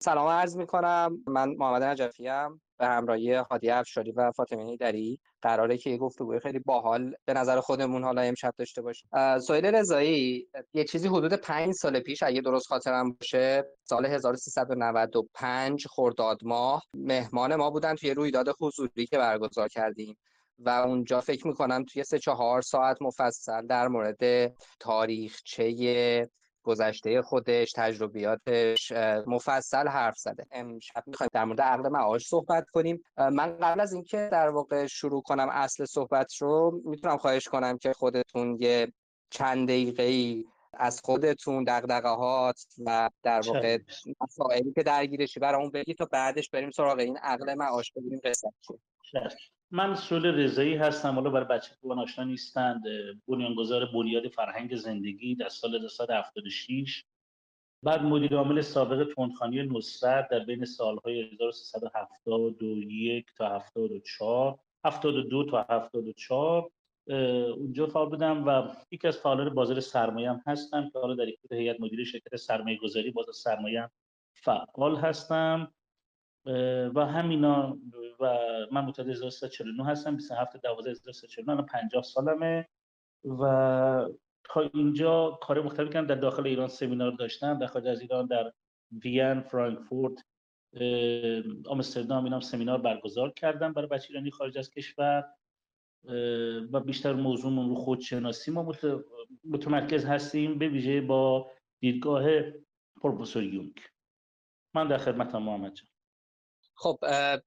سلام عرض می کنم من محمد نجفی ام. به همراهی هادی افشاری و فاطمه دری قراره که یه گفتگوی خیلی باحال به نظر خودمون حالا امشب داشته باشیم. سهیل رضایی یه چیزی حدود پنج سال پیش اگه درست خاطرم باشه سال 1395 خرداد ماه مهمان ما بودن توی رویداد حضوری که برگزار کردیم. و اونجا فکر می‌کنم توی سه چهار ساعت مفصل در مورد تاریخچه گذشته خودش تجربیاتش مفصل حرف زده. امشب می‌خوایم در مورد عقل معاش صحبت کنیم. من قبل از اینکه در واقع شروع کنم اصل صحبت رو می‌تونم خواهش کنم که خودتون یه چند دقیقه ای از خودتون دقدقه هات و در واقع مسائلی که درگیرشی برامون بگی تا بعدش بریم سراغ این عقل معاش ببینیم قصه من سول رضایی هستم حالا برای بچه که آشنا نیستند بنیانگذار بنیاد فرهنگ زندگی در سال 1976 بعد مدیر عامل سابق تندخانی نصرت در بین سالهای 1371 تا 74 72 تا 74 اونجا فعال بودم و یکی از فعالان بازار سرمایه هستم که حالا در هیئت مدیره شرکت سرمایه گذاری بازار سرمایه فعال هستم. و همینا و من متولد 1349 هستم 27 12 1349 الان 50 سالمه. و تا اینجا کار مختلفی کردم در داخل ایران سمینار داشتم در خارج از ایران در وین فرانکفورت آمستردام اینام سمینار برگزار کردم برای بچه ایرانی خارج از کشور. و بیشتر موضوعمون رو خودشناسی ما متمرکز هستیم به ویژه با دیدگاه پروفسور یونگ. من در خدمت محمد جان. خب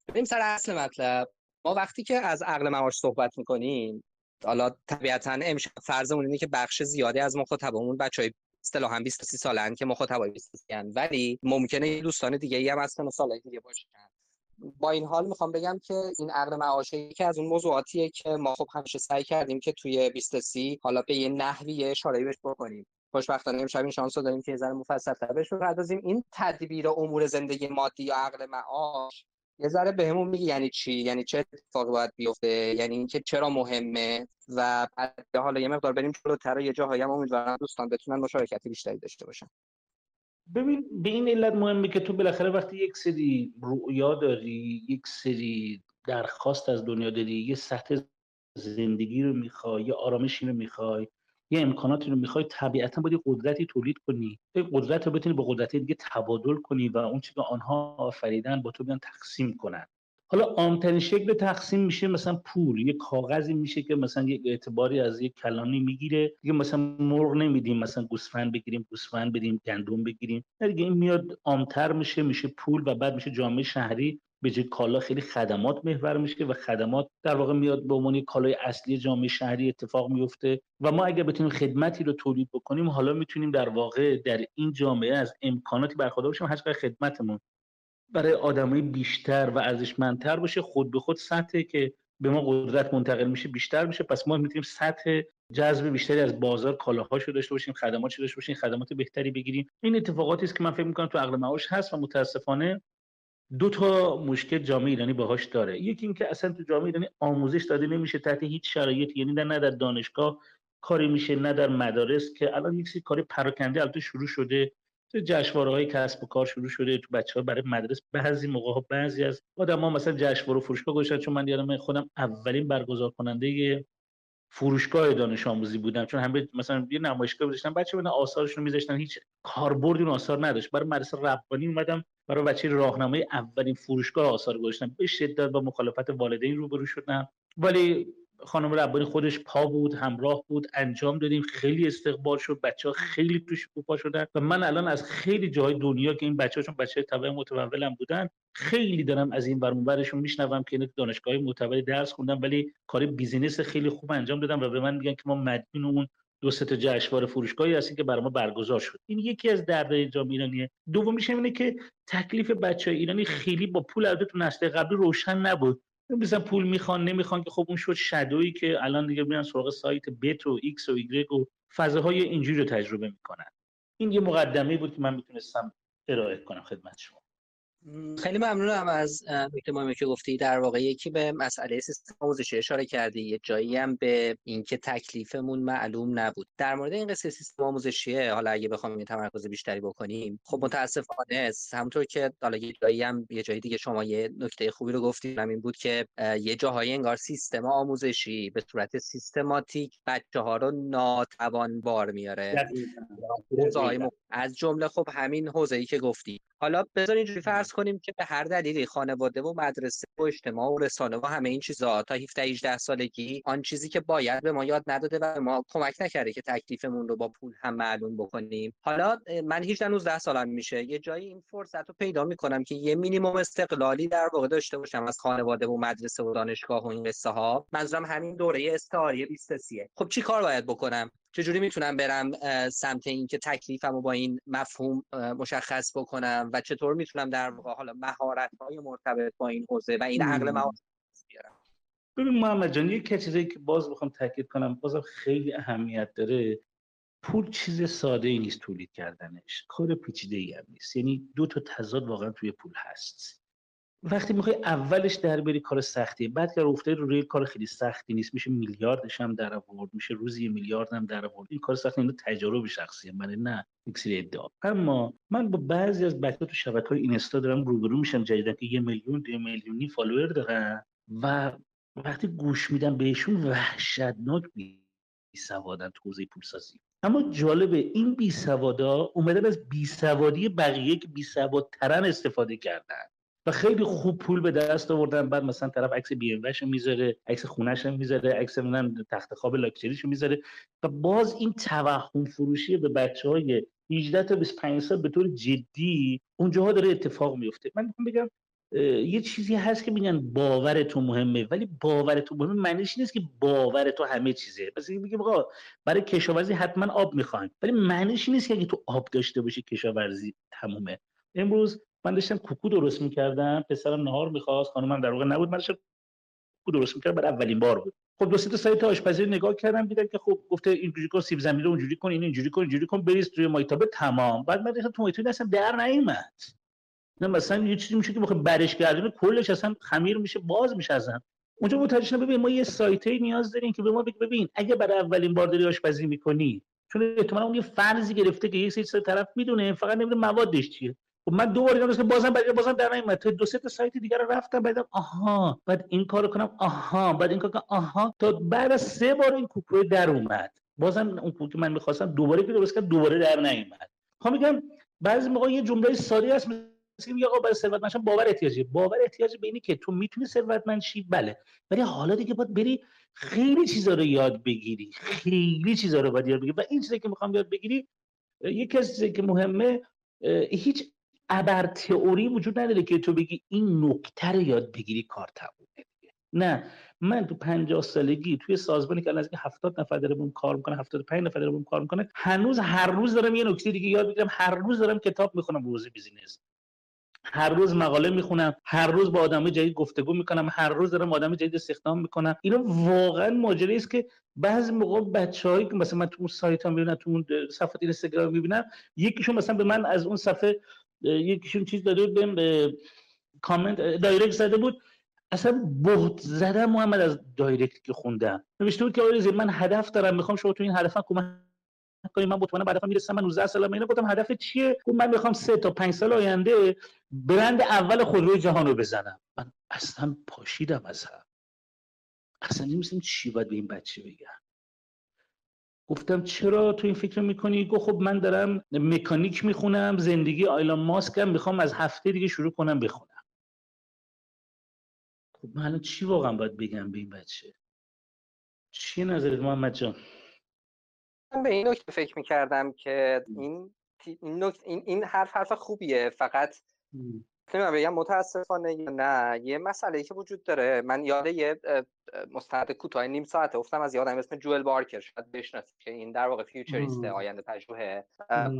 بریم سر اصل مطلب. ما وقتی که از عقل معاش صحبت می‌کنیم حالا طبیعتا امشب فرضمون اینه که بخش زیادی از مخاطبمون بچهای اصطلاحا 20 30 سالن که مخاطبای 20 ولی ممکنه دوستان دیگه ای هم از سن سالای دیگه باشن. با این حال می‌خوام بگم که این عقل معاشی که از اون موضوعاتیه که ما خب همیشه سعی کردیم که توی 20 سی حالا به یه نحوی اشاره بهش بکنیم. خوشبختانه امشب این شانس رو داریم که یه ذره مفصل بهش بپردازیم این تدبیر امور زندگی مادی یا عقل معاش یه ذره بهمون میگی یعنی چی؟ یعنی چه اتفاقی باید بیفته؟ یعنی اینکه چرا مهمه؟ و بعد حالا یه مقدار بریم جلوتر یه جاهایی هم امیدوارم دوستان بتونن مشارکت بیشتری داشته باشن. ببین به این علت مهمه که تو بالاخره وقتی یک سری رؤیا داری یک سری درخواست از دنیا داری یه سطح زندگی رو می‌خوای یه آرامشی رو می‌خوای یه امکاناتی رو می‌خوای طبیعتا باید قدرتی تولید کنی. این قدرت رو بتونی با قدرت دیگه تبادل کنی و اون چیزی که آنها آفریدن با تو بیان تقسیم کنن. حالا عامترین شکل تقسیم میشه مثلا پول. یه کاغذی میشه که مثلا یک اعتباری از یک کلانی می‌گیره. دیگه مثلا مرغ نمیدیم مثلا گوسفند بگیریم گوسفند بدیم گندم بگیریم. دیگه این میاد عامتر میشه میشه پول و بعد میشه جامعه شهری. به جای کالا خیلی خدمات محور میشه و خدمات در واقع میاد به عنوان کالای اصلی جامعه شهری اتفاق میفته و ما اگر بتونیم خدمتی رو تولید بکنیم حالا می‌تونیم در واقع در این جامعه از امکاناتی برخوردار باشیم هر خدمتمون برای آدمای بیشتر و ارزشمندتر باشه خود به خود سطحی که به ما قدرت منتقل میشه بیشتر میشه. پس ما می‌تونیم سطح جذب بیشتری از بازار کالاهاشو داشته باشیم خدماتشو داشته باشیم خدمات بهتری بگیریم. این اتفاقاتی است که من فکر می‌کنم تو عقل معاش هست و متاسفانه دو تا مشکل جامعه ایرانی باهاش داره. یکی اینکه اصلا تو جامعه ایرانی آموزش داده نمیشه تحت هیچ شرایطی یعنی نه در دانشگاه کاری میشه نه در مدارس که الان یک سری کار پراکنده البته شروع شده. تو جشنواره های کسب و کار شروع شده تو بچه ها برای مدرس بعضی موقع ها بعضی از آدم ها مثلا جشنواره فروشگاه گذاشتن. چون من یادم خودم اولین برگزار کننده فروشگاه دانش آموزی بودم چون همه مثلا یه نمایشگاه گذاشتن بچه بودن آثارشون میذاشتن. هیچ کاربردی اون آثار نداشت. برای مدرسه ربانی اومدم برای بچه راهنمای اولین فروشگاه آثار گذاشتن به شدت با مخالفت والدین روبرو شدم. ولی خانم ربانی خودش پا بود همراه بود انجام دادیم خیلی استقبال شد بچه ها خیلی توش پا شدن و من الان از خیلی جای دنیا که این بچه ها چون بچه طبع متولم بودن خیلی دارم از این brand owner شون میشنوم که دانشگاه معتبر درس خوندن ولی کار business خیلی خوب انجام دادم و به من میگن که ما مدیون اون دو سه تا جشنواره فروشگاهی هستیم که برای ما برگزار شد. این یکی از دردهای جامعه ایرانیه. دومیش اینه که تکلیف بچه ایرانی خیلی با پول البته تو نسل قبلی روشن نبود. مثلا پول می‌خوان نمی‌خوان که خب اون شد شدویی که الان دیگه میرن سراغ سایت bet و ایکس و ایگرگ و فضاهای اینجوری رو تجربه می‌کنن. این یه مقدمه بود که من می‌تونستم ارائه کنم خدمت شما. خیلی ممنونم از نکته مهمی که گفتی. در واقع یکی به مسئله سیستم آموزشی اشاره کردی. یه جایی هم به اینکه تکلیفمون معلوم نبود. در مورد این قصه سیستم آموزشیه حالا اگه بخوام یه تمرکز بیشتری بکنیم خب متاسفانه همونطور که حالا یه جایی هم یه جایی دیگه شما یه نکته خوبی رو گفتیم این بود که یه جاهایی انگار سیستم آموزشی به صورت سیستماتیک بچه ها رو ناتوان بار میاره. از جمله خب همین حوزه ای که گفتی. حالا بذار اینجوری فرض کنیم که به هر دلیلی خانواده و مدرسه و اجتماع و رسانه و همه این چیزها تا 17 18 سالگی آن چیزی که باید به ما یاد نداده و ما کمک نکرده که تکلیفمون رو با پول هم معلوم بکنیم. حالا من 18 19 سالم میشه. یه جایی این فرصت رو پیدا می‌کنم که یه مینیمم استقلالی در واقع داشته باشم از خانواده و مدرسه و دانشگاه و این قصه ها منظورم همین دوره استعاری 20 خب چی کار باید بکنم؟ چجوری می‌تونم برم سمت اینکه تکلیفم رو با این مفهوم مشخص بکنم و چطور می‌تونم در واقع حالا مهارت های مرتبط با این حوزه و این عقل مهارت بیارم؟ ببین محمد جان یک چیزی که باز بخوام تاکید کنم بازم خیلی اهمیت داره پول چیز ساده ای نیست تولید کردنش کار پیچیده ای هم نیست. یعنی دو تا تضاد واقعا توی پول هست. وقتی می‌خوای اولش در بری کار سختیه. بعد که افتادی رو روی کار خیلی سختی نیست. میشه میلیاردش هم در آورد. میشه روزی میلیارد هم در آورد. این کار سخت اینو تجربه شخصیه. من نه یک ادعا. اما من با بعضی از بچه‌ها تو شبکه های اینستا دارم روبرو میشم جدیدا که یه میلیون دو میلیونی فالوور دارن و وقتی گوش میدم بهشون وحشتناک بی سوادن تو حوزه پولسازی. اما جالبه این بی سوادا اومدن از بی سوادی بقیه که بی استفاده کردن. و خیلی خوب پول به دست آوردن. بعد مثلا طرف عکس بی ام می‌ذاره عکس خونش می‌ذاره عکس من تخت خواب لاکچریشو می‌ذاره. و باز این توهم فروشی به بچه های 18 تا 25 سال به طور جدی اونجاها داره اتفاق میفته من می‌خوام بگم یه چیزی هست که میگن باور تو مهمه ولی باور تو مهمه معنیش نیست که باور تو همه چیزه. پس میگیم آقا برای کشاورزی حتما آب می‌خوایم ولی معنیش نیست که اگه تو آب داشته باشی کشاورزی تمومه. امروز من داشتم کوکو درست می‌کردم پسرم نهار می‌خواست خانومم در واقع نبود من داشتم کوکو درست می‌کردم برای اولین بار بود. خب دو تا سایت آشپزی نگاه کردم دیدم که خب گفته اینجوری کن سیب زمینی رو اونجوری کن این اینجوری کن اینجوری کن بریز توی مایتابه تمام. بعد من تو مایتابه اصلا در نیومد. نه مثلا یه چیزی میشه که بخوام برش گردونه کلش اصلا خمیر میشه باز میشه اصلا اونجا متوجه ببین ما یه سایتی نیاز داریم که به ما بگه ببین اگه برای اولین بار داری آشپزی می‌کنی چون احتمالاً اون یه فرضی گرفته که یه سری طرف می‌دونه فقط نمی‌دونه موادش چیه. خب من دو بار دیدم که بازم بعد بازم در نیومد. تا دو سه تا سایت دیگه رو رفتم بعدم آها بعد این کارو کنم آها بعد این کار کنم آها. تا بعد از سه بار این کوکو در اومد. بازم اون کوکو من می‌خواستم دوباره که درست کنم دوباره در نیومد. خب میگم بعضی موقع یه جمله ساده هست مثل میگه آقا برای ثروتمند باور احتیاجی. باور احتیاجی به اینه که تو می‌تونی ثروتمند شی بله. ولی حالا دیگه باید بری خیلی چیزا رو یاد بگیری. خیلی چیزا رو باید یاد بگیری. و این چیزی که می‌خوام یاد بگیری یکی از چیزایی که مهمه هیچ ابر تئوری وجود نداره که تو بگی این نکته رو یاد بگیری کار تمومه نه. من تو 50 سالگی توی سازمانی که الان که 70 نفر داره کار می‌کنه 75 نفر داره کار می‌کنه هنوز هر روز دارم یه نکته دیگه یاد می‌گیرم. هر روز دارم کتاب می‌خونم روز بیزینس. هر روز مقاله می‌خونم هر روز با آدم جدید گفتگو می‌کنم هر روز دارم آدم جدید استخدام می‌کنم. اینا واقعا ماجرایی است که بعضی موقع بچه‌هایی که مثلا من تو اون سایت ها می‌بینم تو اون صفحات اینستاگرام می‌بینم یکیشون مثلا به من از اون صفحه یکیشون چیز داده بود به comment direct زده بود. اصلا بهت زده‌م محمد از direct که خوندم. نوشته بود که آقای من هدف دارم می‌خوام شما تو این هدفم کمک کنید من مطمئنم بعد می‌رسم من 19 سالم اینا گفتم هدف چیه؟ گفت من می‌خوام سه تا 5 سال آینده برند اول خودروی جهان رو بزنم. من اصلا پاشیدم از هم. اصلا نمیستم چی باید به این بچه بگم. گفتم چرا تو این فکر می‌کنی؟ گفت خب من دارم مکانیک می‌خونم زندگی آیلان ماسکم می‌خوام از هفته دیگه شروع کنم بخونم. خب من الان چی واقعا باید بگم به این بچه؟ چی نظرت محمد جان؟ من به این نکته فکر می‌کردم که این این, این, این حرف حرف خوبیه فقط نمی‌دونم بگم متاسفانه یا نه. یه مسئله که وجود داره. من یاد یه مستند کوتاه نیم ساعته افتم از یادم اسم جوئل بارکر. شاید بشناسید که این در واقع futurist آینده پژوهه.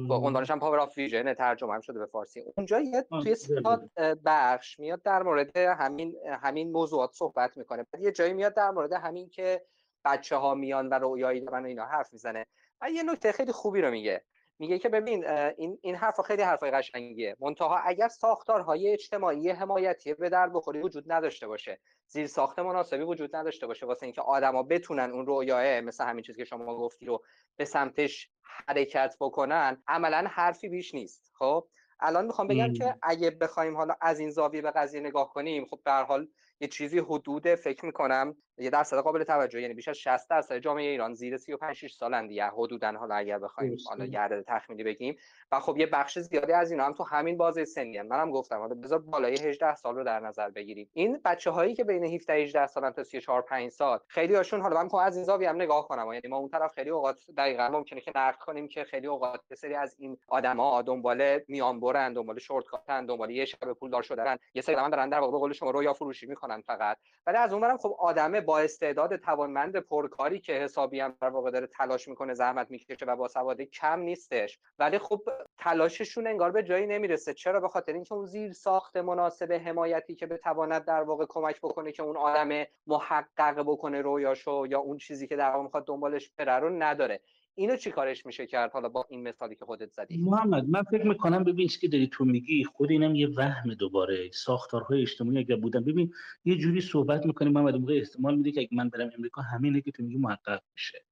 با عنوانش هم Power of Vision ترجمه هم شده به فارسی. اونجا یه توی ستا بخش میاد در مورد همین همین موضوعات صحبت می‌کنه. بعد یه جایی میاد در مورد همین که بچه ها میان و رویایی من اینا حرف می‌زنه. و یه نکته خیلی خوبی رو میگه. میگه که ببین این این حرف خیلی حرفای قشنگیه. منتها اگر ساختارهای اجتماعی حمایتی به در بخوری وجود نداشته باشه. زیر ساخت مناسبی وجود نداشته باشه. واسه اینکه آدما بتونن اون رویاه مثل همین چیزی که شما گفتی رو به سمتش حرکت بکنن عملا حرفی بیش نیست. خب؟ الان می‌خوام بگم که اگه بخوایم حالا از این زاویه به قضیه نگاه کنیم خب به حال یه چیزی حدود فکر می‌کنم یه درصد قابل توجه یعنی بیش از 60 درصد جامعه ایران زیر 35 6 سالن دیگه حدودا. حالا اگر بخوایم حالا یه عدد تخمینی بگیم. و خب یه بخش زیادی از اینا هم تو همین بازه سنی هم. منم گفتم حالا بذار بالای 18 سال رو در نظر بگیریم. این بچه هایی که بین 17 18 سالن تا 34 5 سال خیلی هاشون حالا من می‌خوام از این زاویه هم نگاه کنم. یعنی ما اون طرف خیلی اوقات دقیقاً ممکنه که نقد کنیم که خیلی اوقات یه سری از این آدما دنبال میان برن دنبال شورت کاتن دنبال یه شب پولدار شدن. یه سری دارن در واقع به قول شما رویا فروشی می‌کنن فقط. ولی از اونورم خب آدمه با استعداد توانمند پرکاری که حسابی هم در واقع داره تلاش می‌کنه زحمت می‌کشه و با سواد کم نیستش. ولی خب تلاششون انگار به جایی نمی‌رسه. چرا؟ به خاطر اینکه اون زیر ساخت مناسب حمایتی که بتواند در واقع کمک بکنه که اون آدم محقق بکنه رویاشو یا اون چیزی که در واقع می‌خواد دنبالش بره رو نداره. اینو چی کارش میشه کرد حالا با این مثالی که خودت زدی؟ محمد من فکر می‌کنم ببین که داری تو میگی خود اینم یه وهم دوباره. ساختارهای اجتماعی اگر بودن ببین یه جوری صحبت می‌کنیم محمد موقع احتمال میده که اگه من برم امریکا همینه که تو میگی محقق میشه.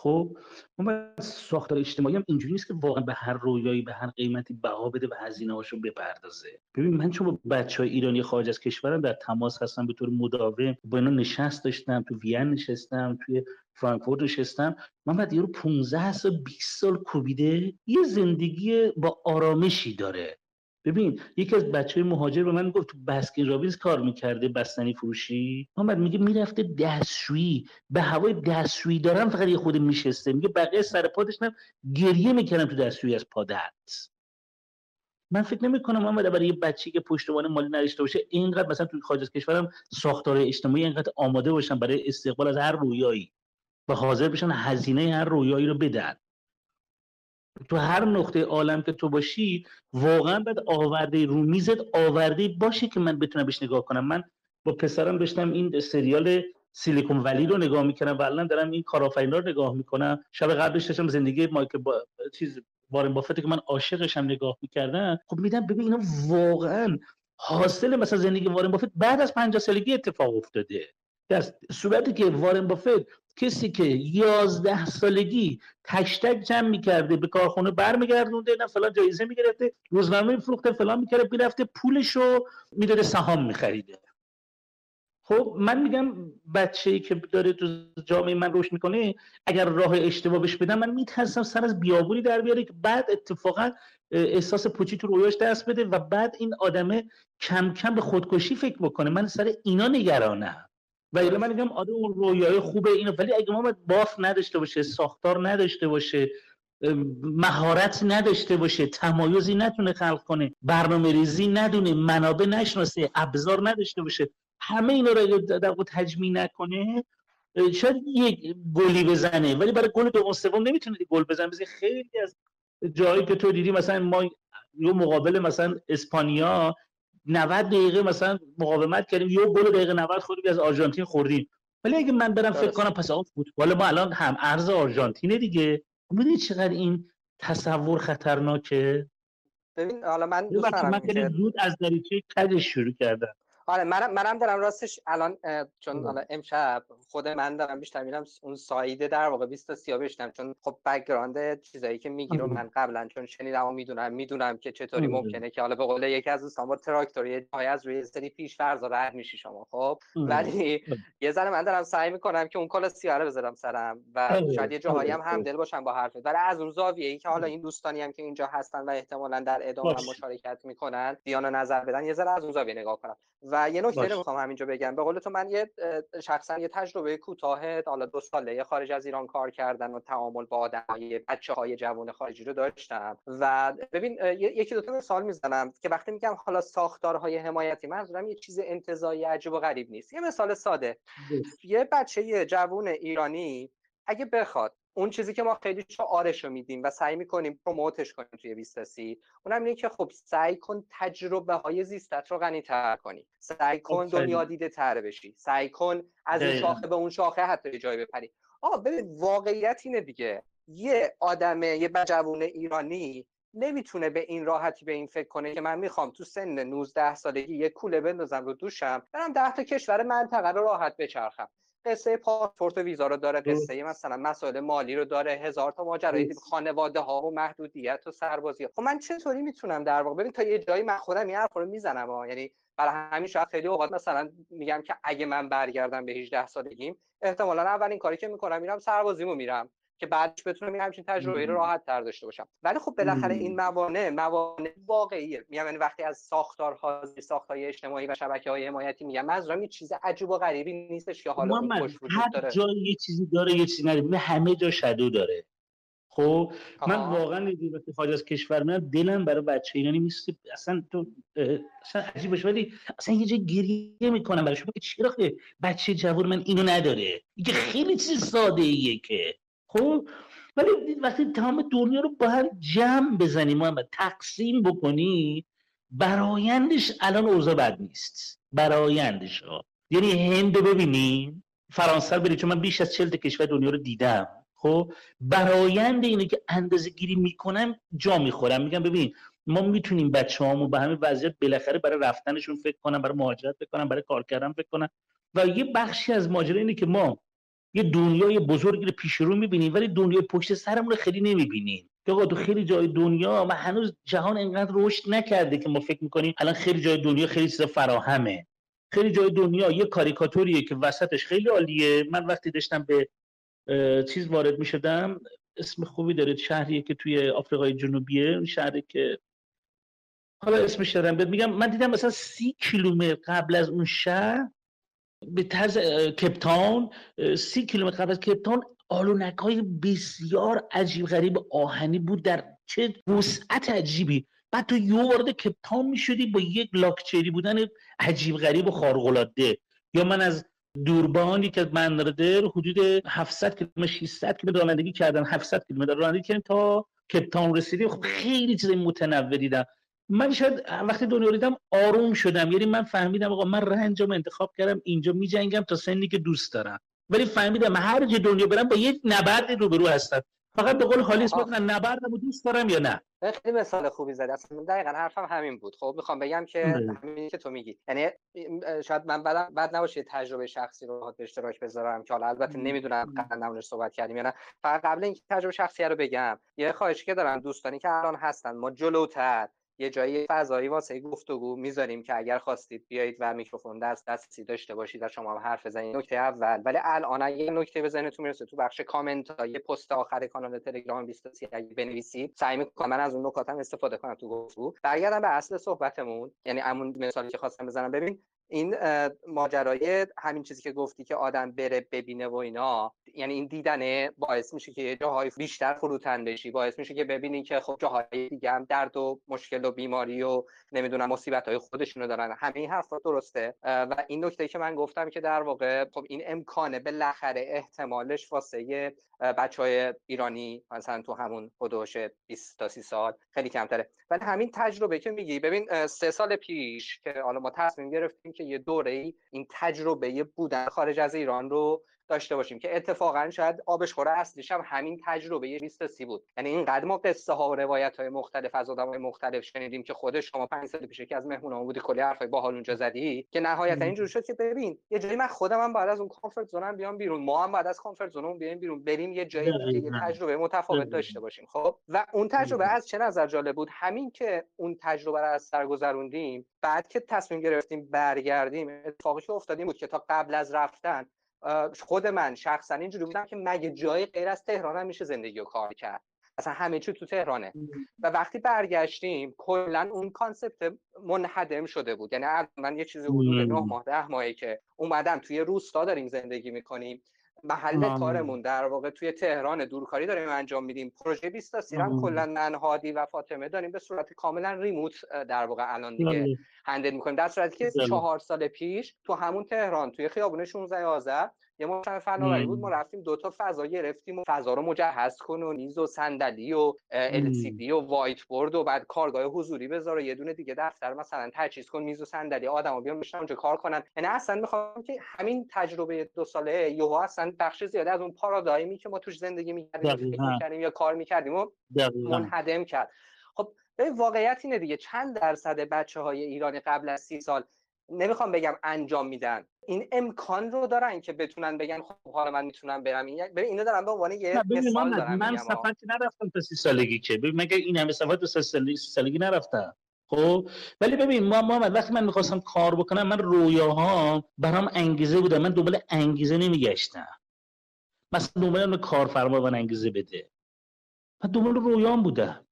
خب ما ساختار اجتماعی هم اینجوری نیست که واقعا به هر رویایی به هر قیمتی بها بده و هزینه هاشو بپردازه. ببین من چون با بچه های ایرانی خارج از کشورم در تماس هستم به طور مداوم با اینا نشست داشتم تو وین نشستم توی فرانکفورت نشستم. من بعد یه رو 15 سال 20 سال کوبیده یه زندگی با آرامشی داره. ببین یکی از بچه مهاجر به من گفت تو بسکین رابینز کار می‌کرده بستنی فروشی؟ بعد میگه می‌رفته دستشویی. به هوای دستشویی دارم فقط یه خود میشسته. میگه بقیه سر پا گریه می‌کردم تو دستشویی از پادت من فکر نمی کنم محمد برای یه بچه که پشتوان مالی نداشته باشه اینقدر مثلا تو خارج از کشورم ساختار اجتماعی اینقدر آماده باشن برای استقبال از هر رویایی و حاضر بشن هزینه هر رویایی رو بدن. تو هر نقطه عالم که تو باشی واقعا باید آورده رو میزت آورده باشه که من بتونم بهش نگاه کنم. من با پسرم داشتم این سریال سیلیکون ولی رو نگاه می‌کنم و الان دارم این کارآفرینا رو نگاه می‌کنم. شب قبلش داشتم زندگی مایک با... چیز وارن بافت که من عاشقشم نگاه می‌کردم. خب میدم ببین اینا واقعا حاصل مثلا زندگی وارن بافت بعد از 50 سالگی اتفاق افتاده. در صورتی که وارن بافت کسی که یازده سالگی تشتک جمع می‌کرده به کارخونه برمیگردونده نه فلان جایزه می‌گرفته روزنامه میفروخته فلان می‌کرده می‌رفته پولشو می‌داده سهام میخریده. خب من میگم بچه ای که داره تو جامعه من روش می‌کنه اگر راه اشتباه بهش بدم من میترسم سر از بیابونی در بیاره که بعد اتفاقا احساس پوچی تو رویاش دست بده و بعد این آدمه کم کم به خودکشی فکر بکنه. من سر اینا نگرانم. و من میگم آره اون رویای خوبه اینو ولی اگه ما باف نداشته باشه ساختار نداشته باشه مهارت نداشته باشه تمایزی نتونه خلق کنه برنامه ریزی ندونه منابع نشناسه ابزار نداشته باشه همه اینا رو در تجمیع نکنه شاید یک گلی بزنه. ولی برای گل دوم سوم نمی‌تونه گل بزنه. مثل خیلی از جایی که تو دیدی مثلا ما یه مقابل مثلا اسپانیا 90 دقیقه مثلا مقاومت کردیم یه گل دقیقه 90 خوردیم از آرژانتین خوردیم. ولی اگه من برم فکر کنم پس آقا فوتبال ما الان هم ارز آرژانتینه دیگه. می‌دونی چقدر این تصور خطرناکه؟ ببین حالا من دوست دارم من زود از دریچه کجش شروع کردم. آره منم منم دارم راستش الان چون حالا امشب خود من دارم بیشتر میرم اون side ه در واقع 20 تا 30 بشنم چون خب background چیزایی که میگی رو من قبلا چون شنیدم و می‌دونم می‌دونم که چطوری ممکنه که حالا به قول یکی از دوستان با تراکتور یه جای از روی سری پیش فرض رد میشی شما خب؟ ولی یه ذره من دارم سعی می‌کنم که اون کالا سیاره بذارم سرم و شاید یه جاهایی هم همدل باشم با حرفت. ولی از اون زاویه ای که حالا این دوستانی هم که اینجا هستن و احتمالاً در ادامه مشارکت می‌کنن دیانا نظر بدن یه ذره از اون زاویه نگاه کنم. و یه نکته رو می‌خوام همینجا بگم. به قول تو من یه شخصا یه تجربه کوتاه حالا دو ساله خارج از ایران کار کردن و تعامل با آدمای بچه های جوان خارجی رو داشتم. و ببین یکی دو تا مثال می‌زنم که وقتی میگم حالا ساختارهای حمایتی منظورم یه چیز انتزاعی عجیب و غریب نیست. یه مثال ساده. یه بچه جوون ایرانی اگه بخواد اون چیزی که ما خیلی آرش رو میدیم و سعی می‌کنیم پروموتش کنیم توی بیستاسی اونم اینه که خب سعی کن تجربه های زیستت رو غنی تر کنی. سعی کن دنیا دیده تر بشی. سعی کن از این شاخه به اون شاخه حتی جای بپری. آقا ببین واقعیت اینه دیگه. یه آدم یه بجوون ایرانی نمی‌تونه به این راحتی به این فکر کنه که من می‌خوام تو سن 19 سالگی یه کوله بندازم رو دوشم برم ده تا کشور منطقه رو راحت بچرخم. قصه پاسپورت و ویزا رو داره قصه مثلا مسائل مالی رو داره هزار تا ماجرای خانواده ها و محدودیت و سربازی ها. خب من چطوری می‌تونم در واقع ببین تا یه جایی من خودم این حرف رو می‌زنم ها. یعنی برای همین شاید خیلی اوقات مثلا میگم که اگه من برگردم به 18 سالگیم احتمالا اولین کاری که می‌کنم میرم سربازیمو میرم که بعدش بتونم این همچین تجربه رو راحت تر داشته باشم. ولی خب بالاخره این موانع موانع واقعیه. میگم یعنی وقتی از ساختارها ساختای اجتماعی و شبکه های حمایتی میگم منظورم یه چیز عجیب و غریبی نیستش که حالا اون خوش وجود داره. جای یه چیزی داره یه چیزی نداره. همه جا شدو داره. خب من واقعا وقتی خارج از کشور میرم دلم برای بچه ایرانی نیست. اصلا تو اصلا عجیب ولی اصلا یه جای گریه می‌کنم برای شما که چرا بچه جوان من اینو نداره؟ اینکه خیلی چیز ساده ایه که. خب؟ ولی وقتی تمام دنیا رو با هم جمع بزنی محمد تقسیم بکنی برایندش الان اوضاع بد نیست. برایندش ها. یعنی هند رو ببینیم فرانسه رو چون من بیش از چلت کشور دنیا رو دیدم. خب؟ برایند اینه که اندازه گیری می‌کنم جا می‌خورم. میگم ببین ما می‌تونیم بچه هامو به همین وضعیت بالاخره برای رفتنشون فکر کنم برای مهاجرت فکر کنم برای کار کردن فکر کنم. و یه بخشی از ماجرا اینه که ما یه دنیای بزرگی رو پیش رو می‌بینیم ولی دنیای پشت سرمون رو خیلی نمی‌بینیم آقا تو خیلی جای دنیا ما هنوز جهان انقدر رشد نکرده که ما فکر می‌کنیم الان خیلی جای دنیا خیلی چیز فراهمه. خیلی جای دنیا یه کاریکاتوریه که وسطش خیلی عالیه. من وقتی داشتم به چیز وارد می‌شدم اسم خوبی داره شهریه که توی آفریقای جنوبیه شهری که حالا اسمش دارم میگم. من دیدم مثلا سی کیلومتر قبل از اون شهر به طرز کپتان سی کیلومتر قبل از کپتان آلونک های بسیار عجیب غریب آهنی بود در چه وسعت عجیبی. بعد تو یه وارد کپتان می‌شدی با یک لاکچری بودن عجیب غریب و خارقلاده یا من از دوربانی که من حدود 700 کیلومتر 600 کیلومتر رانندگی کردن 700 کیلومتر رانندگی کردن تا کپتان رسیدیم. خب خیلی چیز متنوع دیدم. من شاید وقتی دنیا دیدم آروم شدم. یعنی من فهمیدم آقا من رنجم انتخاب کردم اینجا میجنگم تا سنی که دوست دارم. ولی فهمیدم هر جا دنیا برم با یک نبردی روبرو هستم. فقط به قول حالیس بگم نبردم دوست دارم یا نه؟ خیلی مثال خوبی زدی. اصلا دقیقا حرفم همین بود. خب می‌خوام بگم که بله. همین که تو میگی. یعنی شاید من بعد بعد نباشه تجربه شخصی رو به اشتراک بذارم که حالا البته نمی‌دونم قبلا صحبت کردیم یا نه. فقط قبل اینکه تجربه شخصی رو بگم یه خواهشی که دارم دوستانی که الان هستن ما جلوتر. یه جایی فضایی واسه گفتگو می‌ذاریم که اگر خواستید بیایید و میکروفون دست دستی داشته باشید و شما هم حرف بزنید نکته اول. ولی الان اگه نکته بزنید تو می‌رسه تو بخش کامنت ها یه پست آخر کانال تلگرام 23 اگه بنویسید سعی می‌کنم من از اون نکاتم استفاده کنم تو گفتگو. برگردم به اصل صحبتمون. یعنی همون مثالی که خواستم بزنم. ببین این ماجرای همین چیزی که گفتی که آدم بره ببینه و اینا یعنی این دیدنه باعث میشه که جاهای بیشتر فروتن بشی باعث میشه که ببینی که خب جاهای دیگه هم درد و مشکل و بیماری و نمی‌دونم مصیبت های خودشونو دارن. همه این حرفا درسته. و این نکته که من گفتم که در واقع خب این امکانه بالاخره احتمالش واسه بچه های ایرانی مثلا تو همون حدوش 20 تا 30 سال خیلی کمتره. ولی همین تجربه که میگی ببین سه سال پیش که حالا ما تصمیم گرفتیم که یه دوره ای این تجربه بودن خارج از ایران رو داشته باشیم که اتفاقا شاید آبش خوره اصلیش هم همین تجربه سی بود. یعنی این ما قصه ها و روایت های مختلف از آدمای مختلف شنیدیم که خود شما پنج سال پیش که از مهمونامون بودی کلی حرفای باحال اونجا زدی که نهایتا اینجور شد که ببین یه جایی من خودم هم بعد از اون کامفورت زونم بیام بیرون ما هم بعد از کامفورت زونمون بیایم بیرون بریم یه جایی که یه تجربه متفاوت داشته باشیم خب؟ و اون تجربه از چه نظر جالب بود؟ همین که اون تجربه رو از سر گذروندیم بعد که تصمیم گرفتیم برگردیم اتفاقی که افتادیم بود که تا قبل از رفتن خود من شخصا اینجوری بودم که مگه جای غیر از تهران هم میشه زندگی و کار کرد؟ اصلا همه چی تو تهرانه. و وقتی برگشتیم کلا اون concept منهدم شده بود. یعنی من یه چیزی حدود نه ماه ده ماهی که اومدم توی روستا داریم زندگی می‌کنیم. محل کارمون. در واقع توی تهران دورکاری داریم انجام میدیم. پروژه 20 تا سیرم کلا من هادی و فاطمه داریم. به صورت کاملا remote در واقع الان دیگه بله. handle می‌کنیم. در صورتی که چهار سال پیش تو همون تهران توی خیابون 16 11 یه مشاور فناوری بود ما رفتیم دو تا فضا گرفتیم و فضا رو مجهز کن و میز و صندلی و ال و وایت بورد و بعد کارگاه حضوری بذار و یه دونه دیگه دفتر مثلا تجهیز کن میز و صندلی آدما بیان بشن اونجا کار کنن. یعنی اصلا می‌خوام که همین تجربه دو ساله یهو اصلا بخش زیاده از اون پارادایمی که ما توش زندگی می‌کردیم یا کار می‌کردیم و منهدم کرد. خب واقعیت اینه دیگه. چند درصد بچه های ایرانی قبل از سی سال نمی‌خوام بگم انجام میدن. این امکان رو دارن که بتونن بگن خب حالا من می‌تونم برم این ببین اینو دارم به عنوان یه مثال دارم من سفر که نرفتم تا سی سالگی که. ببین مگه این همه سفر تا سی سالگی نرفتم؟ خب؟ ولی ببین ما محمد وقتی من می‌خواستم کار بکنم من رویاها برام انگیزه بوده من دنبال انگیزه نمیگشتم. مثلا دنبال کارفرما من انگیزه بده. من دنبال رویام بودم.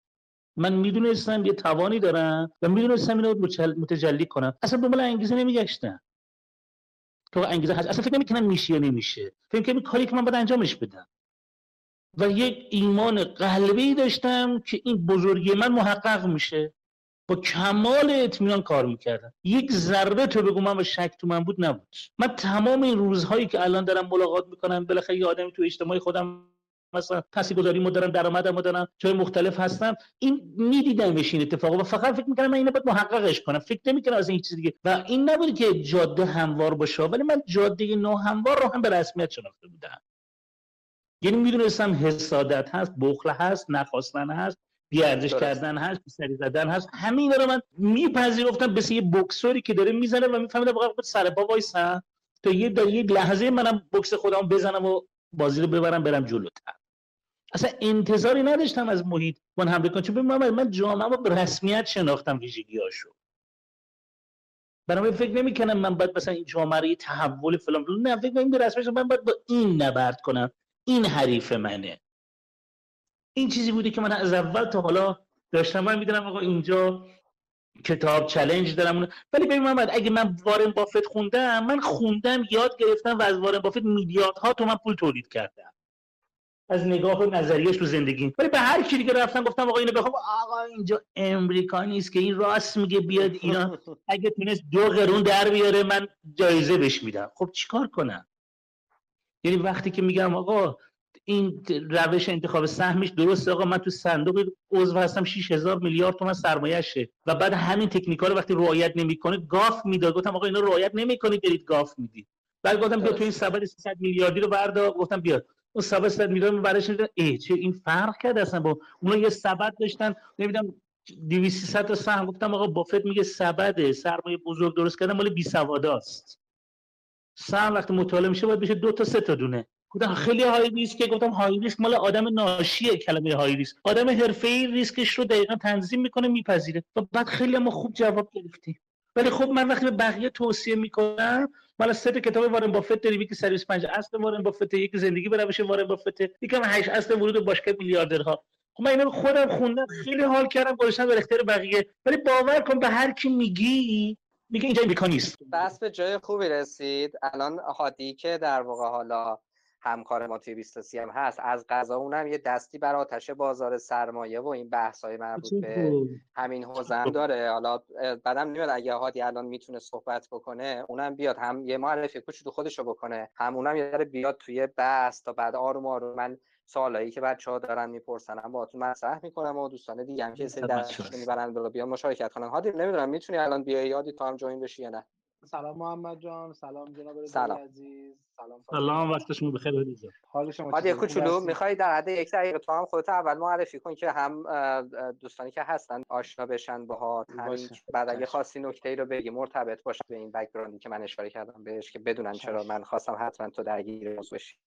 من می‌دونستم یه توانی دارم و می‌دونستم اینو متجلی کنم. اصلا دنبال انگیزه نمیگشتم. تو انگیزه هست. اصلا فکر نمی‌کنم میشه یا نمیشه. فکر کنم کاری که من باید انجامش بدم. و یک ایمان قلبی داشتم که این بزرگی من محقق میشه. با کمال اطمینان کار می‌کردم. یک ذره تو بگو من و شک تو من بود نبود. من تمام این روزهایی که الان دارم ملاقات می‌کنم بالاخره یه آدمی تو اجتماع خودم مثلا گذاری ما دارم درآمدمو دارم جای مختلف هستم این میدیدمش این اتفاق و فقط فکر می‌کنم من اینو باید محققش کنم. فکر نمی‌کنم از این چیز دیگه. و این نبود که جاده هموار باشه ولی من جاده نو هموار رو هم به رسمیت شناخته بودم. یعنی می‌دونستم حسادت هست بخل هست نخواستن هست بیارزش کردن هست سری زدن هست. همین رو من میپذیرفتم مثل یه بکسوری که داره می‌زنه و می‌فهمه واقعا سر پا وایسم تا یه در یه لحظه منم بکس خودم بزنم و بازی رو ببرم برم جلوتر. اصلا انتظاری نداشتم از محیط من حمله کنم چون من من جامعه رو به رسمیت شناختم ویژگیاشو برای فکر نمی‌کنم من باید مثلا این جامعه رو یه تحول فلان نه فکر این به رسمیت من باید با این نبرد کنم. این حریف منه. این چیزی بوده که من از اول تا حالا داشتم. من می‌دونم آقا اینجا کتاب چلنج دارم ولی ببین محمد اگه من وارن بافت خوندم من خوندم یاد گرفتم و از وارن بافت میلیاردها من پول تولید کردم. از نگاه و نظریش تو زندگی ولی به هر کی دیگه رفتم گفتم آقا اینو بخوام آقا اینجا امریکا نیست که این راست میگه بیاد اینا. اگه تونست دو قرون در بیاره من جایزه بهش میدم. خب چیکار کنم؟ یعنی وقتی که میگم آقا این روش انتخاب سهمش درسته آقا من تو صندوق عضو هستم 6000 میلیارد تومن سرمایه‌شه و بعد همین تکنیکا رو وقتی رعایت نمی‌کنه گاف می‌داد. گفتم آقا اینا رعایت نمی‌کنید برید گاف می‌دید. بعد گفتم بیا تو این سبد 300 میلیاردی رو بردار. گفتم بیا اون سبد 300 میلیارد برش ای چه این فرق کرد اصلا با اونا یه سبد داشتن. نمی‌دونم 200 تا سهم. گفتم آقا بافت میگه سبد سرمایه بزرگ درست کردن مال بی سواداست سهم وقتی مطالعه میشه باید بشه دو تا سه تا دونه. گفتم خیلی high risk که گفتم high risk مال آدم ناشیه کلمه high risk آدم حرفه‌ای ریسکش رو دقیقا تنظیم می‌کنه میپذیره. و بعد خیلی ما خوب جواب گرفتیم. ولی خب من وقتی به بقیه توصیه می‌کنم مال سه کتاب وارن بافت داری که سرویس پنج اصل وارن بافت یک زندگی به روش وارن بافت یکم هشت اصل ورود باشگاه میلیاردرها. خب من اینو خودم خوندم خیلی حال کردم گذاشتم به اختیار بقیه. ولی باور کن به هر کی میگی میگه اینجا امریکا نیست. بس به جای خوبی رسید. الان هادی که در واقع حالا همکار ما توی 23 هم هست. از قضا اونم یه دستی بر آتش بازار سرمایه و این بحث های مربوط به همین حوزه داره. حالا بعدم نمیاد اگه هادی الان می‌تونه صحبت بکنه اونم بیاد. هم یه معرفی کوچولو خودشو بکنه. هم اونم یه بیاد توی بحث تا بعد آروم آروم. من سوالایی که بچه ها دارن می‌پرسن هم باهاتون مطرح می‌کنم و دوستان دیگه هم که سری درس می‌برن بالا بیان مشارکت کنن. هادی نمی‌دونم می‌تونی الان بیای؟ یادی تو هم جوین بشی یا نه؟ سلام محمد جان. سلام جناب سلام. عزیز. سلام سلام وقت شما بخیر حالی حال شما حالی کوچولو می‌خوای در حد یک دقیقه تو هم خودت اول معرفی کن که هم دوستانی که هستن آشنا بشن باهات. بعد اگه خواستی نکته ای رو بگی مرتبط باشه به این بکگراندی که من اشاره کردم بهش که بدونن چرا من خواستم حتما تو درگیر موضوع بشی.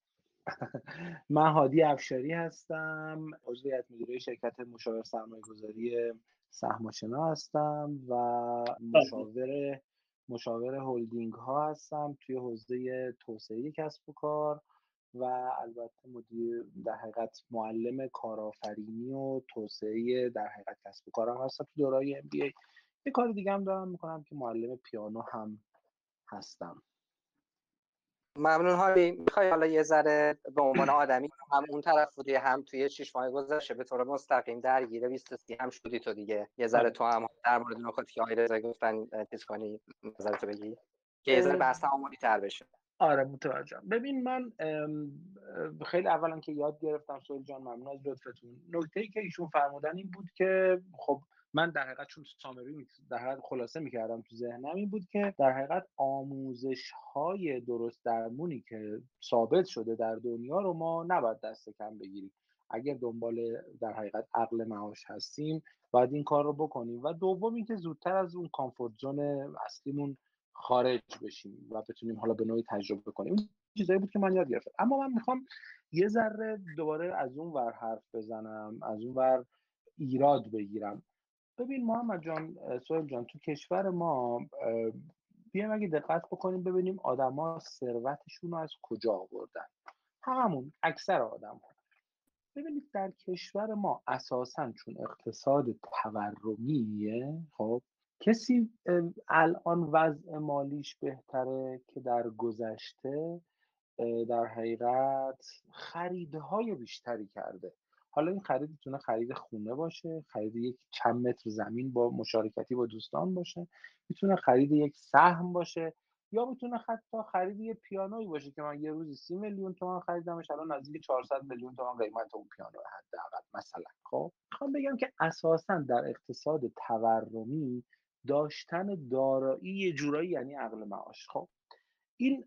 من هادی افشاری هستم. عضو هیئت مدیره شرکت مشاور سرمایه گذاری سهم‌آشنا هستم و مشاور مشاور هلدینگ ها هستم توی حوزه توسعه کسب و کار و البته مدیر در حقیقت معلم کارآفرینی و توسعه در حقیقت کسب و کارم هستم تو دورای ام بی ای یه کار دیگه هم دارم می‌کنم که معلم پیانو هم هستم. ممنون. هایی می‌خوای حالا یه ذره به عنوان آدمی هم اون طرف بودی هم توی شش ماه گذشته به طور مستقیم درگیر 23 هم شدی تو دیگه. یه ذره آره. تو هم در مورد نکاتی که آقای رضا گفتن چیز کنی نظرتو بگی که یه ذره بحث تعاملی تر بشه. آره متوجهم. ببین من خیلی اولا که یاد گرفتم سویل جان ممنون از لطفتون. نکته ای که ایشون فرمودن این بود که خب من در حقیقت چون سامری در حقیقت خلاصه می‌کردم تو ذهنم این بود که در حقیقت آموزش های درست درمونی که ثابت شده در دنیا رو ما نباید دست کم بگیریم. اگر دنبال در حقیقت عقل معاش هستیم باید این کار رو بکنیم. و دوم اینکه زودتر از اون کامفورت زون اصلیمون خارج بشیم و بتونیم حالا به نوعی تجربه کنیم. این چیزایی بود که من یاد گرفتم. اما من می‌خوام یه ذره دوباره از اون ور حرف بزنم از اون ور ایراد بگیرم. ببین محمد جان سوهل جان تو کشور ما بیایم اگه دقت بکنیم ببینیم آدما ثروتشون رو از کجا آوردن. هممون اکثر آدم ها ببینید در کشور ما اساسا چون اقتصاد تورمیه خب کسی الان وضع مالیش بهتره که در گذشته در حقیقت خریدهای بیشتری کرده. حالا این خرید می‌تونه خرید خونه باشه خرید یک چند متر زمین با مشارکتی با دوستان باشه می‌تونه خرید یک سهم باشه یا می‌تونه حتی خرید یه پیانویی باشه که من یه روزی سی میلیون تومان خریدمش الان نزدیک 400 میلیون تومان قیمت اون پیانو حداقل مثلا. خب می‌خوام بگم که اساسا در اقتصاد تورمی داشتن دارایی یه جورایی یعنی عقل معاش. خب این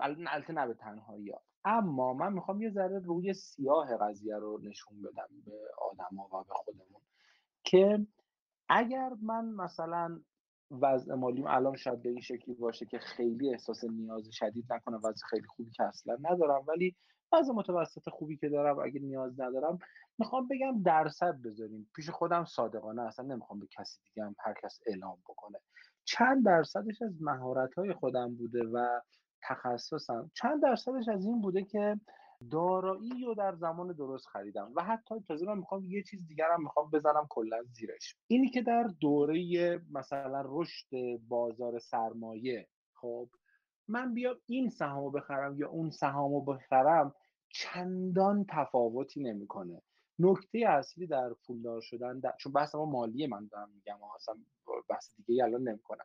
البته نه به تنهایی اما من می‌خوام یه ذره روی سیاه قضیه رو نشون بدم به آدما و به خودمون که اگر من مثلا وضع مالیم الان شاید به این شکلی باشه که خیلی احساس نیاز شدید نکنم وضع خیلی خوبی که اصلا ندارم ولی وضع متوسط خوبی که دارم اگه نیاز ندارم می‌خوام بگم درصد بذاریم. پیش خودم صادقانه اصلا نمی‌خوام به کسی دیگه هم هر کس اعلام بکنه. چند درصدش از مهارت های خودم بوده و تخصصم. چند درصدش از این بوده که دارایی رو در زمان درست خریدم و حتی تازه من می‌خوام یه چیز دیگرم می‌خوام بزنم کلا زیرش. اینی که در دوره مثلا رشد بازار سرمایه خب من بیام این سهامو بخرم یا اون سهامو بخرم چندان تفاوتی نمی‌کنه. نکته اصلی در پولدار شدن در... چون بحث ما مالیه من دارم میگم اصلا بحث دیگه الان نمی‌کنم.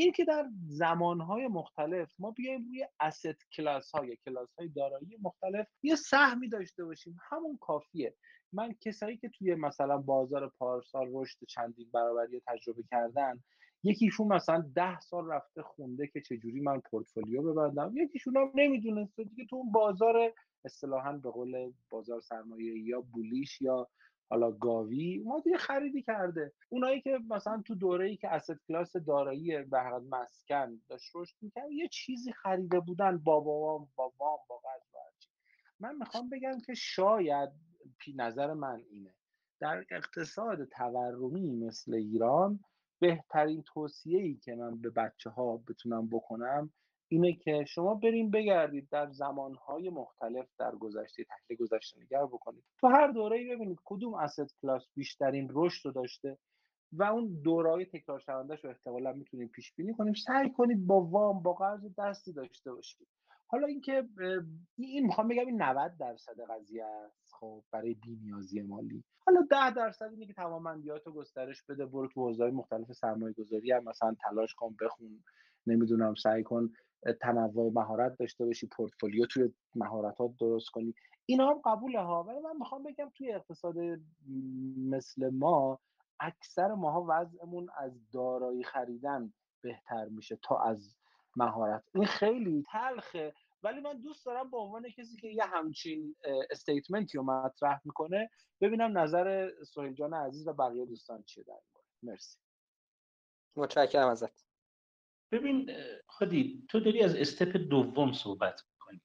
این که در زمانهای مختلف ما بیایم روی اسید کلاس های کلاس های دارایی مختلف یه سهمی داشته باشیم. همون کافیه. من کسایی که توی مثلا بازار پارسال رشد چندین برابری تجربه کردن یکیشون مثلا ده سال رفته خونده که چجوری من پورتفولیو ببندم. یکیشون هم نمی‌دونسته دیگه تو اون بازار اصطلاحا به قول بازار سرمایه یا بولیش یا حالا گاوی ما دیگه خریدی کرده. اونایی که مثلا تو دوره ای که اسید کلاس دارایی به مسکن داشت رشد می‌کرد یه چیزی خریده بودن با وام با وام با من می‌خوام بگم که شاید پی نظر من اینه. در اقتصاد تورمی مثل ایران بهترین توصیه ای که من به بچه ها بتونم بکنم اینه که شما بریم بگردید در زمانهای مختلف در گذشته تحلیل گذشته نگر بکنید. تو هر دوره ببینید کدوم اسید کلاس بیشترین رشد رو داشته و اون دورای تکرار شوندهش رو احتمالا می‌تونیم پیش بینی کنیم. سعی کنید با وام با قرض دستی داشته باشید. حالا اینکه این می‌خوام بگم این 90 درصد قضیه است خب برای بی‌نیازی مالی. حالا 10 درصد اینه که توانمندیات رو گسترش بده برو تو حوزه‌های مختلف سرمایه گذاری هم مثلا تلاش کن بخون نمی‌دونم سعی کن تنوع مهارت داشته باشی پورتفولیو توی مهارتات درست کنی. اینا هم قبوله ها ولی من می‌خوام بگم توی اقتصاد مثل ما اکثر ماها وضعمون از دارایی خریدن بهتر میشه تا از مهارت. این خیلی تلخه ولی من دوست دارم به عنوان کسی که یه همچین استیتمنتی رو مطرح می‌کنه ببینم نظر سهیل جان عزیز و بقیه دوستان چیه در مرسی. متشکرم ازت. ببین خودی تو داری از استپ دوم صحبت می‌کنی.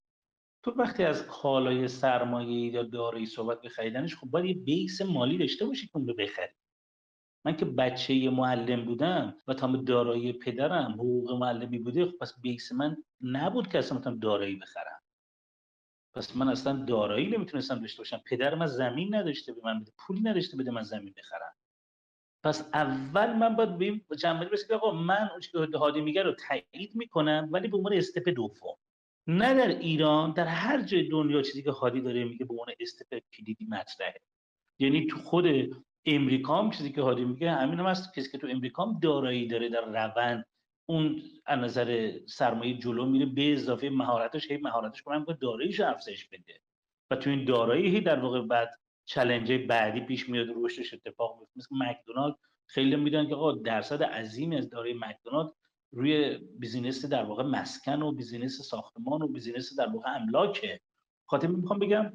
تو وقتی از کالای سرمایه یا دارایی صحبت به خریدنش خب باید یه بیس مالی داشته باشی که اون رو بخری. من که بچه معلم بودم و تا دارایی پدرم حقوق معلمی بوده خب پس بیس من نبود که اصلا مثلا دارایی بخرم. پس من اصلا دارایی نمی‌تونستم داشته باشم. پدرم از زمین نداشته به من بده پولی نداشته بده من زمین بخرم. پس اول من باید به این جنبه که آقا من اون که هادی میگه رو تایید می‌کنم ولی به عنوان استپ دوم. نه در ایران در هر جای دنیا چیزی که هادی داره میگه به عنوان استپ کلیدی مطرحه. یعنی تو خود امریکا هم چیزی که هادی میگه همین هم هست کسی که تو امریکا هم دارایی داره در روند اون از نظر سرمایه جلو میره به اضافه مهارتش هی مهارتش کنم که داراییش افزایش بده. و تو این دارایی هی در واقع بعد challenge بعدی پیش میاد رشدش اتفاق میفته. مثل مکدونالد خیلی می‌دونن که آقا درصد عظیمی از دارایی مکدونالد روی business در واقع مسکن و business ساختمان و business در واقع املاکه. خاطر می‌خوام بگم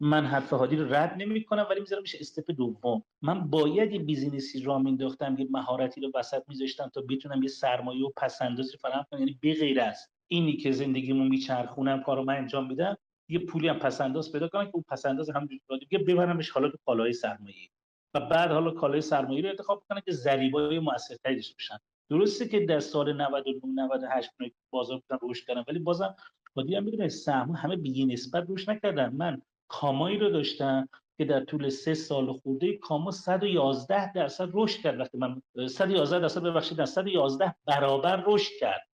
من حرف هادی رو رد نمی کنم ولی می‌ذارم میشه step دوم. من باید یه business ی راه مینداختم یه مهارتی رو وسط میذاشتم تا بتونم یه سرمایه و پس‌اندازی فراهم کنم. یعنی به غیر از اینی که زندگیمو میچرخونم کارو من انجام میدم یه پولی هم پسنداز پیدا کنم که اون پسنداز همونجوری دیگه ببرمش حالا تو کالای سرمایه و بعد حالا کالای سرمایه رو انتخاب کنم که ضریبای موثرتری داشته باشن درسته که در سال 99 98 بازار بودن رشد کردن ولی بازم بادی هم می‌دونه سهم همه به نسبت روش نکردن. من کامایی رو داشتم که در طول سه سال خورده کاما 111 درصد رشد کرد. وقتی من 111 درصد ببخشید 111 برابر رشد کرد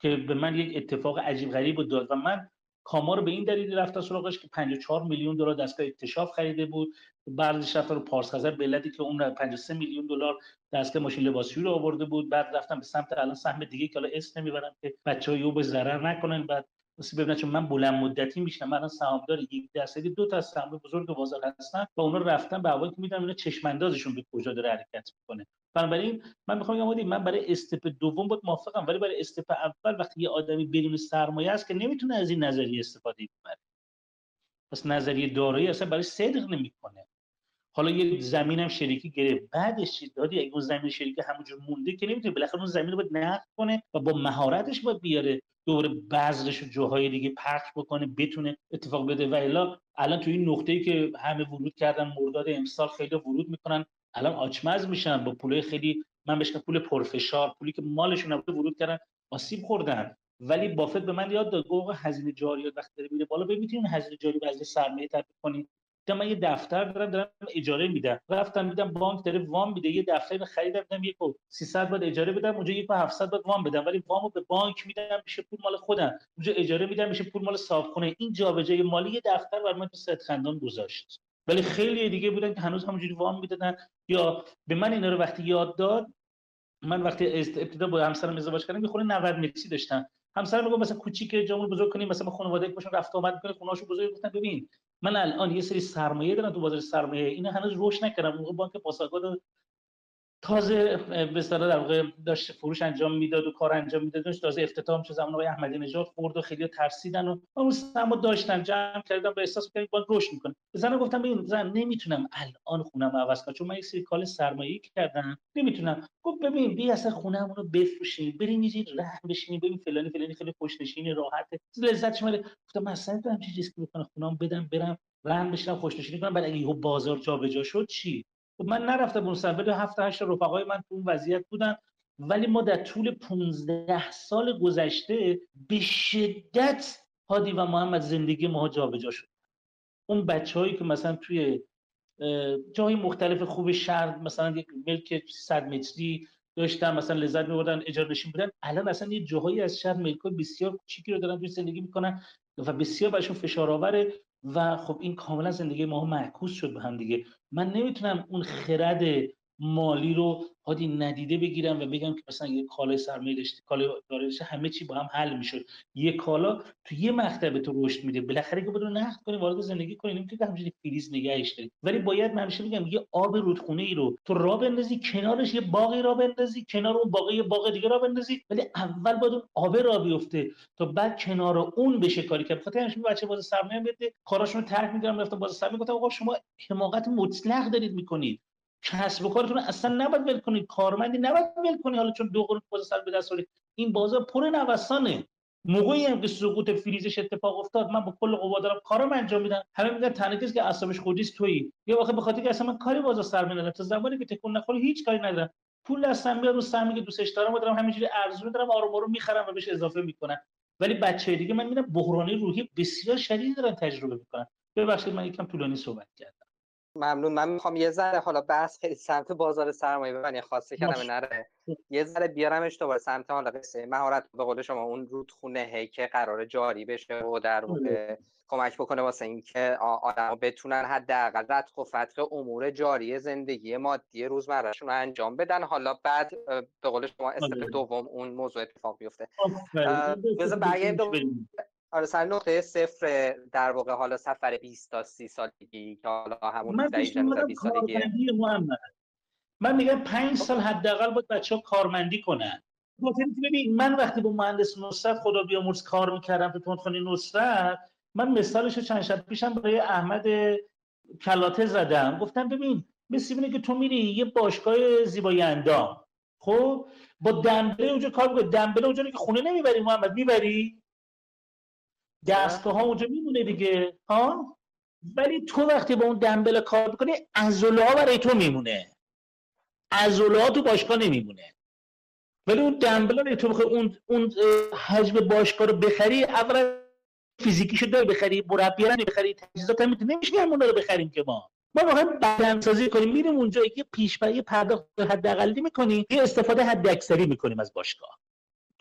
که به من یک اتفاق عجیب غریب داد. و من کاما به این دلیل رفتم سراغش که 54 میلیون دلار دستگاه اکتشاف خریده بود. بعدش رفتم رو پارس خزر بلدی که اون 53 میلیون دلار دستگاه ماشین لباسشویی رو آورده بود. بعد رفتم به سمت الان سهم دیگه که حالا اسم نمی‌برم که بچه‌ها یو به ضرر نکنن. بعد واسه ببینن چون من بلند مدتی میشم من سهامدار یک درصدی دو تا سهم بزرگ بازار هستن و اونا رفتن به هوایی که می‌دونم اینا چشم اندازشون به کجا داره حرکت می‌کنه. بنابراین من می‌خوام بگم من برای استپ دوم بود موافقم ولی برای استپ اول وقتی یه آدمی بدون سرمایه است که نمی‌تونه از این نظریه استفاده کنه پس نظریه دارایی اصلا برای صدق نمی‌کنه. حالا یه زمینم شریکی گرفت. بعدش چی؟ دادی اگه اون زمین شریکی همونجور مونده که نمی‌تونه بالاخره اون زمین رو باید نقد کنه و با مهارتش باید بیاره. دور بذرش رو جاهای دیگه پخش بکنه بتونه اتفاق بده و الا الان تو این نقطه‌ای که همه ورود کردن مرداد امسال خیلی ورود می‌کنن. الان آچمز میشن با پولای خیلی من بهش پول پرفشار پولی که مالشون نبوده ورود کردن آسیب خوردن. ولی بافت به من یاد داد گفت هزینه جاری وقتی داره میره بالا ببینید هزینه جاری به سرمایه تبدیل کنید. دیدم من یه دفتر دارم دارم اجاره میدم. رفتم میدم بانک داره وام میده یه دفتر خریدم دیدم یک 300 بعد اجاره بدم اونجا یک 700 بعد وام بدم. ولی وامو به بانک میدم میشه پول مال خودم. اونجا اجاره میدم میشه پول مال صاحبخونه. این جابجایی مالی یه دفتر بر من تو خندان گذاشت. ولی خیلی دیگه بودن که هنوز همونجوری وام می‌دادن. یا به من اینا رو وقتی یاد داد من وقتی ابتدا با همسرم ازدواج کردم یه خونه 90 متری داشتم. همسرم میگه مثلا کوچیک جامون بزرگ کنیم مثلا خانواده باشون رفت آمد کنه خونه‌اشو بزرگ گفتن ببین من الان یه سری سرمایه دارم تو بازار سرمایه اینا هنوز رشد نکردم. موقع بانک پاسارگاد تازه به اصطلاح در واقع داشت فروش انجام می‌داد و کار انجام می‌داد. داشت تازه افتتاح شد زمان آقای احمدی نژاد خورد و خیلی ترسیدن و اون سمو داشتن جمع کردم به احساس کردم باید رشد می‌کنه زن گفتم ببین زن نمی‌تونم الان خونم عوض کنم چون من یه سری کال سرمایه‌ای کردم. نمی‌تونم. گفت ببین بیا اصلا خونمون رو بفروشیم. بریم یه رحم بشینیم ببین فلانی فلانی خیلی خوش نشینی راحته لذتش میاد گفتم مثلا تو همچین چیزی بکنم خونم بدم برم رحم بشینم خوش نشینی کنم. بعد اگه بازار جابجا شد چی؟ خب من نرفتم اون سر هفت هشت رفقای من تو اون وضعیت بودن. ولی ما در طول 15 سال گذشته به شدت هادی و محمد زندگی ما جابجا شد. اون بچههایی که مثلا توی جای مختلف خوب شهر مثلا یک ملک 100 متری داشتن مثلا لذت میبردن اجاره نشین بودن الان اصلا یه جاهایی از شهر ملک بسیار کوچیکی رو دارن توی زندگی می‌کنن و بسیار براشون فشار آوره. و خب این کاملا زندگی ما معکوس شد به هم دیگه. من نمی‌تونم اون خرد مالی رو هادی ندیده بگیرم و بگم که مثلا یه کالای سرمایه داشتی کالای داره همه چی با هم حل می‌شد. یه کالا تو یه مقطع تو رشد میده. بالاخره که بدون نقد کنی وارد زندگی کنی. نمی‌تونی همینجوری فریز نگهش داری. ولی باید من همیشه میگم یه آب رودخونه ای رو تو را بندازی کنارش یه باقی را بندازی کنار اون باقی یه باغ دیگه را بندازی. ولی اول باید اون آب را بیفته تا بعد کنار اون بشه کاری که بخاطر همین بچه باز سرمایه بده کاراشون ترک می‌گیرن رفتن باز سرمایه گفتم آقا شما حماقت مطلق دارید می‌کنید. کسب و کارتون اصلا نباید ول کنید. کارمندی نباید ول کنید حالا چون دو قرون باز سر به دست این بازار پر نوسانه. موقعی هم که سقوط فریزش اتفاق افتاد من با کل قوا دارم کارم انجام میدم. همه میگن کسی که اعصابش خودیست تویی. یه واقع به خاطر که اصلا من کاری بازار سر ندارم تا زمانی که تکون نخوره هیچ کاری ندارم. پول دستم میاد رو سهمی که دوستش دارم و دارم همینجوری ارزون دارم آروم آروم می‌خرم و بهش اضافه می‌کنم. ولی بچه دیگه من می‌بینم بحرانی روحی بسیار شدیدی دارن تجربه می‌کنن. ببخشید من یکم طولانی صحبت کردم. ممنون. من می‌خوام یه ذره حالا بحث خیلی سمت بازار سرمایه ببنی خواسته کلمه نره. یه ذره بیارمش دوباره سمت حالا قصه مهارت به قول شما اون رودخونه که قرار جاری بشه و در واقع کمک بکنه واسه اینکه آدما بتونن حداقل رتق و فتق امور جاری زندگی مادی روزمرهشون رو انجام بدن. حالا بعد به قول شما استپ آره. دوم اون موضوع اتفاق بیفته. بذار برگردیم آره سر نقطه صفر در واقع حالا سفر 20 تا 30 سالگی که حالا همون من 18 پیشنهادم 20 سالگی محمد. من میگم پنج سال حداقل باید بچه ها کارمندی کنن. خاطر ببین من وقتی با مهندس نصرت خدا بیامرز کار می‌کردم تو تندخانه نصرت من مثالش رو چند شب پیشم برای احمد کلاته زدم. گفتم ببین مثل اینه که تو میری یه باشگاه زیبایی اندام خب با دنبله اونجا کار می‌کنی. دنبله اونجا که خونه نمی‌بری محمد می‌بری؟ دستگاه ها اونجا میمونه دیگه ها؟ ولی تو وقتی با اون دنبل کار می‌کنی عضله ها برای تو میمونه. عضله ها تو باشگاه نمیمونه. ولی اون دنبل رو تو بخوای اون اون حجم باشگاه رو بخری اولا فیزیکیشو داری بخری مربی رو بخری تجهیزات هم می‌تونی نمیشه که همون رو بخریم که ما. ما واقعا بدنسازی کنیم میریم اونجا یه پیشبری پرداخت حداقلی می‌کنیم یه استفاده حداکثری می‌کنیم از باشگاه.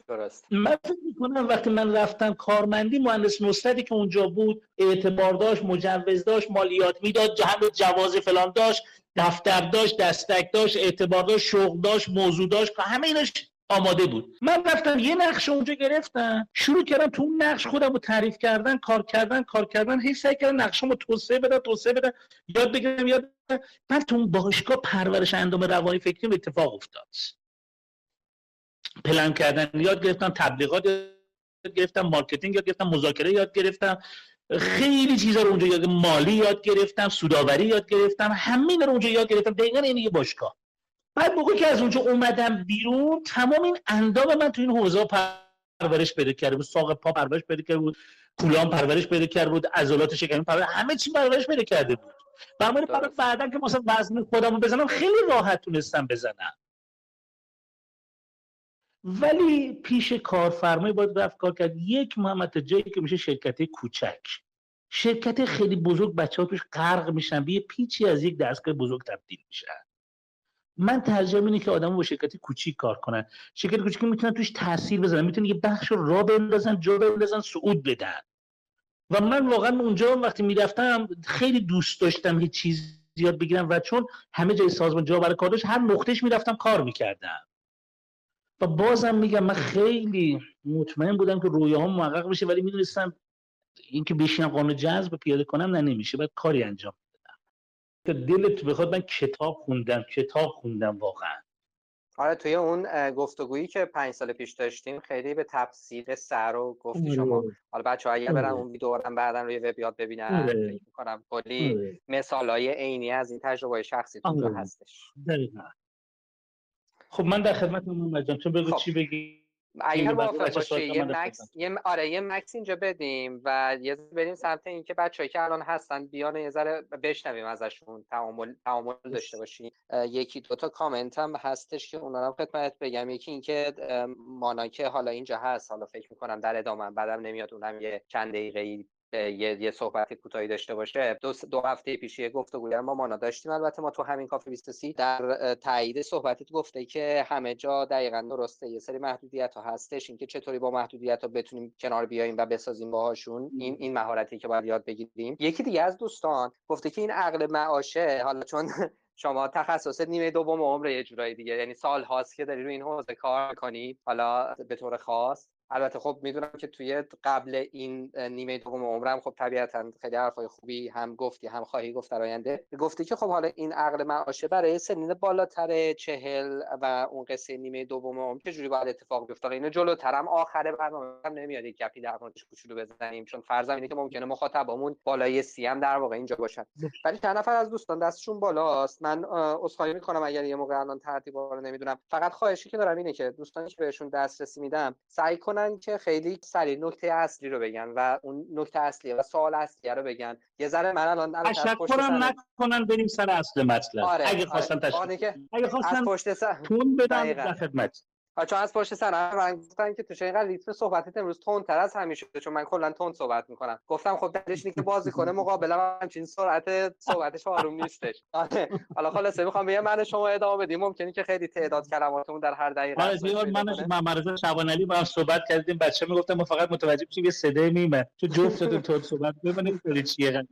درست من فکر می‌کنم وقتی من رفتم کارمندی مهندس نصرتی که اونجا بود اعتبار داشت مجوز داشت مالیات می‌داد جهت جواز فلان داشت دفتر داشت دستک داشت اعتبار داشت شغل داشت موضوع داشت همه ایناش آماده بود. من رفتم یه نقش اونجا گرفتم شروع کردم تو اون نقش خودم رو تعریف کردن کار کردن کار کردن هی سعی کردم نقشمو توسعه بدم توسعه بدم یاد بگیرم یاد بگیرم. بعد تو اون باشگاه پرورش اندام روانی فکری اتفاق افتاد. پلن کردن یاد گرفتم تبلیغات یاد گرفتم marketing یاد گرفتم مذاکره یاد گرفتم. خیلی چیزا رو اونجا یاد مالی یاد گرفتم سوداوری یاد گرفتم همین رو اونجا یاد گرفتم. دقیقا این یه باشگاه. بعد موقعی که از اونجا اومدم بیرون تمام این اندام من تو این حوزه پرورش پیدا کرده بود. ساق پا پرورش پیدا کرده بود کولام پرورش پیدا کرده بود عضلات شکمی پرورش همه چی پرورش پیدا کرده بود. و من. بعدا که مثلا business خودم رو بزنم خیلی راحت تونستم بزنم. ولی پیش کارفرمای باید رفت کار کرد. یک محمد جایی که میشه شرکت کوچک. شرکت خیلی بزرگ بچه ها توش غرق میشن. به یه پیچی از یک دستگاه بزرگ تبدیل میشن. من ترجیح اینه که آدم با شرکت کوچیک کار کنن. شرکت کوچیک می‌تونن توش تاثیر بزنن. می‌تونن یه بخش رو را بندازن جا بندازن صعود بدن. و من واقعا اونجا وقتی می‌رفتم خیلی دوست داشتم یه چیز یاد بگیرم و چون همه جای سازمان جا برای کار داشت هر نقطهش می‌رفتم کار می‌کردم. و بازم میگم من خیلی مطمئن بودم که رویاهام محقق بشه ولی می‌دونستم اینکه بشینم قانون جذب پیاده کنم نه نمیشه باید کاری انجام بدم تا دلت بخواد من کتاب خوندم کتاب خوندم واقعا آره توی اون گفتگویی که پنج سال پیش داشتیم خیلی به تفسیر سر و گفتی شما حالا بچه ها اگر برن آره. اون ویدیو رو بعدا روی وب یاد ببینن آره. فکر می‌کنم کلی آره. مثال های عینی از این تجربه شخصی آره. هستش دقیقاً. خب من در خدمت محمد جان تو بگو خب. چی بگی؟ اگر موافق باشی سوال یه مکس یه آره یه مکس اینجا بدیم و یه بریم سمت اینکه بچه‌ای که الان هستن بیان یه ذره بشنویم ازشون تعامل تعامل داشته باشیم یکی دو تا کامنت هم هستش که اونا هم خدمت بگم. یکی اینکه مانا که حالا اینجا هست حالا فکر می‌کنم در ادامه بعدم نمیاد اونم یه چند دقیقه یه یه صحبت کوتاهی داشته باشه. دو, دو هفته پیش یه گفتگویی رو ما مانا داشتیم. البته ما تو همین کافه 23 در تایید صحبتت گفته که همه جا دقیقا درسته. یه سری محدودیت ها هستش. اینکه چطوری با محدودیت ها بتونیم کنار بیاییم و بسازیم باهاشون. این این مهارتی که باید یاد بگیریم. یکی دیگه از دوستان گفته که این عقل معاشه حالا چون شما تخصص نیمه دوم عمر یه جورایی دیگه یعنی سال هاست که داری روی این حوزه کار می‌کنی. حالا به طور خاص. البته خب می‌دونم که توی قبل این نیمه دوم عمرم خب طبیعتا خیلی حرفای خوبی هم گفتی هم خواهی گفت در آینده. گفتی که خب حالا این عقل معاشه برای سنین بالاتر چهل و اون قصه نیمه دوم عمر چجوری باید اتفاق بیفته؟ اینو جلوترم آخر برنامه هم نمیاد یک گپی در موردش کوچولو بزنیم چون فرضم اینه که ممکنه مخاطبامون بالای سی هم در واقع اینجا باشن. ولی چند نفر از دوستان دستشون بالاست. من اه، عذرخواهی می‌کنم اگر یه موقع الان ترتیب رو نمی‌دونم. فقط خواهشی که دارم اینه که دوستانی که بهشون دسترسی میدم سعی کنن که خیلی سریع نکته اصلی رو بگن و اون نکته اصلی و سوال اصلی رو بگن یه ذره من الان تشکرم نکنن بریم سر اصل مطلب آره اگه خواستم آره. تشکر آره اگه پشت سر تون بدم. در خدمت چون از پشت سر من گفتن که تو چقدر ریتم صحبتت امروز تر از همیشه چون من کلا تند صحبت می‌کنم. گفتم خب دلش اینه که بازی کنه مقابل همچین سرعت صحبتش آروم نیستش. آره. حالا خلاصه می‌خوام بگم من شما ادامه بدیم. ممکنه که خیلی تعداد کلماتمون در هر دقیقه آره من محمد شبانعلی با هم صحبت کردیم بچه می‌گفتم ما فقط متوجه میشیم یه صدای میمه تو جفتتون تو صحبت ببینید چیه.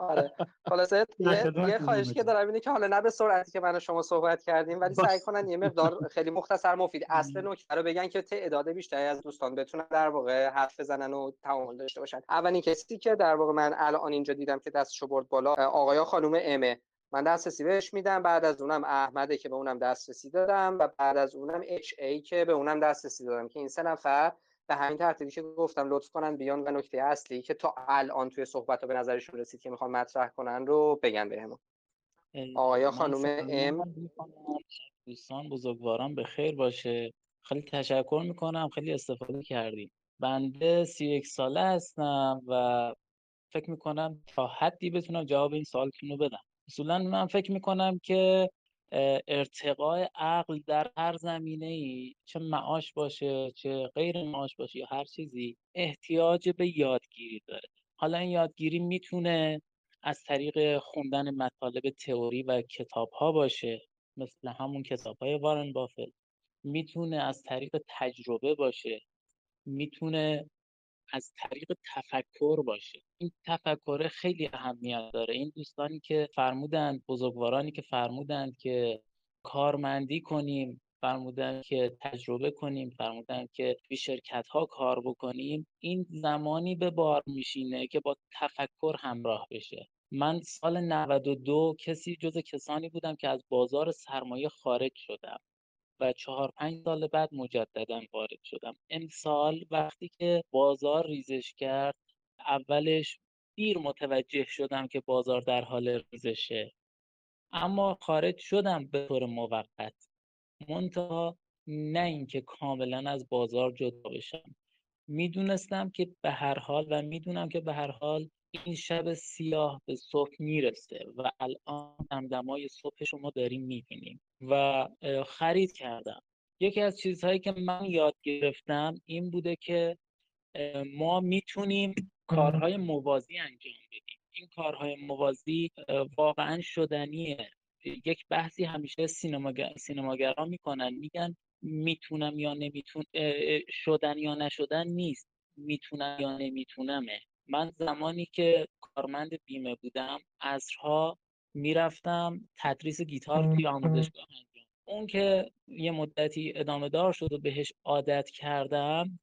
آره. خلاصه یه, خواهشی که دارم اینه که حالا نه به سرعتی که من و شما صحبت کردیم ولی سعی کنن یه مقدار خیلی مختصر مفید. اصل نکته رو بگن که تعداد بیشتری از دوستان بتونن در واقع حرف بزنن و تعامل داشته باشن. اولین کسی که در واقع من الان اینجا دیدم که دستشو برد بالا آقای خانم امه من دسترسی بهش میدم بعد از اونم احمده که به اونم دسترسی دادم و بعد از اونم اچ ای که به اونم دسترسی دادم که این سه نفر به همین ترتیبی که گفتم لطف کنن بیان و نکته اصلی که تا الان توی صحبت ها به نظرشون رسید که می‌خوان مطرح کنن رو بگن بهمون. آقای خانم ام. دوستان بزرگواران به خیر باشه. خیلی تشکر می‌کنم. خیلی استفاده کردیم بنده سی یک ساله هستم و فکر می‌کنم تا حدی بتونم جواب این سوالتون رو بدم. اصولا من فکر می‌کنم که ارتقاء عقل در هر زمینه ای چه معاش باشه چه غیر معاش باشه یا هر چیزی احتیاج به یادگیری داره. حالا این یادگیری می‌تونه از طریق خوندن مطالب تئوری و کتاب ها باشه مثل همون کتاب های وارن بافل. می‌تونه از طریق تجربه باشه. می‌تونه از طریق تفکر باشه. این تفکر خیلی اهمیت داره. این دوستانی که فرمودند بزرگوارانی که فرمودند که کارمندی کنیم فرمودن که تجربه کنیم فرمودن که توی شرکت ها کار بکنیم این زمانی به بار میشینه که با تفکر همراه بشه. من سال 92 کسی جز کسانی بودم که از بازار سرمایه خارج شدم. و چهار پنج سال بعد مجددا وارد شدم. امسال وقتی که بازار ریزش کرد اولش دیر متوجه شدم که بازار در حال ریزشه. اما خارج شدم به طور موقت منتها نه اینکه کاملا از بازار جدا بشم. می‌دونستم که به هر حال و می‌دونم که به هر حال این شب سیاه به صبح می‌رسه و الان دمدمای صبح شما داریم می‌بینیم. و خرید کردم. یکی از چیزهایی که من یاد گرفتم این بوده که ما می‌تونیم کارهای موازی انجام بدیم. این کارهای موازی واقعا شدنیه. یک بحثی همیشه سینماگر... سینماگران می‌کنن میگن می‌تونم یا نمیتون شدن یا نشدن نیست. می‌تونم یا نمیتونمه. من زمانی که کارمند بیمه بودم عصرها می‌رفتم تدریس گیتار توی آموزشگاه انجام. اون که یه مدتی ادامه دار شد و بهش عادت کردم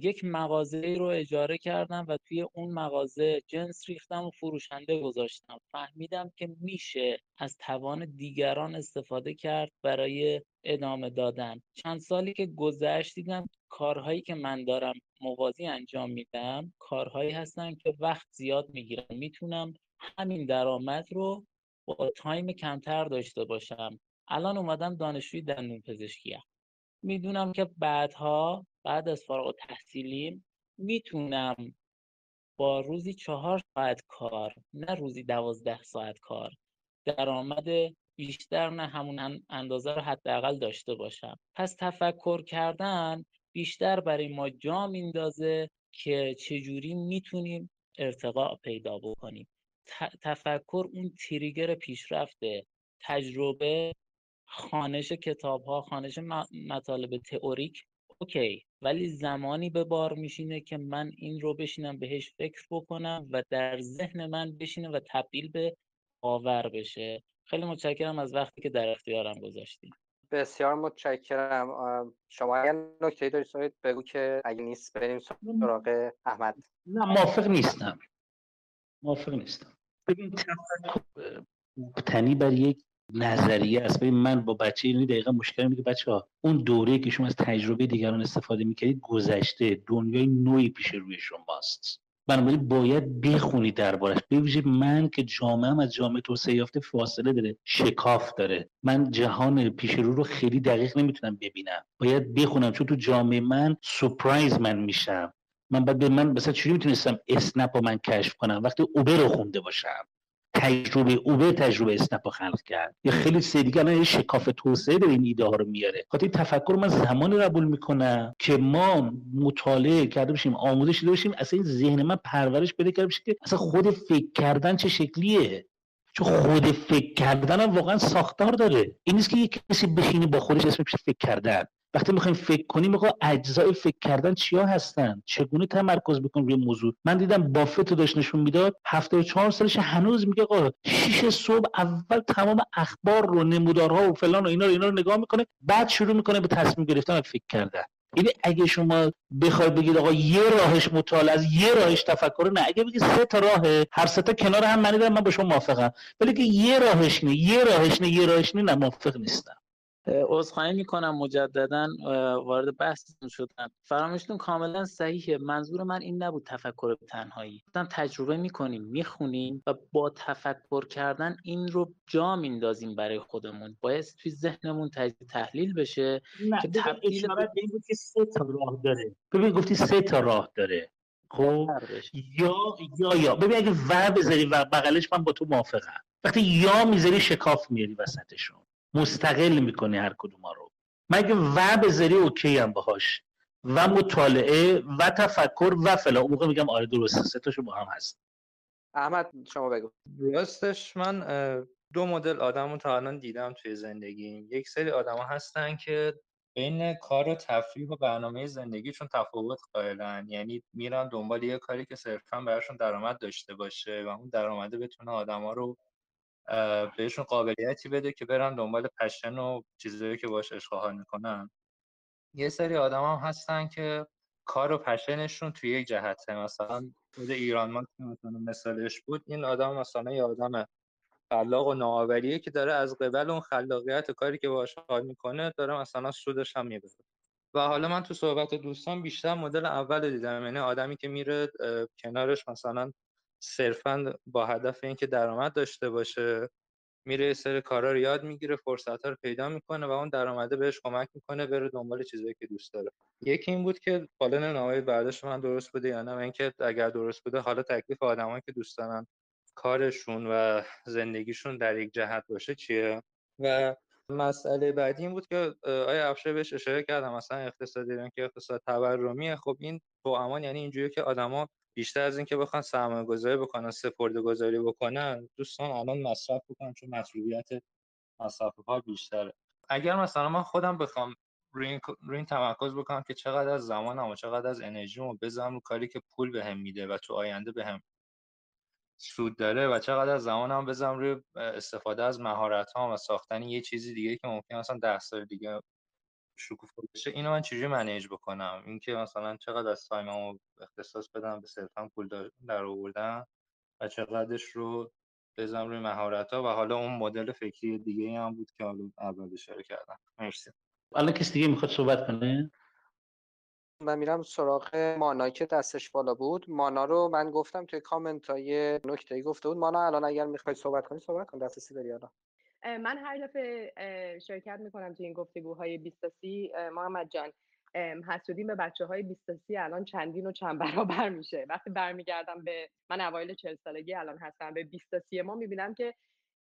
یک مغازه رو اجاره کردم و توی اون مغازه جنس ریختم و فروشنده گذاشتم. فهمیدم که میشه از توان دیگران استفاده کرد برای ادامه دادن. چند سالی که گذشت دیدم کارهایی که من دارم موازی انجام میدم کارهایی هستن که وقت زیاد می‌گیرن می‌تونم همین درآمد رو با تایم کمتر داشته باشم. الان اومدم دانشجوی دندون پزشکی می‌دونم که بعدها بعد از فارغ تحصیلیم می‌تونم با روزی چهار ساعت کار نه روزی دوازده ساعت کار درآمد بیشتر نه همون اندازه رو حداقل داشته باشم. پس تفکر کردن بیشتر برای ما جا میندازه که چجوری می‌تونیم ارتقاء پیدا بکنیم. تفکر اون تریگر پیشرفته تجربه خانش کتاب ها خانش مطالب تئوریک اوکی ولی زمانی به بار میشینه که من این رو بشینم بهش فکر بکنم و در ذهن من بشینه و تبدیل به باور بشه. خیلی متشکرم از وقتی که در اختیارم گذاشتیم بسیار متشکرم. شما اگر نکته دارید بگو که اگه نیست بریم سراغ احمد. نه موافق نیستم. موافق نیستم. ببین تنی بر یک نظریه است. ببین من با بچه اینو دقیقا مشکل که بچه ها اون دوره که شما از تجربه دیگران استفاده می‌کردید گذشته دنیای نوعی پیش روی شماست. بنابراین باید بخونید دربارش. بویژه من که جامعه از جامعه توسعه یافته فاصله داره شکاف داره. من جهان پیش رو رو خیلی دقیق نمی‌تونم ببینم. باید بخونم چون تو جامعه من سپرایز من میشم. من بعد به من مثلا چجوری می‌تونستم اسنپ رو من کشف کنم؟ وقتی اوبر رو خونده باشم. تجربه اوبر تجربه اسنپ خلق کرد. یه خیلی سه دیگه الان شکاف توسعه داره این ایده ها رو میاره. خاطر تفکر من زمانی قبول می‌کنم که ما مطالعه کرده باشیم آموزش دیده باشیم اصلا این ذهن من پرورش بده کرده باشه که اصلا خود فکر کردن چه شکلیه؟ چون خود فکر کردن هم واقعا ساختار داره. این نیست که یه کسی بشینی با خودش اسمش فکر کردن. وقتی می‌خوایم فکر کنیم میخوا اجزای فکر کردن چیا هستن؟ چگونه تمرکز بکنیم روی موضوع؟ من دیدم بافت داشت نشون می‌داد. هفته و چهار سالش هنوز میگه آقا شیش صبح اول تمام اخبار رو نمودارها و فلان و اینا رو اینا رو نگاه می‌کنه بعد شروع می‌کنه به تصمیم گرفتن و فکر کردن. یعنی اگه شما بخوای بگید آقا یه راهش مطالعه از یه راهش تفکر نه. اگه بگید سه تا راهه هر سه تا کنار هم معنی دارم من با شما موافقم. ولی که یه راهش نه یه راهش نه یه راهش نه, نه موافق نیستم. عذرخواهی می‌کنم مجددا وارد بحثتون شدم. فراموشتون کاملا صحیحه. منظور من این نبود تفکر به تنهایی. گفتم تجربه می‌کنیم می‌خونیم و با تفکر کردن این رو جا میندازیم برای خودمون. باید توی ذهنمون تجزیه تحلیل بشه نه که تبدیل به این بود که سه تا راه داره. ببین گفتی سه تا راه داره. خب یا یا یا. ببین اگه و بذاری و بغلش من با تو موافقم. وقتی یا می‌ذاری شکاف میاری وسطشون. مستقل می‌کنه هر کدوم رو. مگه و بذاری اوکی هم باهاش. و مطالعه و تفکر و فلا اون موقع میگم آره درسته سه تاشو با هم هست. احمد شما بگو. راستش من دو مدل آدم رو تا الان دیدم توی زندگی. یک سری آدم هستن که بین کار و تفریح و برنامه زندگیشون تفاوت قائلن. یعنی میرن دنبال یه کاری که صرفا براشون درآمد داشته باشه و اون درآمده بتونه آدما رو بهشون قابلیتی بده که برن دنبال پشن و چیزایی که باش عشق می‌کنن. یه سری آدم هم هستن که کار و پشنشون توی یک جهته. مثلا خود ایران ما مثلا مثالش بود این آدم مثلا یه آدم خلاق و نوآوریه که داره از قبل اون خلاقیت کاری که باش حال می‌کنه داره مثلا سودش هم می‌بره. و حالا من تو صحبت دوستان بیشتر مدل اول دیدم یعنی آدمی که میره کنارش مثلا صرفا با هدف اینکه درآمد داشته باشه میره سر کارا رو یاد می‌گیره فرصت ها رو پیدا می‌کنه و اون درآمده بهش کمک می‌کنه بره دنبال چیزایی که دوست داره. یکی این بود که حالا نامه برداشت من درست بوده یا نه اینکه اگر درست بوده حالا تکلیف آدمایی که دوست دارن کارشون و زندگیشون در یک جهت باشه چیه؟ و مسئله بعدی این بود که آیا افشه بهش اشاره کردم؟ مثلا اقتصادی که اقتصاد تورمیه. خب این تو امان یعنی اینجوریه که آدما بیشتر از اینکه بخوان سرمایه گذاری بکنن سپرده گذاری بکنن دوستان الان مصرف بکنن چون مسئولیت مصرف ها بیشتره. اگر مثلا من خودم بخوام روی این, روی این تمرکز بکنم که چقدر از زمانم و چقدر از انرژیمو بذارم رو کاری که پول بهم میده و تو آینده بهم سود داره و چقدر از زمانم بذارم روی استفاده از مهارت ها و ساختن یه چیزی دیگه که ممکن مثلا ده سال دیگه شکوفا بشه اینو من چجوری manage بکنم؟ اینکه مثلا چقدر از time مو اختصاص بدم به صرفا پول در آوردن و چقدرش رو بزنم روی مهارت ها و حالا اون مدل فکری دیگه هم بود که حالا اول اشاره کردم. مرسی. الان کسی دیگه می‌خواد صحبت کنه؟ من میرم سراغ مانا که دستش بالا بود. مانا رو من گفتم توی کامنت های نکته گفته بود. مانا الان اگر می‌خوای صحبت کنی صحبت کن. دسترسی داری الان. من هر دفعه شرکت می‌کنم توی این گفتگوهای 20 تا 30 محمد جان حسودیم به بچه های 20 تا الان چندین و چند برابر میشه. وقتی برمیگردم به من اوایل 40 سالگی الان هستم به 20 تا 30 ما می‌بینم که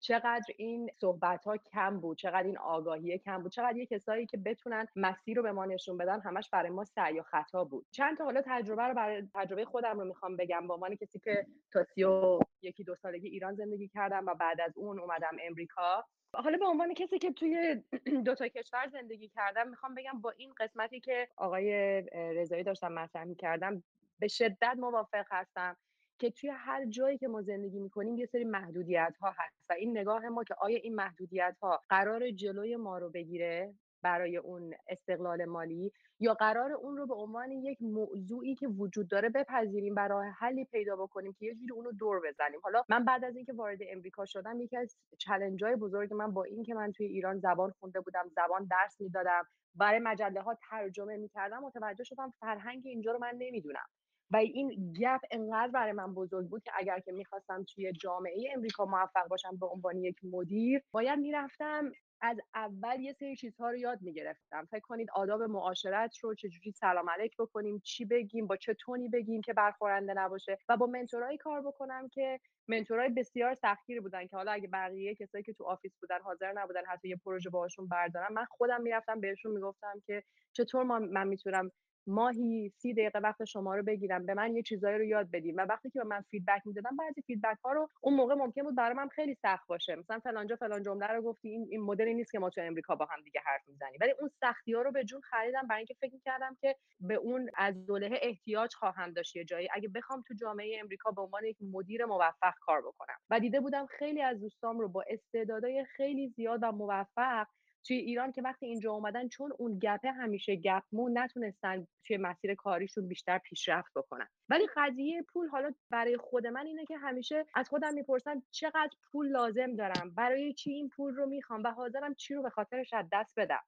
چقدر این صحبت ها کم بود چقدر این آگاهی کم بود چقدر یه کسایی که بتونن مسیر رو به ما نشون بدن همش برای ما سعی و خطا بود. چند تا حالا تجربه رو برای تجربه خودم رو می‌خوام بگم به عنوان کسی که تا سی و یکی دو سالگی ایران زندگی کردم و بعد از اون اومدم امریکا. حالا به عنوان کسی که توی دو تا کشور زندگی کردم می‌خوام بگم با این قسمتی که آقای رضایی داشتم مطرح می‌کردم به شدت موافق هستم. که توی هر جایی که ما زندگی می‌کنیم یه سری محدودیت ها هست و این نگاه ما که آیا این محدودیت ها قرار جلوی ما رو بگیره برای اون استقلال مالی یا قرار اون رو به عنوان یک موضوعی که وجود داره بپذیریم برای حلی پیدا بکنیم که یه جوری اونو دور بزنیم؟ حالا من بعد از اینکه وارد امریکا شدم یکی از چلنج های بزرگ من با این که من توی ایران زبان خونده بودم زبان درس می‌دادم برای مجله ها ترجمه می‌کردم متوجه شدم فرهنگ اینجا رو من نمی‌دونم. و این gap انقدر برای من بزرگ بود که اگر که می‌خواستم توی جامعه امریکا موفق باشم به عنوان یک مدیر باید می‌رفتم از اول یه سری چیزها رو یاد می‌گرفتم. فکر کنید آداب معاشرت رو چجوری سلام علیک بکنیم چی بگیم با چه tone ی بگیم که برخورنده نباشه و با mentor ایی کار بکنم که mentor ای بسیار سختگیری بودن که حالا اگه بقیه کسایی که تو office بودن حاضر نبودن حتی یه پروژه باهاشون بردارم من خودم می‌رفتم بهشون می‌گفتم که چطور من می‌تونم ماهی سی دقیقه وقت شما رو بگیرم به من یه چیزایی رو یاد بدین و وقتی که به من feedback می‌دادن بعضی feedback ها رو اون موقع ممکن بود برای من خیلی سخت باشه. مثلا فلانجا فلان جمله رو گفتی این این مدلی نیست که ما تو امریکا با هم دیگه حرف می‌زنیم. ولی اون سختی ها رو به جون خریدم برای اینکه فکر کردم که به اون عضله احتیاج خواهم داشت یه جایی. اگه بخوام تو جامعه امریکا به عنوان یک مدیر موفق کار بکنم. و دیده بودم خیلی از دوستام رو با استعدادهای خیلی زیاد و موفق توی ایران که وقتی اینجا اومدن چون اون گپه همیشه گپ مون نتونستن توی مسیر کاریشون بیشتر پیشرفت بکنن. ولی قضیه پول حالا برای خود من اینه که همیشه از خودم می‌پرسم چقدر پول لازم دارم؟ برای چی این پول رو می‌خوام؟ و حاضرم چی رو به خاطرش از دست بدم؟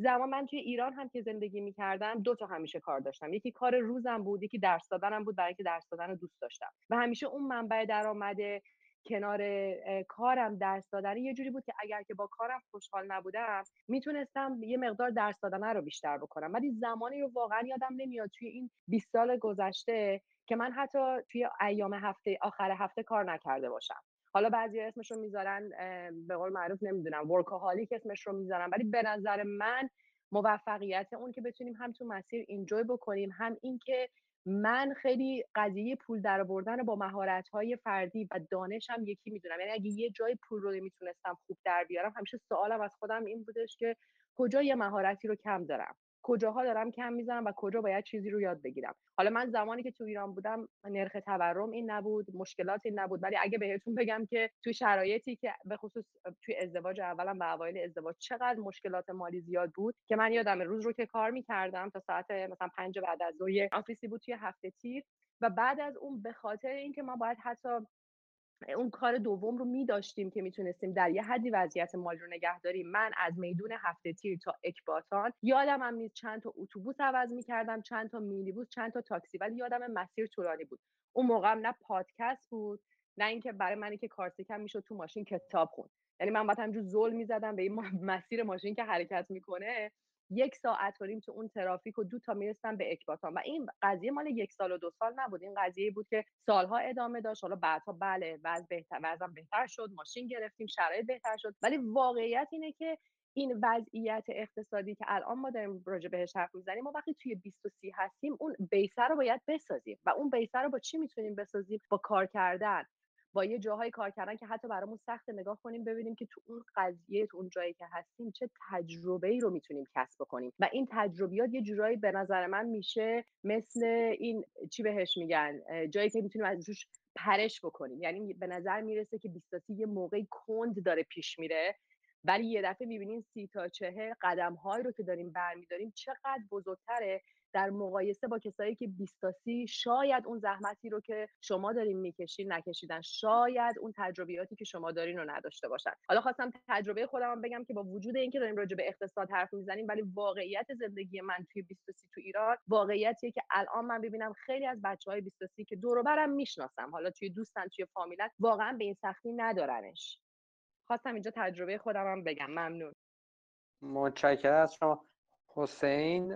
زمان من توی ایران هم که زندگی می‌کردم دو تا همیشه کار داشتم. یکی کار روزم بود یکی درس دادنم بود برای اینکه درس دادن رو دوست داشتم. و همیشه اون منبع درآمد کنار کارم درس دادن یه جوری بود که اگر که با کارم خوشحال نبودم می‌تونستم یه مقدار درس دادن رو بیشتر بکنم. ولی زمانی رو واقعا یادم نمیاد توی این 20 سال گذشته که من حتی توی ایام هفته آخر هفته کار نکرده باشم. حالا بعضی اسمش رو می‌ذارن به قول معروف نمی‌دونم ورکاهالیک اسمش رو می‌ذارن. ولی به نظر من موفقیت اون که بتونیم هم تو مسیر اینجوی بکنیم هم این که من خیلی قضیه پول در آوردن با مهارت های فردی و دانشم یکی می‌دونم. یعنی اگه یه جای پول رو می‌تونستم خوب در بیارم همیشه سوالم از خودم این بودش که کجا یه مهارتی رو کم دارم؟ کجاها دارم کم می‌زنم و کجا باید چیزی رو یاد بگیرم. حالا من زمانی که تو ایران بودم نرخ تورم این نبود مشکلات این نبود ولی اگه بهتون بگم که تو شرایطی که به خصوص توی ازدواج اولم و اوایل ازدواج چقدر مشکلات مالی زیاد بود که من یادم روز رو که کار می‌کردم تا ساعت مثلا پنج بعد از ظهر آفیسی بود توی هفته تیر و بعد از اون به خاطر اینکه ما باید حتی اون کار دوم رو می داشتیم که می‌تونستیم در یه حدی وضعیت مالی رو نگه داریم. من از میدون هفته تیر تا اکباتان یادم هم نیست چند تا اتوبوس عوض می‌کردم چند تا مینیبوس چند تا تاکسی ولی یادم مسیر طولانی بود. اون موقع هم نه پادکست بود نه اینکه برای منی که کارسیکم می‌شد تو ماشین کتاب خون یعنی من باید همجور زل می‌زدم به این مسیر ماشین که حرکت می‌کنه. یک ساعت و نیم تو اون ترافیک و دو تا می‌رسم به اکباتان. و این قضیه مال یک سال و دو سال نبود. این قضیه بود که سالها ادامه داشت. حالا بعدها بله وضع بهتر وضعم بهتر شد. ماشین گرفتیم شرایط بهتر شد. ولی واقعیت اینه که این وضعیت اقتصادی که الان ما داریم راجع بهش حرف می‌زنیم ما وقتی توی 20 و 30 هستیم اون بیسه رو باید بسازیم. و اون بیسه رو با چی می‌تونیم بسازیم؟ با کار کردن با یه جاهای کار کردن که حتی برامون سخت نگاه کنیم ببینیم که تو اون قضیه تو اون جایی که هستیم چه تجربه ای رو می‌تونیم کسب کنیم. و این تجربیات یه جورایی به نظر من میشه مثل این چی بهش میگن جایی که می‌تونیم از روش پرش بکنیم. یعنی به نظر می‌رسه که 20 یه موقعی کند داره پیش میره ولی یه دفعه می‌بینیم سی تا چهل قدم هایی رو که داریم برمیداریم چقدر بزرگتره در مقایسه با کسایی که 20 تا 30 شاید اون زحمتی رو که شما دارین می‌کشین نکشیدن. شاید اون تجربیاتی که شما دارین رو نداشته باشن. حالا خواستم تجربه خودم بگم که با وجود اینکه داریم راجع به اقتصاد حرف می‌زنیم ولی واقعیت زندگی من توی 20 تا 30 تو ایران واقعیتیه که الان من ببینم خیلی از بچه های 20 تا 30 که دور برم می‌شناسم. حالا توی دوستن توی فامیلن واقعا به این سختی ندارنش. خواستم اینجا تجربه خودم هم بگم. ممنون. متشکرم از شما. حسین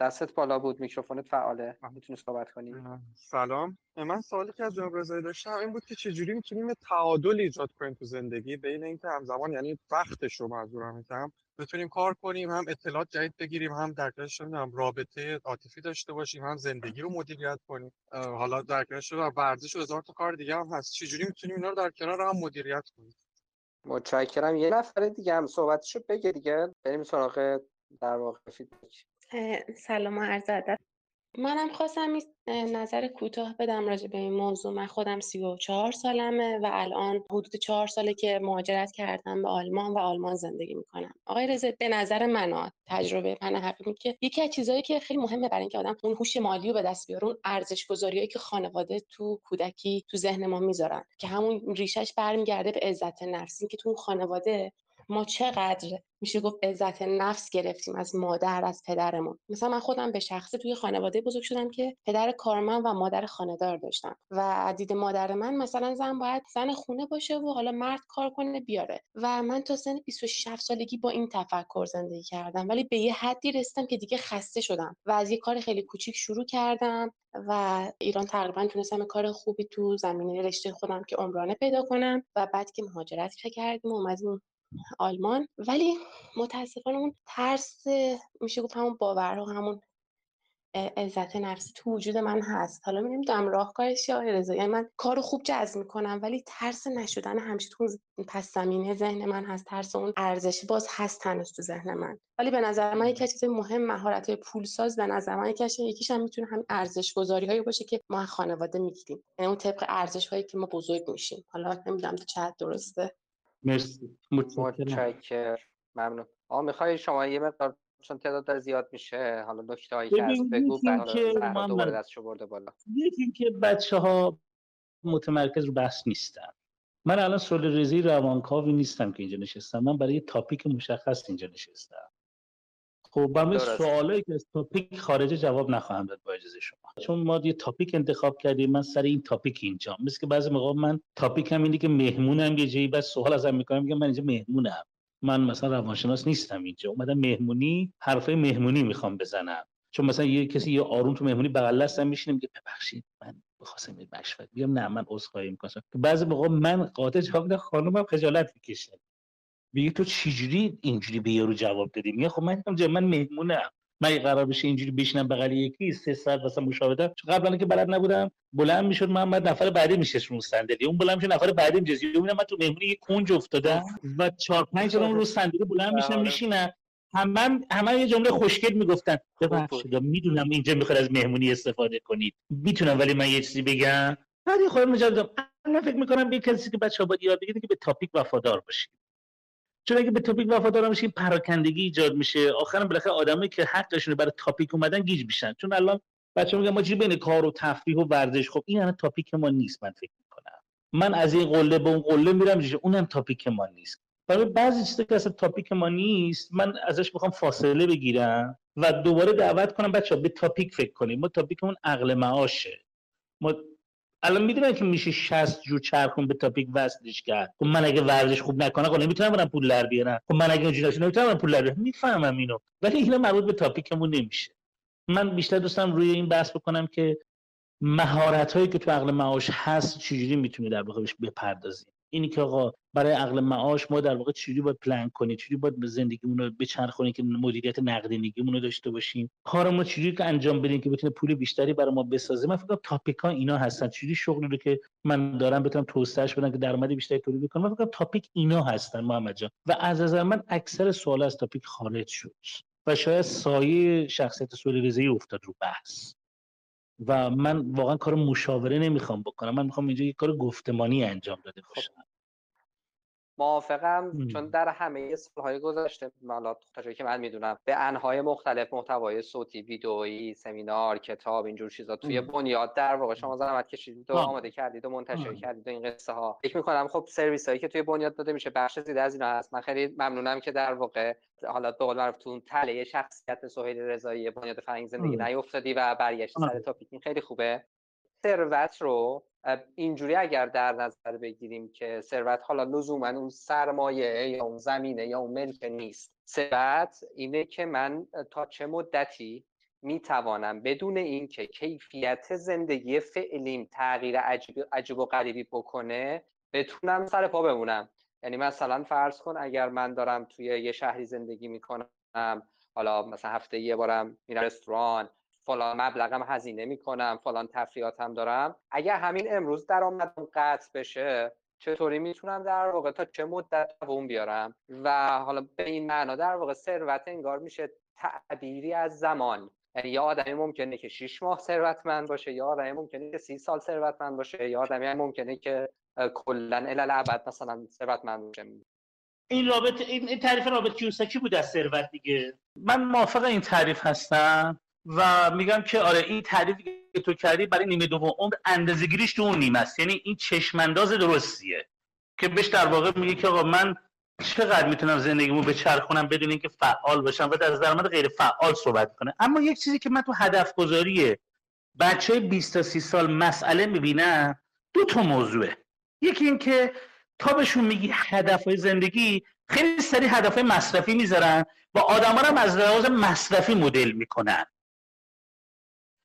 دستت بالا بود میکروفونت فعاله. می‌تونی صحبت کنی. سلام. من سوالی که از جناب رضایی داشتم این بود که چجوری می‌تونیم تعادل ایجاد کنیم تو زندگی؟ بین اینکه همزمان یعنی وقتش رو منظورم میگم. بتونیم کار کنیم هم اطلاعات جدید بگیریم هم در هم رابطه عاطفی داشته باشیم هم زندگی رو مدیریت کنیم. حالا در کنارش ورزش و هزار تا کار دیگه هم هست. چجوری می‌تونیم اینا رو در کنار هم مدیریت کنیم؟ متشکرم. یه نفر دیگه هم صحبتشو بگه دیگه. بریم سراغ در واقع فیدبک سلام و عرض ادب. منم خواستم نظر کوتاه بدم راجع به این موضوع. من خودم سی و چهار سالمه و الان حدود چهار ساله که مهاجرت کردم به آلمان و آلمان زندگی می‌کنم. آقای رضا به نظر من تجربه من حقیقی که یکی از چیزهایی که خیلی مهمه برای اینکه آدم اون هوش مالی رو به دست بیاره اون ارزش گذاریایی که خانواده تو کودکی تو ذهن ما می‌ذارن. که همون ریشش برمیگرده به عزت نفسی که تو اون خانواده ما چقدر میشه گفت عزت نفس گرفتیم از مادر از پدرمون. مثلا من خودم به شخصه توی خانواده بزرگ شدم که پدر کارمند و مادر خانهدار داشتم و دید مادر من مثلا زن باید زن خونه باشه و حالا مرد کار کنه بیاره. و من تا سن 26 سالگی با این تفکر زندگی کردم. ولی به یه حدی رسیدم که دیگه خسته شدم و از یه کار خیلی کوچیک شروع کردم و ایران تقریبا تونستم کار خوبی تو زمینه رشته خودم که عمرانه پیدا کنم و بعد که مهاجرت کردیم و اومدیم آلمان. ولی متاسفانه اون ترس میشه گفت همون باورها همون عزت نفسی تو وجود من هست. حالا نمی‌دونم راهکارش یا رضا. یعنی من کارو خوب جذب می‌کنم ولی ترس نشدن همیشه تو پس زمینه ذهن من هست. ترس اون ارزشی باز هست هنوز تو ذهن من. ولی به نظر من یکی چیز مهم مهارت های پولساز به نظر من یکی یکیش هم می‌تونه هم ارزش گذاری هایی باشه که ما خانواده می‌گیریم. یعنی اون طبق ارزش هایی که ما بزرگ میشیم. حالا نمی‌دونم چه درسته؟ مرسی. متشکرم. ممنون. آقا می‌خوای شما یه مقدار چون تعداد زیاد میشه حالا نکته هایی که هست بگو که دوباره دستشو برده بالا. یکی اینکه بچه ها متمرکز رو بحث نیستن. من الان سول رزی روانکاوی نیستم که اینجا نشستم. من برای یه تاپیک مشخص اینجا نشستم. خب برای سوالایی که از تاپیک خارجه جواب نخواهم داد با اجازه شما چون ما یه تاپیک انتخاب کردیم من سر این تاپیک اینجا مثل که بعضی موقع من تاپیک هم اینه که مهمونم یه جایی بعد سوال ازم می‌کنم میگم من اینجا مهمونم. من مثلا روانشناس نیستم اینجا. اومدم مهمونی حرفای مهمونی می‌خوام بزنم. چون مثلا یه کسی یه آروم تو مهمونی بغل دستم میشینه میگه ببخشید من بخواستم یه مشورت بیام. نه من عذرخواهی می‌کنم. که بعضی موقع من قاطع جواب میدم خانومم خجالت می‌کشه. میگه تو چجوری اینجوری به یارو جواب دادی؟ میگه خب من من مهمونم. من قرار بشه اینجوری بشینم بغل یکی سه ساعت مشاهده چون قبلا که بلد نبودم بلند می‌شد من بعد نفر بعدی میشه رو صندلی. اون بلند میشه نفر بعدی میشه می‌بینم من تو مهمونی یه کنج افتادم و چهار پنج جلوم رو صندلی بلند میشم آره. میشینم. همه همه یه جمله خوشگل می‌گفتن. ببخشید می‌دونم اینجا می‌خواد از مهمونی استفاده کنید. می‌تونم ولی من یه چیزی بگم. بعد خودم مجدد من فکر می‌کنم یه کسی که بچه‌ها باید یاد بگیره که به تاپیک وفادار باشید چون اگه به تاپیک وفادار باشیم پراکندگی ایجاد میشه. آخرا بالاخره آدمایی که حقشونه برای تاپیک اومدن گیج میشن. چون الان بچه میگن ما چی بین کار و تفریح و ورزش؟ خب این هم تاپیک ما نیست من فکر می‌کنم. من از این قله به اون قله میرم اون اونم تاپیک ما نیست. برای بعضی چیزا که اصلا تاپیک ما نیست من ازش می‌خوام فاصله بگیرم و دوباره دعوت کنم بچه به تاپیک فکر کنیم. ما تاپیکمون عقل معاشه. ما الان می‌دونن که میشه 60 جور چرخون به تاپیک وصلش کرد. خب من اگه ورزش خوب نکنم خب نمی‌تونم برم پول در بیارم. خب من اگه اونجوری نشم نمی‌تونم پول در بیارم. می‌فهمم اینو. ولی اینا مربوط به تاپیکمون نمیشه. من بیشتر دوستم روی این بحث بکنم که مهارت هایی که تو عقل معاش هست چجوری می‌تونی در واقع بپردازیم اینی که آقا برای عقل معاش ما در واقع چجوری باید پلن کنیم چجوری باید به زندگیمون رو بچرخونیم که مدیریت نقدینگیمون رو داشته باشیم؟ کارمون چجوری که انجام بدیم که بتونه پول بیشتری برای ما بسازه؟ من فکر تاپیک ها اینا هستن. چجوری شغلی رو که من دارم بتونم توسعهش بدم که درآمد بیشتری تولید کنم من فکر تاپیک اینا هستن محمد جان. و از نظر من اکثر سوال از تاپیک خارج شد. و شاید سایه شخصیت رضایی افتاد رو بحث. و من واقعا کار مشاوره نمی‌خوام بکنم. من می‌خوام اینجا یه کار گفتمانی انجام داده خب، باشم. موافقم چون در همه سالهای گذشته حالا تا که من می‌دونم به انهای مختلف محتوای صوتی ویدئویی سمینار کتاب اینجور چیزا توی بنیاد در واقع شما زحمت کشیدید و آماده کردید و منتشر کردید و این قصه ها فکر می‌کنم خب سرویس هایی که توی بنیاد داده میشه بخش زیاده از اینا هست. من خیلی ممنونم که در واقع حالا به قول معروف تو تله شخصیت سهیل رضایی بنیاد فرهنگ زندگی نیافتادی و برگشت سر تاپیک. خیلی خوبه. ثروت رو اینجوری اگر در نظر بگیریم که ثروت حالا لزوما اون سرمایه یا اون زمینه یا اون ملک نیست. ثروت اینه که من تا چه مدتی می‌توانم بدون اینکه کیفیت زندگی فعلیم تغییر عجیب, عجیب و غریبی بکنه بتونم سر پا بمونم. یعنی مثلا فرض کن اگر من دارم توی یه شهری زندگی می‌کنم حالا مثلا هفته یه بارم میرم رستوران فلان مبلغم هزینه می‌کنم فلان تفریحاتم دارم. اگر همین امروز درآمدم قطع بشه چطوری می‌تونم در واقع تا چه مدت دووم بیارم؟ و حالا به این معنا در واقع ثروت انگار میشه تعبیری از زمان. یعنی یا آدمی ممکنه که 6 ماه ثروتمند باشه یا آدمی ممکنه که 30 سال ثروتمند باشه یا آدمی ممکنه که کلا الال ابد مثلا ثروتمند باشه. این رابط این تعریف رابط کیوساکی بود از ثروت دیگه. من موافق این تعریف هستم. و میگم که آره این تعریفی که تو کردی برای نیمه دوم عمر اندازه‌گیریش تو اون نیمه است. یعنی این چشمانداز درستیه که بهش در واقع میگه که آقا من چقدر می‌تونم زندگیمو به چرخونم بدون اینکه فعال باشم و در درآمد غیر فعال صحبت کنه؟ اما یک چیزی که من تو هدف گذاری بچه های 20 تا 30 سال مسئله می‌بینم دو تا موضوعه. یکی اینکه تا بهشون میگی هدف زندگی خیلی سری هدف مصرفی می‌ذارن و آدم ها هم از لحاظ مصرفی مدل می‌کنن.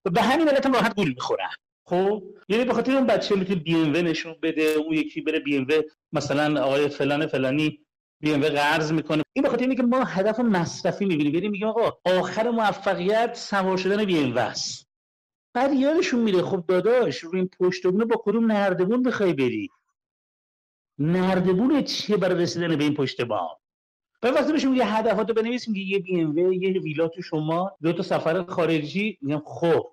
و به همین علت هم راحت گول می‌خورن. خب یعنی به خاطر اون بچه می‌تونه بی ام نشون بده اون یکی بره بی ام مثلا آقای فلان فلانی بی ام قرض می‌کنه. این به خاطر اینه که ما هدف مصرفی می‌بینیم. یعنی میگیم آقا آخر موفقیت سوار شدن بی ام است. بعد یادشون میره خب داداش روی این پشت با کدوم نردبون بخوای بری؟ نردبون چیه برای رسیدن به این پشت با و وقتی بهشون یه هدفاتو بنویسیم که یه بی ام یه ویلا تو شما دو تا سفر خارجی. میگم خب.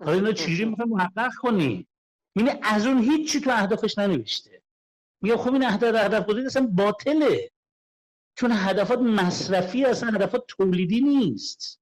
حالا اینا چجوری می‌خوای محقق کنی؟ میگه از اون هیچی تو اهدافش ننوشته. میگه خب این اهداف هدف گذاری اصلا باطله. چون هدفات مصرفی اصلا هدفات تولیدی نیست.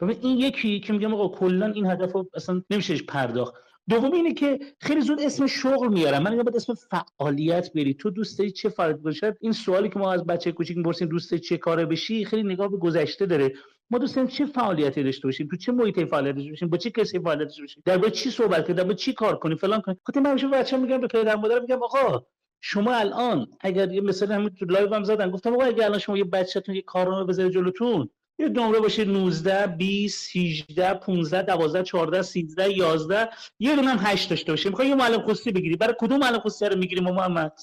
ببین این یکی که میگم آقا کلا این هدف رو اصلا نمیشه پرداخت. دوم اینه که خیلی زود اسم شغل میارم. من باید اسم فعالیت بری. تو دوست داری چه فعالیت باشه این سوالی که ما از بچه کوچیک می‌پرسیم دوست چه کاره بشی؟ خیلی نگاه به گذشته داره. ما دوست داریم چه فعالیتی داشته باشیم؟ تو چه محیطی فعالیت داشته باشیم؟ با چه کسی فعالیت داشته باشیم؟ در چی صحبت کنیم؟ در چی کار کنیم؟ فلان کنیم. خاطر من همیشه بچه‌ها میگم به پدر مادر میگم آقا شما الان اگر یه مثلا همین تو live هم زدن گفتم آقا اگر الان شما یه بچه‌تون یه کارنامه بذاره جلوتون یه نمره باشه 19 20 18 15 12 14 13 11 یه دونه هم 8 داشته باشه. می‌خوای یه معلم خصوصی بگیری. برای کدوم معلم خصوصی رو می‌گیری محمد؟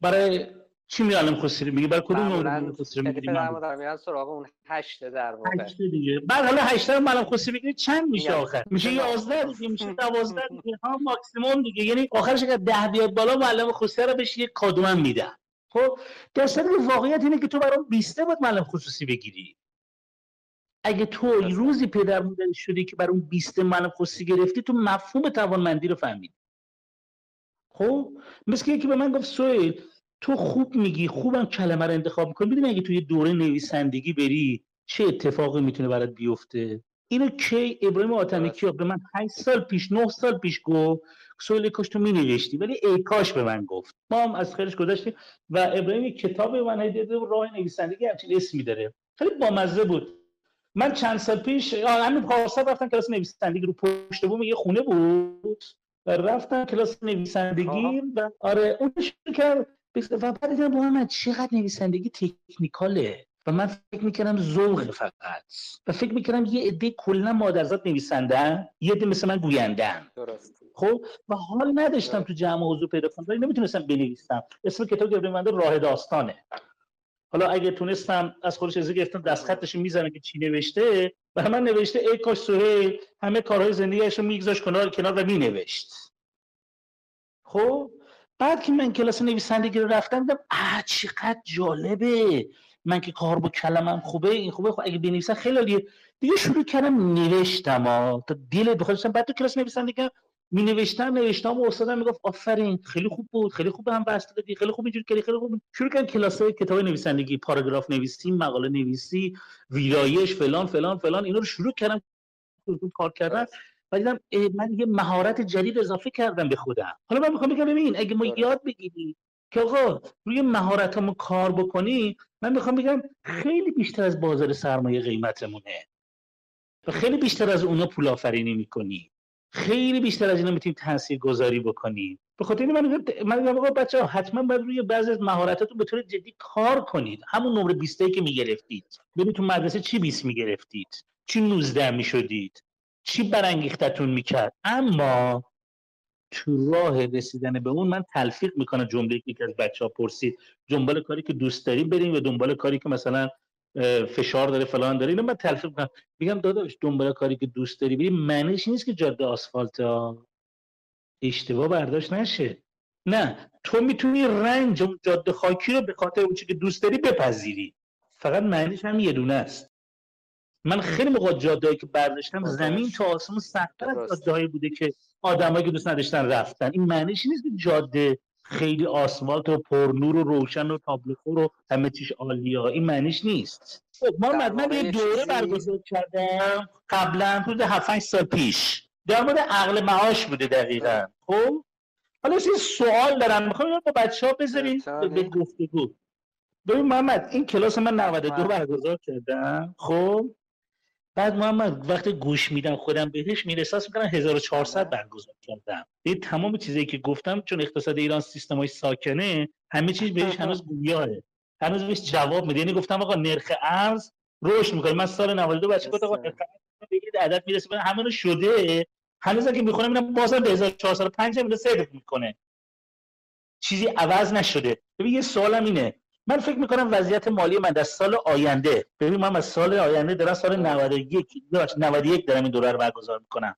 برای چی می معلم خصوصی رو میگی برای کدوم معلم خصوصی رو می‌گیری؟ من در میاد سراغ اون 8 در واقع. 8 دیگه. بعد حالا 8 رو معلم خصوصی بگیری چند میشه آخر؟ میشه 11 دیگه میشه 12 دیگه. ها ماکسیمم دیگه. یعنی آخرش اگه 10 بیاد بالا معلم خصوصی رو بهش یه کادو من میدم خب در واقعیت اینه که تو برام 20 بود معلم خصوصی بگیری. اگه تو روزی پدر مادر شدی که بر اون 20 من خصوصی گرفتی تو مفهوم توانمندی رو فهمیدی. خب؟ مثل یکی به من گفت سویل تو خوب میگی خوبم کلمه رو انتخاب می‌کنی. می‌دونی اگه توی دوره نویسندگی بری چه اتفاقی می‌تونه برات بیفته؟ اینو کی ابراهیم آتمی کیا به من 8 سال پیش 9 سال پیش گفت. سویل کاش تو مینوشتی. ولی ای کاش به من گفت. ما هم از خیرش گذاشتیم و ابراهیم کتاب به من هدیه راه نویسندگی همچین اسمی داره. خیلی بامزه بود. من چند سال پیش همین پارسال رفتم کلاس نویسندگی. رو پشت بوم یه خونه بود و رفتم کلاس نویسندگی و آره اون کرد و بعد دیدم محمد چقدر نویسندگی تکنیکاله. و من فکر می‌کردم ذوق فقط. و فکر می‌کردم یه عده کلا مادرزاد نویسندن یه عده مثل من گویندن. درست. خب؟ و حال نداشتم تو جمع موضوع پیدا کنم ولی نمی‌تونستم بنویسم. اسم کتاب گبری راه داستانه. حالا اگه تونستم از خودش از گرفتم دستخطش می‌زنه که چی نوشته و من نوشته ای کاش سهیل همه کارهای زندگیش رو میگذاشت کنار کنار و مینوشت. خب بعد که من کلاس نویسندگی رو رفتم دیدم آ چقدر جالبه. من که کار با کلمم خوبه این خوبه خب اگه بنویسم خیلی عالیه. دیگه شروع کردم نوشتم ها تا دل بخوام بعد تو کلاس نویسندگی می نوشتم نوشتم و استادم می‌گفت آفرین خیلی خوب بود خیلی خوب هم بسته دادی خیلی خوب اینجوری کردی خیلی خوب شروع کردم کلاس کتاب نویسندگی پاراگراف نویسی مقاله نویسی ویرایش فلان فلان فلان اینا رو شروع کردم کار کردن. و دیدم من یه مهارت جدید اضافه کردم به خودم. حالا من می‌خوام بگم ببین اگه ما یاد بگیریم که آقا روی مهارتمون کار بکنی من می‌خوام بگم خیلی بیشتر از بازار سرمایه قیمتمونه. و خیلی بیشتر از اونا پول آفرینی می‌کنی. خیلی بیشتر از اینا می‌تونیم تاثیر گذاری بکنیم. به خاطر این من من آقا بچه ها حتما باید روی بعضی از مهارتاتون به طور جدی کار کنید. همون نمره 20 که می‌گرفتید. ببین تو مدرسه چی 20 می‌گرفتید؟ چی 19 می‌شدید؟ چی برانگیختتون می‌کرد؟ اما تو راه رسیدن به اون من تلفیق می‌کنم جمله که از بچه ها پرسید. دنبال کاری که دوست داری بریم و دنبال کاری که مثلا فشار داره فلان داره. اینو من تلفیق می‌کنم. میگم داداش دنبال کاری که دوست داری بری. معنیش نیست که جاده آسفالت ها اشتباه برداشت نشه. نه تو می‌تونی رنج اون جاده خاکی رو به خاطر اون که دوست داری بپذیری. فقط معنیش هم یه دونه است. من خیلی موقع جاده که برداشتم زمین تا آسمون سختتر از جایی بوده که آدمایی که دوست نداشتن رفتن. این معنیش نیست که جاده خیلی آسفالت و پرنور و روشن و تابلوخور و همه چیش عالیه. این معنیش نیست. خب محمد من یه دوره برگزار کردم. قبلا حدود 7 سال پیش. در مورد عقل معاش بوده دقیقا. خب؟ حالا این سوال دارم. می‌خوام با بچه ها بذارین به گفتگو. ببین محمد این کلاس من 92 برگزار کردم. خب؟ بعد محمد وقتی گوش میدم خودم بهش میره احساس می‌کنم 1400 برگزار کردم. این تمام چیزایی که گفتم چون اقتصاد ایران سیستم های ساکنه همه چیز بهش هنوز گویاه هنوز بهش جواب میده. یعنی گفتم آقا نرخ ارز رشد می‌کنه. من سال 92 بچه گفتم آقا نرخ ارز بگید عدد می‌رسه. همه شده. هنوز که می‌خونم اینم بازم به 1405 میره سید می‌کنه. چیزی عوض نشده. ببین یه سوالم اینه. من فکر می‌کنم وضعیت مالی من در سال آینده ببین من از سال آینده دارم سال 91 91 دارم این دوره رو برگزار می‌کنم.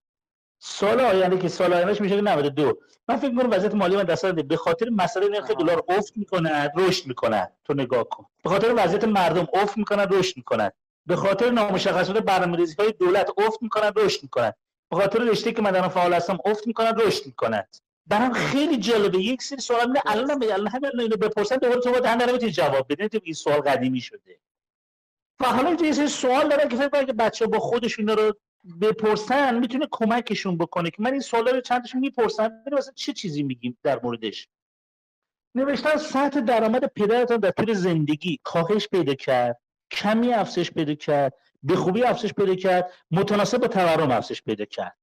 سال آینده که سال آیندهش میشه 92 من فکر می‌کنم وضعیت مالی من در سال به خاطر مسئله نرخ دلار افت می‌کنه رشد می‌کنه. تو نگاه کن. به خاطر وضعیت مردم افت می‌کنه رشد می‌کنه. به خاطر نامشخصات برنامه‌ریزی های دولت افت می‌کنه رشد می‌کنه. به خاطر رشته که من دارم فعال هستم افت می‌کنه رشد می‌کنه. برام خیلی جالبه. یک سری سوال میده. الان هم الان همه اینو بپرسن دوباره تو هم نمی‌تونی جواب بدین تو این سوال قدیمی شده. و حالا یه سری سوال داره که فکر که بچه با خودشون رو بپرسن می‌تونه کمکشون بکنه که من این سوالا رو چندش می‌پرسم مثلا چه چیزی میگیم در موردش. نوشتن سطح درآمد پدرتان در طول زندگی کاهش پیدا کرد کمی افزایش پیدا کرد به خوبی افزایش پیدا کرد متناسب با تورم افزایش پیدا کرد.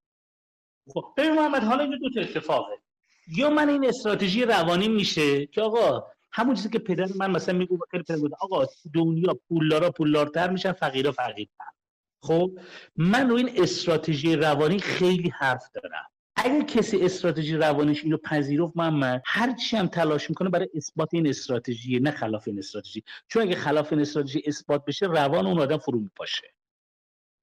خب ببین محمد حالا اینجا دو تا اتفاقه. یا من این استراتژی روانی میشه که آقا همون چیزی که پدر من مثلا میگو خیلی پدر بود آقا دنیا پولدارا پولدارتر میشن فقیرا فقیرتر. خب من رو این استراتژی روانی خیلی حرف دارم. اگر کسی استراتژی روانیش اینو پذیرفت من هر چی هم تلاش می‌کنه برای اثبات این استراتژی نه خلاف این استراتژی. چون اگه خلاف این استراتژی اثبات بشه روان اون آدم فرو میپاشه.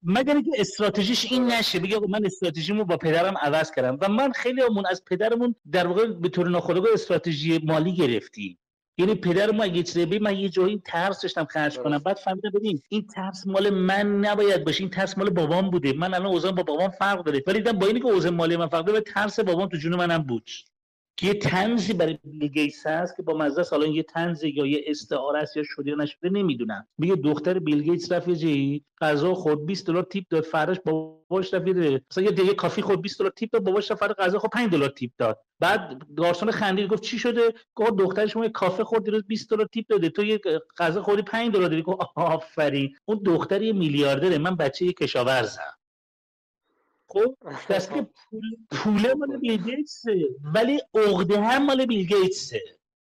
مگر اینکه استراتژیش این نشه بگه من استراتژیمو با پدرم عوض کردم و من خیلی همون از پدرمون در واقع به طور ناخودآگاه استراتژی مالی گرفتیم. یعنی پدر ما اگه چیزی من یه جایی ترس داشتم خرج کنم. بعد فهمیدم ببین این ترس مال من نباید باشه این ترس مال بابام بوده. من الان اوضاع با بابام فرق داره. ولی دیدم با اینکه اوضاع مالی من فرق داره ترس بابام تو جون منم بود. یه تنزی برای بیل گیتس هست که با مزه حالا یه تنز یا یه استعاره است یا شده یا نشده نمی‌دونم. میگه دختر بیل گیتس رفت جایی غذا خورد 20 دلار تیپ داد فرش باباش رفت مثلا یه دیگه کافی خورد 20 دلار تیپ داد باباش رفت غذا خورد 5 دلار تیپ داد. بعد گارسون خندید گفت چی شده؟ گفت دختر شما یه کافه خورد دیروز 20 دلار تیپ داده. تو یه غذا خوردی 5 دلار دادی. گفت آفرین. اون دختر یه میلیاردره. من بچه یه کشاورزم. خب دست که پول پوله مال بیل گیتسه ولی عقده هم مال بیل گیتسه.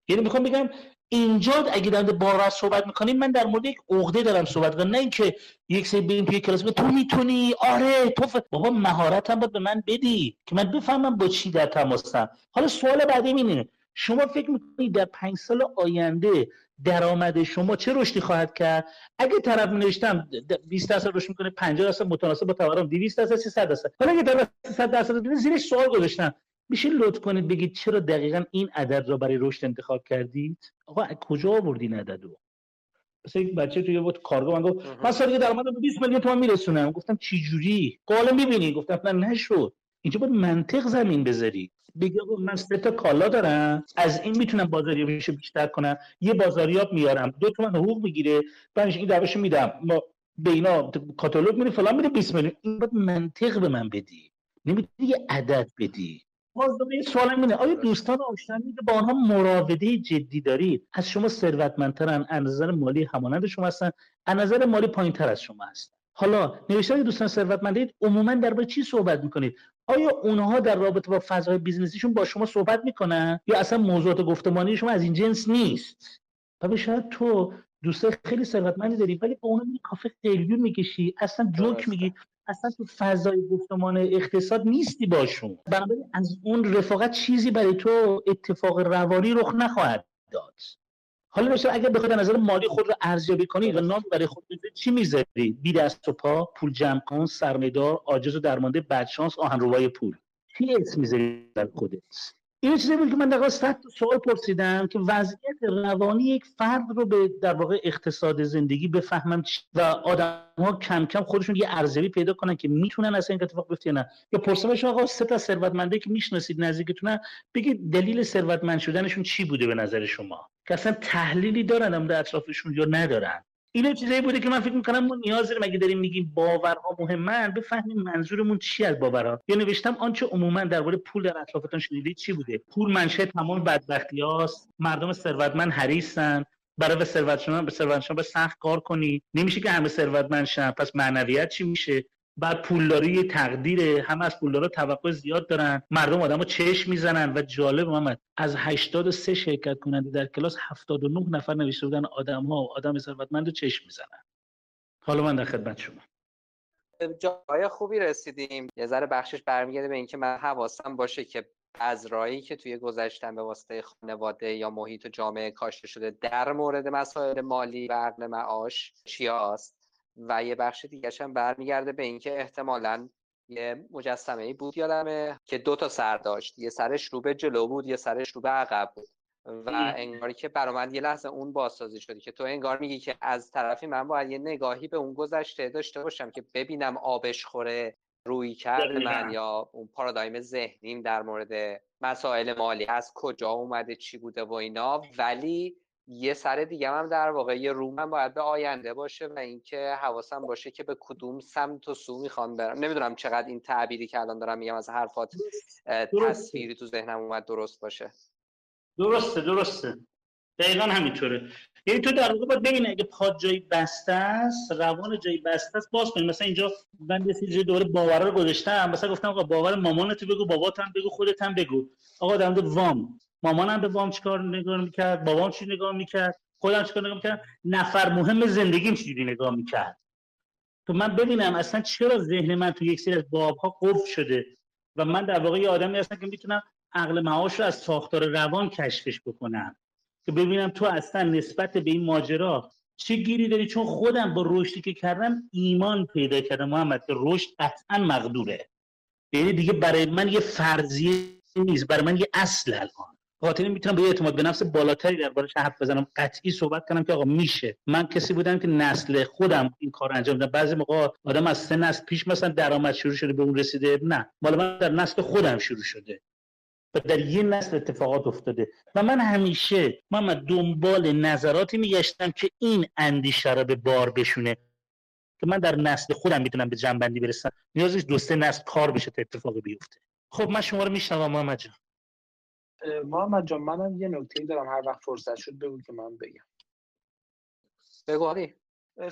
یعنی می‌خوام بگم اینجا اگه در بارا صحبت می‌کنیم من در مورد یک عقده دارم صحبت کنم نه اینکه یک سری بریم توی کلاس تو می‌تونی؟ آره تو ف... بابا مهارت هم باید به من بدی که من بفهمم با چی در تماسم. حالا سوال بعدی اینه. شما فکر می‌کنید در پنج سال آینده درآمد شما چه رشدی خواهد کرد؟ اگه طرف نوشتم 20 درصد رشد می‌کنه 50 درصد متناسب با تورم 200 درصد 300 درصد. حالا اگه طرف 300 درصد زیرش سوال گذاشتم. میشه لطف کنید بگید چرا دقیقا این عدد را برای رشد انتخاب کردید؟ آقا کجا آوردین عددو مثلا یک بچه توی بود کارگاه من گفت من سالی درآمدم به 20 میلیون تومان میرسونم. گفتم چی جوری؟ قالا می‌بینی؟ گفتم نه نشد. اینجا باید منطق زمین بذاری. بگی آقا من سه تا کالا دارم از این می‌تونم بازاریابیشو بیشتر کنم. یه بازاریاب میارم دو تومن حقوق می‌گیره بعدش این روشو میدم. ما به اینا کاتالوگ میری فلان میره 20 میلیون. این باید منطق به من بدی. نمی‌تونی یه عدد بدی. باز این سوالم اینه. آیا دوستان آشنا میگه با آنها مراوده جدی دارید از شما ثروتمندترن از نظر مالی همانند شما هستن از نظر مالی پایینتر از شما هستن؟ حالا نوشته دوستان ثروتمندید عموما درباره چی صحبت می‌کنید؟ آیا اونها در رابطه با فضای بیزنسیشون با شما صحبت می‌کنن؟ یا اصلا موضوعات گفتمانی شما از این جنس نیست؟ و شاید تو دوست خیلی ثروتمندی داری ولی با اونها میری کافه قلیون می‌کشی اصلا جوک میگی اصلا تو فضای گفتمان اقتصاد نیستی باشون. بنابراین از اون رفاقت چیزی برای تو اتفاق روانی رخ نخواهد داد. حالا مثلا اگر بخواید نظر مالی خود رو ارزیابی کنید و نام برای خود چی می‌ذارید بی دست و پا پول جمع کن سرمایه‌دار عاجز و درمانده بدشانس آهنربای پول. چی اسم می‌ذارید در خودت؟ این چیزی بود که من در صد سوال پرسیدم که وضعیت روانی یک فرد رو به در واقع اقتصاد زندگی بفهمم و آدم ها کم کم خودشون یه ارزیابی پیدا کنن که می‌تونن اصلا این اتفاق بیفته نه. یا پرسیدم آقا سه تا ثروتمنده که می‌شناسید نزدیکتون بگید دلیل ثروتمند شدنشون چی بوده به نظر شما؟ که اصلا تحلیلی دارن در اطرافشون یا ندارن. اینا چیزایی بوده که من فکر می‌کنم ما نیاز داریم اگه داریم میگیم باورها مهمن بفهمیم منظورمون چی از باورها. یا نوشتم آنچه عموما درباره پول در اطرافتان شنیدید چی بوده؟ پول منشه تمام بدبختی هاست. مردم ثروتمند حریصن. برای به ثروت به ثروت به سخت کار کنی. نمیشه که همه ثروتمند شن پس معنویت چی میشه؟ بعد پولداری تقدیره همه از پولدارا توقع زیاد دارن. مردم آدمو چشم می‌زنن و جالب محمد از 83 شرکت کننده در کلاس 79 نفر نوشته بودن آدم ها و آدم ثروتمند رو می‌زنن. حالا من در خدمت شما. جای خوبی رسیدیم. یه ذره بخشش برمیگرده به اینکه من حواسم باشه که رایی که توی گذشتن به واسطه خانواده یا محیط و جامعه کاشته شده در مورد مسائل مالی و عقل معاش چیاست و یه بخش دیگه هم برمیگرده به اینکه احتمالا یه مجسمه ای بود یادمه که دو تا سر داشت. یه سرش رو به جلو بود یه سرش رو به عقب بود. و انگاری که برا من یه لحظه اون بازسازی شدی که تو انگار میگی که از طرفی من باید یه نگاهی به اون گذشته داشته باشم که ببینم آبش خوره روی کرد من یا اون پارادایم ذهنیم در مورد مسائل مالی از کجا اومده چی بوده و اینا. ولی یه سر دیگه هم در واقع یه روم باید به آینده باشه و اینکه حواسم باشه که به کدوم سمت و سو می‌خوام برم. نمی‌دونم چقدر این تعبیری که الان دارم میگم از حرفات تصویری تو ذهنم اومد درست باشه. درسته درسته. دقیقا همینطوره. یعنی تو در واقع باید ببینی اگه پاد جایی بسته است روان جایی بسته است باز کنی. مثلا اینجا من یه سری دوباره باورا رو گذاشتم. مثلا گفتم آقا باور مامانت بگو بابات هم بگو خودت هم بگو. آقا در وام. مامانم به وام چیکار نگاه می‌کرد؟ بابام چی نگاه می‌کرد؟ خودم چیکار نگاه می‌کرد نفر مهم زندگیم چجوری نگاه می‌کرد؟ تو من ببینم اصلا چرا ذهن من تو یک سری از بابها قفل شده و من در واقع یه آدمی هستم که می‌تونم عقل معاش رو از ساختار روان کشفش بکنم. که ببینم تو اصلا نسبت به این ماجرا چه گیری داری؟ چون خودم با رشدی که کردم ایمان پیدا کردم محمد که رشد قطعا مقدوره. یعنی دیگه برای من یه فرضیه نیست برای من یه اصل الان. خاطر می‌تونم به اعتماد به نفس بالاتری دربارش حرف بزنم. قطعی صحبت کنم که آقا میشه. من کسی بودم که نسل خودم این کار انجام دادم. بعضی موقع آدم از سه نسل پیش مثلا درآمد شروع شده به اون رسیده. نه. مال من در نسل خودم شروع شده. و در یه نسل اتفاقات افتاده. و من همیشه من دنبال نظراتی میگشتم که این اندیشه را به بار بشونه. که من در نسل خودم می‌تونم به جنبندی برسم. نیازش دو سه نسل کار بشه تا اتفاق بیفته. خب من شما رو میشنوم محمد جان. محمد جان منم یه نکته دارم. هر وقت فرصت شد بگو که من بگم. بگو علی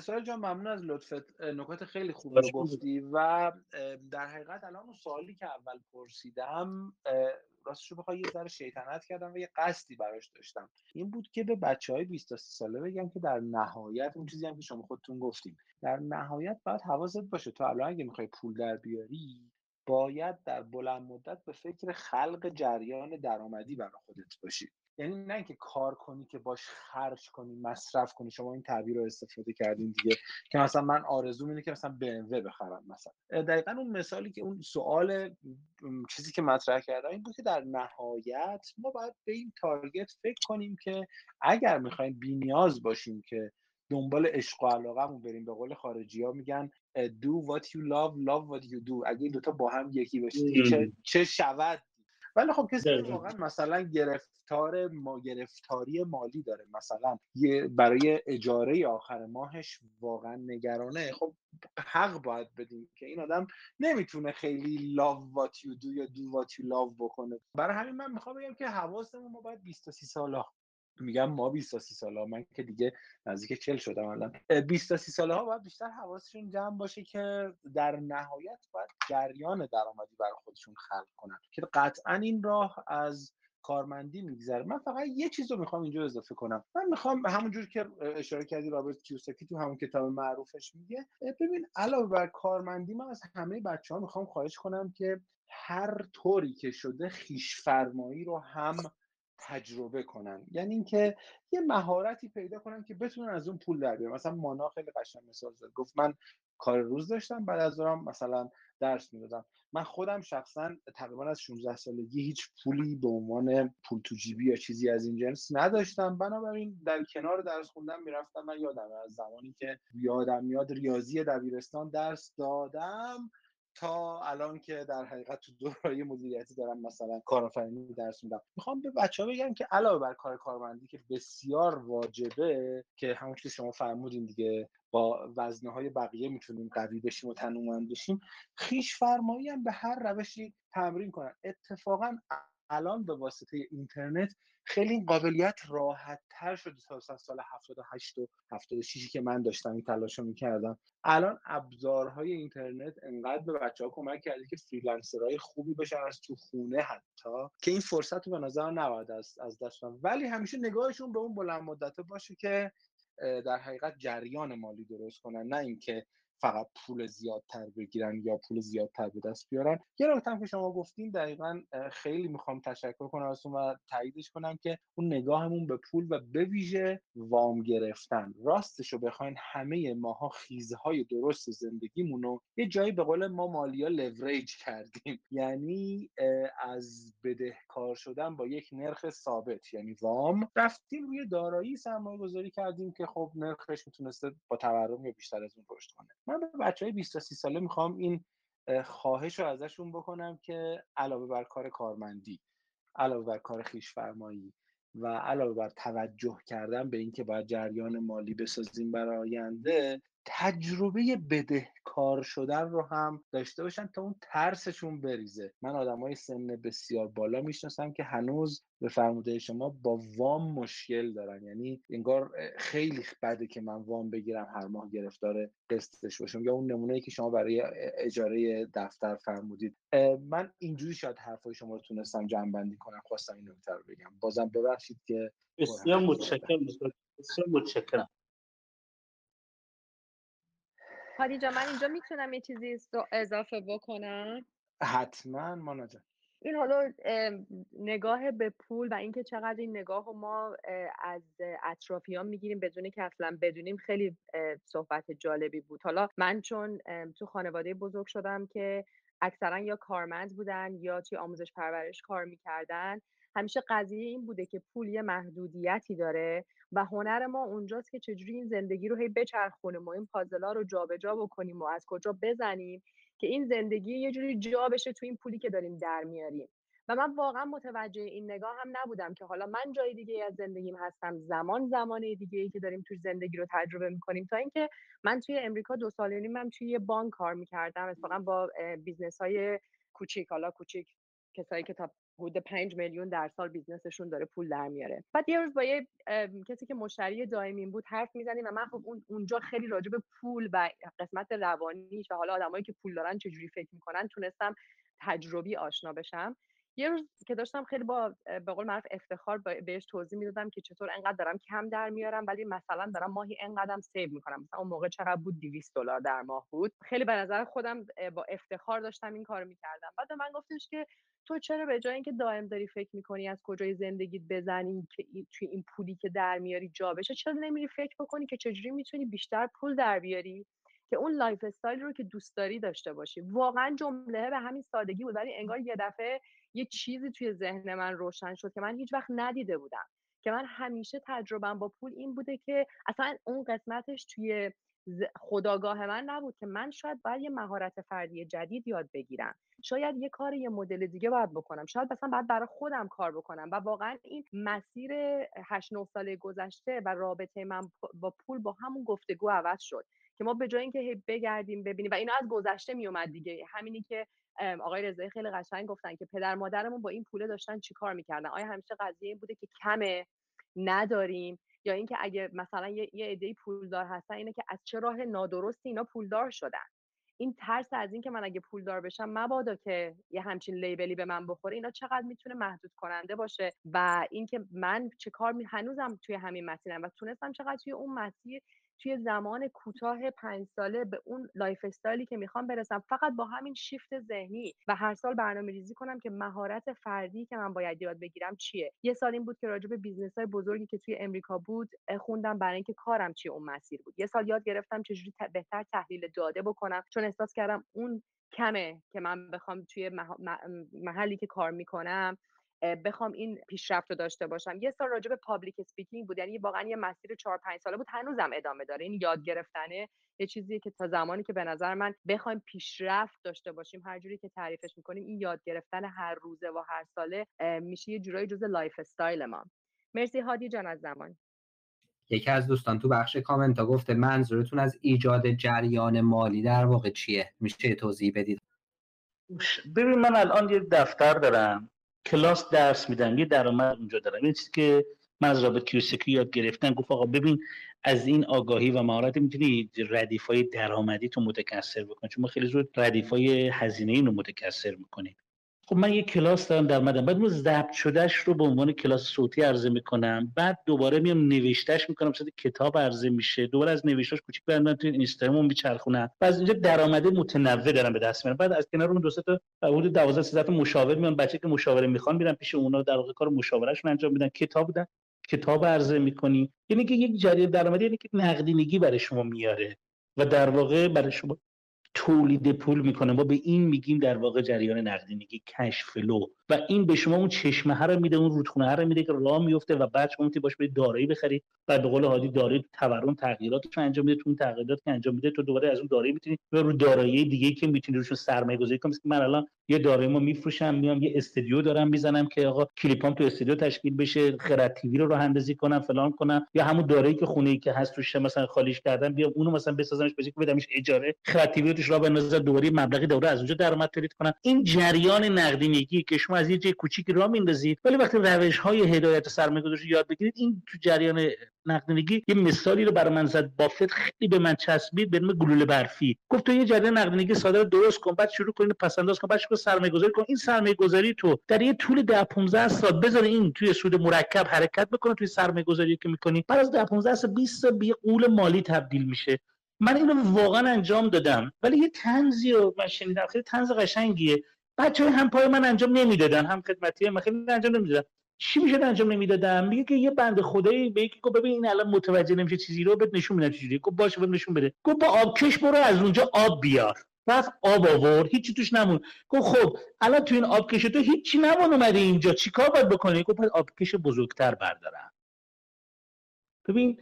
سوال جان ممنون از لطفت. نکات خیلی خوب رو گفتی و در حقیقت الان اون سوالی که اول پرسیدم راستش رو بخوای یه ذره شیطنت کردم و یه قصدی براش داشتم. این بود که به بچه های 20 تا 30 ساله بگم که در نهایت اون چیزی هم که شما خودتون گفتیم در نهایت باید حواست باشه. تو الان اگه می‌خوای پول در بیاری باید در بلند مدت به فکر خلق جریان درآمدی برای خودت باشی. یعنی نه اینکه کار کنی که باش خرج کنی مصرف کنی. شما این تعبیر رو استفاده کردین دیگه که مثلا من آرزو اینه که مثلا BMW بخرم مثلا. دقیقا اون مثالی که اون سوال چیزی که مطرح کردم این بود که در نهایت ما باید به این تارگت فکر کنیم که اگر می‌خوایم نیاز باشیم که دنبال عشق و علاقهمون بریم به قول خارجی ها میگن do what you love love what you do. اگه این دوتا با هم یکی بشه چه, چه شود؟ ولی خب کسی واقعا مثلا گرفتار ما گرفتاری مالی داره. مثلا یه برای اجاره آخر ماهش واقعا نگرانه. خب حق باید بدیم که این آدم نمی‌تونه خیلی love what you do یا do what you love بکنه. برای همین من می‌خوام بگم که حواسمون ما باید 20 تا 30 ساله میگم ما 20 تا 30 ساله من که دیگه نزدیک 40 شدم الان. 20 تا 30 ساله ها باید بیشتر حواسشون جمع باشه که در نهایت باید جریان درآمدی برای خودشون خلق کنن. که قطعا این راه از کارمندی میگذره. من فقط یه چیز رو می‌خوام اینجا اضافه کنم. من می‌خوام همونجور که اشاره کردی رابرت کیوساکی تو همون کتاب معروفش میگه ببین علاوه بر کارمندی من از همه بچه ها می‌خوام خواهش کنم که هر طوری که شده خیش فرمایی رو هم تجربه کنن. یعنی اینکه یه مهارتی پیدا کنن که بتونن از اون پول در بیارن. مثلا مانا خیلی قشنگ مثال زد. گفت من کار روز داشتم بعد از دارم مثلا درس می‌دادم. من خودم شخصا تقریبا از 16 سالگی هیچ پولی به عنوان پول تو جیبی یا چیزی از این جنس نداشتم. بنابراین در کنار درس خوندم می‌رفتم. من یادم از زمانی که یادم میاد ریاضی دبیرستان درس دادم. تا الان که در حقیقت تو دورای مدیریتی دارم مثلا کارآفرینی درس میدم. می‌خوام به بچه ها بگم که علاوه بر کار کارمندی که بسیار واجبه که همون که شما فرمودین دیگه با وزنه های بقیه می‌تونیم قوی بشیم و تنومند بشیم خیش فرمایی هم به هر روشی تمرین کنن. اتفاقا الان به واسطه اینترنت خیلی این قابلیت راحت تر شده تا سال 78 و 76 که من داشتم این تلاش رو می‌کردم. الان ابزارهای اینترنت انقدر به بچه ها کمک کرده که freelancer های خوبی بشن از تو خونه حتی که این فرصت رو به نظر نباید از, از دست ولی همیشه نگاهشون به اون بلند مدته باشه که در حقیقت جریان مالی درست کنن نه اینکه فقط پول زیادتر بگیرن یا پول زیادتر به دست بیارن. یه نکته که شما گفتین دقیقا خیلی می‌خوام تشکر کنم از و تاییدش کنم که اون نگاهمون به پول و به ویژه وام گرفتن. راستش رو بخواین همه ماها خیزهای درست زندگیمون رو یه جایی به قول ما مالیا لوریج کردیم. یعنی از بدهکار شدن با یک نرخ ثابت یعنی وام. رفتیم روی دارایی سرمایه گذاری کردیم که خب نرخش می‌تونسته با تورم یا بیشتر از اون رشد کنه. من به بچه های 20 تا 30 ساله می‌خوام این خواهش رو ازشون بکنم که علاوه بر کار کارمندی علاوه بر کار خیش فرمایی و علاوه بر توجه کردن به اینکه باید جریان مالی بسازیم برای آینده تجربه بدهکار شدن رو هم داشته باشن تا اون ترسشون بریزه. من آدم های سن بسیار بالا می‌شناسم که هنوز به فرموده شما با وام مشکل دارن. یعنی انگار خیلی بده که من وام بگیرم هر ماه گرفتار قسطش باشم. یا اون نمونه که شما برای اجاره دفتر فرمودید. من اینجوری شاید حرفای شما رو تونستم جمع کنم خواستم این نکته رو بگم. بازم ببخشید که بسیار متشکرم. بسیار متشکرم. خدیجا من اینجا می‌تونم یه چیزی اضافه بکنم؟ حتما مانا جان. این حالا نگاه به پول و اینکه چقدر این نگاه رو ما از اطرافیان می‌گیریم بدون که اصلا بدونیم خیلی صحبت جالبی بود. حالا من چون تو خانواده بزرگ شدم که اکثرا یا کارمند بودن یا توی آموزش پرورش کار می‌کردن. همیشه قضیه این بوده که پول یه محدودیتی داره و هنر ما اونجاست که چجوری این زندگی رو هی بچرخونیم و این پازلا رو جابجا بکنیم و از کجا بزنیم که این زندگی یه جوری جا بشه تو این پولی که داریم در میاریم. و من واقعا متوجه این نگاه هم نبودم که حالا من جای دیگه از زندگیم هستم زمان زمان دیگه ای که داریم توی زندگی رو تجربه می‌کنیم. تا اینکه من توی امریکا دو سال و نیمم توی یه بانک کار می‌کردم اتفاقا با business های کوچیک حالا کوچیک کسایی که تا حدود 5 میلیون در سال business شون داره پول در میاره. بعد یه روز با یه کسی که مشتری دائمی بود حرف می‌زنیم و من خب اونجا خیلی راجع به پول و قسمت روانیش و حالا آدمایی که پول دارن چجوری فکر می‌کنن تونستم تجربی آشنا بشم. یه روز که داشتم خیلی با به قول معروف افتخار بهش توضیح می‌دادم که چطور انقدر دارم کم در میارم ولی مثلا دارم ماهی انقدرم سیو می‌کنم. مثلا اون موقع چقدر بود؟ 200 دلار در ماه بود. خیلی به نظر خودم با افتخار داشتم این کارو می‌کردم. بعد من گفتش که تو چرا به جای اینکه دائم داری فکر می‌کنی از کجای زندگیت بزنی که توی این پولی که در میاری جا بشه چرا نمیری فکر بکنی که چجوری می‌تونی بیشتر پول در بیاری؟ که اون lifestyle رو که دوست داری داشته باشی. واقعا جمله به همین سادگی بود. ولی انگار یه دفعه یه چیزی توی ذهن من روشن شد که من هیچ وقت ندیده بودم. که من همیشه تجربم با پول این بوده که اصلا اون قسمتش توی خودآگاه من نبود که من شاید باید یه مهارت فردی جدید یاد بگیرم. شاید یه کار یه مدل دیگه باید بکنم. شاید مثلا باید برای خودم کار بکنم و واقعا این مسیر 8 9 ساله گذشته و رابطه من با پول با همون گفتگو عوض شد. که ما به جای اینکه بگردیم ببینیم و اینا از گذشته میومد دیگه. همینی که آقای رضایی خیلی قشنگ گفتن که پدر مادرمون با این پوله داشتن چیکار می‌کردن؟ آیا همیشه قضیه این بوده که کمه؟ نداریم. یا اینکه اگه مثلا یه, عده پولدار هستن اینه که از چه راه نادرستی اینا پولدار شدن؟ این ترس از اینکه من اگه پولدار بشم مبادا که یه همچین لیبلی به من بخوره اینا چقدر می‌تونه محدود کننده باشه؟ و اینکه من چه کار می... هنوزم توی همین مسیرم و تونستم چقدر توی اون مسیر توی زمان کوتاه پنج ساله به اون lifestyle ی که می‌خوام برسم. فقط با همین شیفت ذهنی و هر سال برنامه ریزی کنم که مهارت فردی که من باید یاد بگیرم چیه. یه سال این بود که راجع به business های بزرگی که توی امریکا بود خوندم برای اینکه کارم توی اون مسیر بود. یه سال یاد گرفتم چجوری بهتر تحلیل داده بکنم. چون احساس کردم اون کمه که من بخوام توی محلی که کار می‌کنم بخوام این پیشرفت رو داشته باشم. یه سال راجع به public speaking بود یعنی واقعا یه مسیر 4 5 ساله بود هنوزم ادامه داره. این یاد گرفتنه یه چیزیه که تا زمانی که به نظر من بخوایم پیشرفت داشته باشیم هر جوری که تعریفش می‌کنیم این یاد گرفتن هر روزه و هر ساله میشه یه جورایی جز life style ما. مرسی هادی جان از زمان. یکی از دوستان تو بخش کامنت ها گفته منظورتون از ایجاد جریان مالی در واقع چیه؟ میشه توضیح بدید؟ ببین من الان یه دفتر دارم. کلاس درس میدم یه درآمد اونجا دارم. این چیزی که من از رابرت کیوساکی یاد گرفتن گفت آقا ببین از این آگاهی و مهارت می‌تونی ردیف های درآمدی تو متکثر بکنی چون ما خیلی زود ردیف های هزینه رو متکثر می‌کنیم. خب من یه کلاس دارم در مدن بعد اون ضبط شدهش رو به عنوان کلاس صوتی عرضه می‌کنم. بعد دوباره میام نوشتهش می‌کنم. مثلا کتاب عرضه میشه. دوباره از نوشتهش کوچیک برام تو اینستاگرام میچرخونم. بعد اینجا درآمده متنوع دارم به دست میارم. بعد از کنار اون دو سه تا حدود 12 13 تا مشاور میان. بچه که مشاوره می‌خوان میرن پیش اونا در واقع کار مشاورهشون انجام میدن. کتاب بودن کتاب عرضه می‌کنی. یعنی که یک جریان درآمدی یعنی که نقدینگی برای شما میاره. و در واقع برای شما تولید پول می‌کنه. ما به این میگیم در واقع جریان نقدینگی cash flow و این به شما اون چشمه رو میده اون رودخونه رو میده که راه میفته و بعد شما می‌تونید باش برید دارایی بخرید و به قول هادی دارایی تورم تغییراتش انجام میده. تو اون تغییرات که انجام میده تو دوباره از اون دارایی می‌تونید و رو دارایی دیگه که می‌تونید روشون سرمایه گذاری کنید که من الان یه دارایی ما میفروشم میام یه استودیو دارم می‌زنم که آقا کلیپام تو استودیو تشکیل بشه خرد TV رو راه اندازی کنم فلان کنم. یا همون دارایی که خونه ای که هست توش مثلا خالیش کردم بیام اونو مثلا بسازمش که بدمش اجاره. خرد TV توش راه بندازم دوباره مبلغی دوره از اونجا درآمد تولید کنم. این جریان نقدینگی که شما از یه جای کوچیکی راه میندازید ولی وقتی روش های هدایت سرمایه‌گذاری یاد بگیرید این تو جریان نقدینگی یه مثالی رو برای من زد. بافت خیلی به من چسبید به گلوله برفی. گفت تو یه جریان نقدینگی ساده رو درست کن بعد شروع کن پس انداز کن بعد شروع سرمایه گذاری کن. این سرمایه گذاری تو در یه طول 10 15 سال بذار این توی سود مرکب حرکت بکنه توی سرمایه گذاری که می‌کنی. بعد از 10 15 سال 20 سال به یه قول مالی تبدیل میشه. من اینو واقعا انجام دادم. ولی یه تنزی رو من شنیدم خیلی تنز قشنگیه. بچه هم پای من انجام نمی‌دادن هم خدمتی من خیلی انجام نمی‌دادن چی میشه انجام نمی‌دادم؟ میگه که یه بنده خدایی به یکی گفت ببین این الان متوجه نمیشه چیزی رو بهت نشون میدم چجوری گفت باشه بهت نشون بده. گفت با آبکش برو از اونجا آب بیار. رفت آب آورد. هیچی توش نمون گفت خب الان تو این آبکش تو هیچی نمون اومدی اینجا. چیکار باید بکنی؟ گفت باید آبکش بزرگتر بردارم. ببین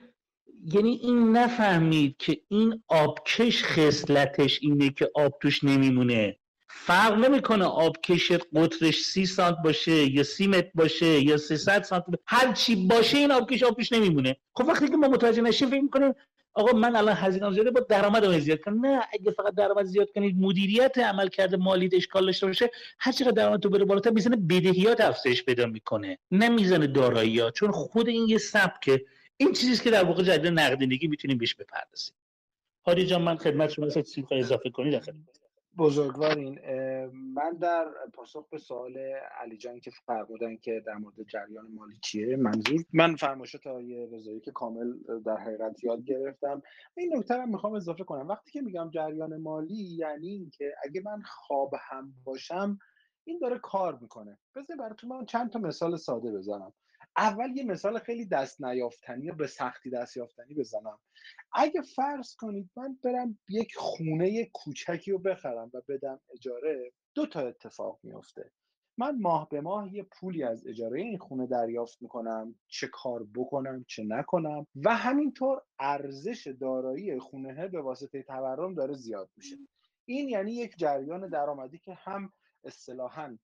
یعنی این نفهمید که این آبکش خصلتش اینه که آب توش نمیمونه. فرق نمی‌کنه آبکش قطرش سی سانت باشه یا سی متر باشه یا 300 سانت هر چی باشه این آبکش آبکش نمیمونه. خب وقتی که ما متوجه نشیم فکر می‌کنیم آقا من الان هزینه زیاده با درآمد زیاد کنم. نه اگه فقط درآمد زیاد کنید مدیریت عمل کرده مالی اشکال داشته باشه هر چقدر درآمد تو بره بالاتر می‌زنه بدهیات افزایش پیدا می‌کنه. نه می‌زنه دارایی چون خود این یه سبکه این چیزیست که در واقع جدید نقدینگی می‌تونیم بهش بپردازیم. هادی جان من خدمت شما چیزی اضافه کنید بزرگوارین. من در پاسخ به سوال علی جان که فرمودن که در مورد جریان مالی چیه منظور من فرمایشات آقای رضایی که کامل در حقیقت یاد گرفتم. این نکته رو می‌خوام اضافه کنم. وقتی که میگم جریان مالی یعنی اینکه اگه من خواب هم باشم این داره کار می‌کنه. بذار براتون من چند تا مثال ساده بزنم. اول یه مثال خیلی دست نیافتنی به سختی دست یافتنی بزنم. اگه فرض کنید من برم یک خونه کوچکی رو بخرم و بدم اجاره دو تا اتفاق میفته من ماه به ماه یه پولی از اجاره این خونه دریافت می‌کنم چه کار بکنم چه نکنم و همینطور ارزش دارایی خونه به واسطه تورم داره زیاد میشه. این یعنی یک جریان درآمدی که هم اصطلاحا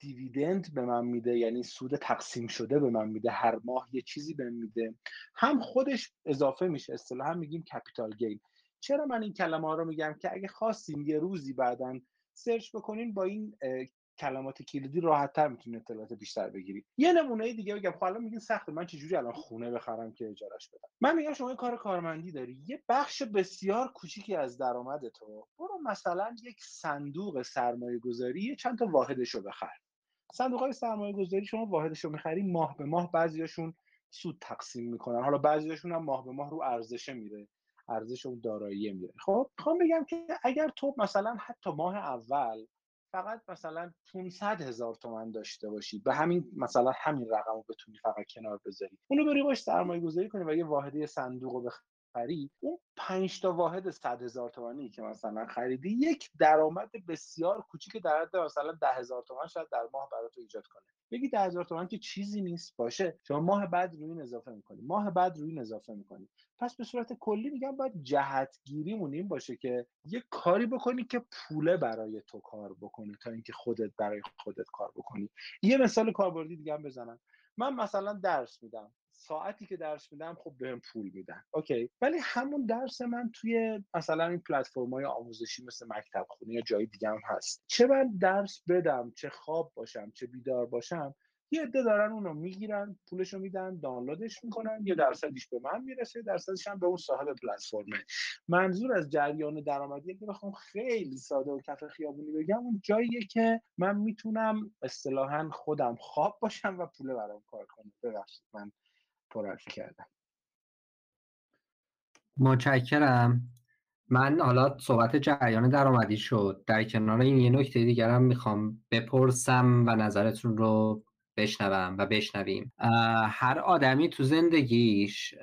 دیویدند به من میده یعنی سود تقسیم شده به من میده هر ماه یه چیزی به میده. هم خودش اضافه میشه اصطلاحا میگیم capital gain چرا من این کلمه ها رو میگم؟ که اگه خواستیم یه روزی بعدا search بکنین با این کلمات کلیدی راحت تر می‌تونید اطلاعات بیشتر بگیرید. یه نمونه دیگه بگم. خب الان میگین سخته. من چجوری الان خونه بخرم که اجارش بدم؟ من میگم شما کار کارمندی داری. یه بخش بسیار کوچیکی از درآمد تو برو مثلا یک صندوق سرمایه گذاری چند تا واحدش رو بخر. صندوق های سرمایه گذاری شما واحدش رو می‌خری ماه به ماه بعضیاشون سود تقسیم می‌کنن. حالا بعضیاشون هم ماه به ماه رو ارزشه میره ارزش اون دارایی میره خب می‌خوام بگم که اگر تو مثلا حتی ماه اول فقط مثلا 500 هزار تومن داشته باشی به همین مثلا همین رقم رو بتونی فقط کنار بذاری اونو بری باش سرمایه گذاری کنی و یه واحده صندوق رو خرید اون پنج تا واحد صد هزار تومانی که مثلا خریدی یک درآمد بسیار کوچیک در حد مثلا ده هزار تومن شاید در ماه برای تو ایجاد کنه. بگی ده هزار تومن که چیزی نیست باشه. شما ماه بعد روی این اضافه می‌کنی. ماه بعد روی این اضافه می‌کنی. پس به صورت کلی میگم باید جهتگیریمون این باشه که یه کاری بکنی که پوله برای تو کار بکنه تا اینکه خودت برای خودت کار بکنی. یه مثال کاربردی دیگه هم بزنم. من مثلا درس میدم. ساعتی که درس میدم خب بهم پول میدن. اوکی. ولی همون درس من توی مثلا این پلتفرم های آموزشی مثل مکتب خونه یا جای دیگه هم هست. چه من درس بدم چه خواب باشم چه بیدار باشم یه عده دارن اونو می‌گیرن پولشو میدن دانلودش می‌کنن یه درصدیش به من می‌رسه درصدش هم به اون صاحب پلتفرمه. منظور از جریان درآمدی اگه بخوام خیلی ساده و کف خیابونی بگم اون جاییه که من می‌تونم اصطلاحا خودم خواب باشم و پول برام کار کنه ببخشید من پرحرفی کردم. متشکرم. من حالا صحبت جریان درآمدی شد. در کنار این یه نکته دیگرم می‌خوام بپرسم و نظرتون رو بشنوم و بشنویم. هر آدمی تو زندگیش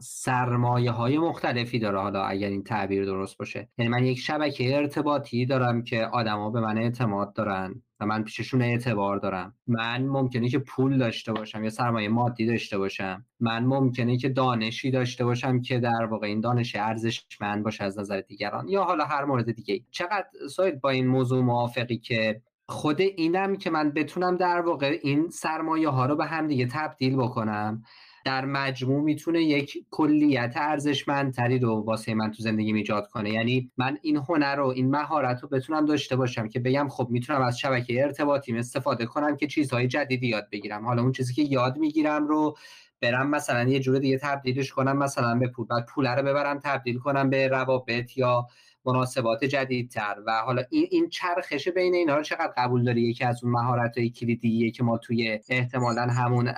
سرمایه های مختلفی داره حالا اگر این تعبیر درست باشه. یعنی من یک شبکه ارتباطی دارم که آدما به من اعتماد دارن. و من پیششون اعتبار دارم. من ممکنه که پول داشته باشم یا سرمایه مادی داشته باشم. من ممکنه که دانشی داشته باشم که در واقع این دانش ارزشمند باشه از نظر دیگران یا حالا هر مورد دیگه چقدر سایت با این موضوع موافقی که خود اینم که من بتونم در واقع این سرمایه ها رو به هم دیگه تبدیل بکنم؟ در مجموع می‌تونه یک کلیت ارزشمندتری رو واسه من تو زندگی ایجاد کنه. یعنی من این هنر رو این مهارت رو بتونم داشته باشم که بگم خب می‌تونم از شبکه ارتباطیم استفاده کنم که چیزهای جدیدی یاد بگیرم. حالا اون چیزی که یاد می‌گیرم رو برم مثلا یه جور دیگه تبدیلش کنم مثلا به پول بعد پول رو ببرم تبدیل کنم به روابط یا مناسبات جدیدتر. و حالا این این چرخش بین اینها رو چقدر قبول داری؟ یکی از اون مهارت های کلیدیه که ما توی احتمالا همون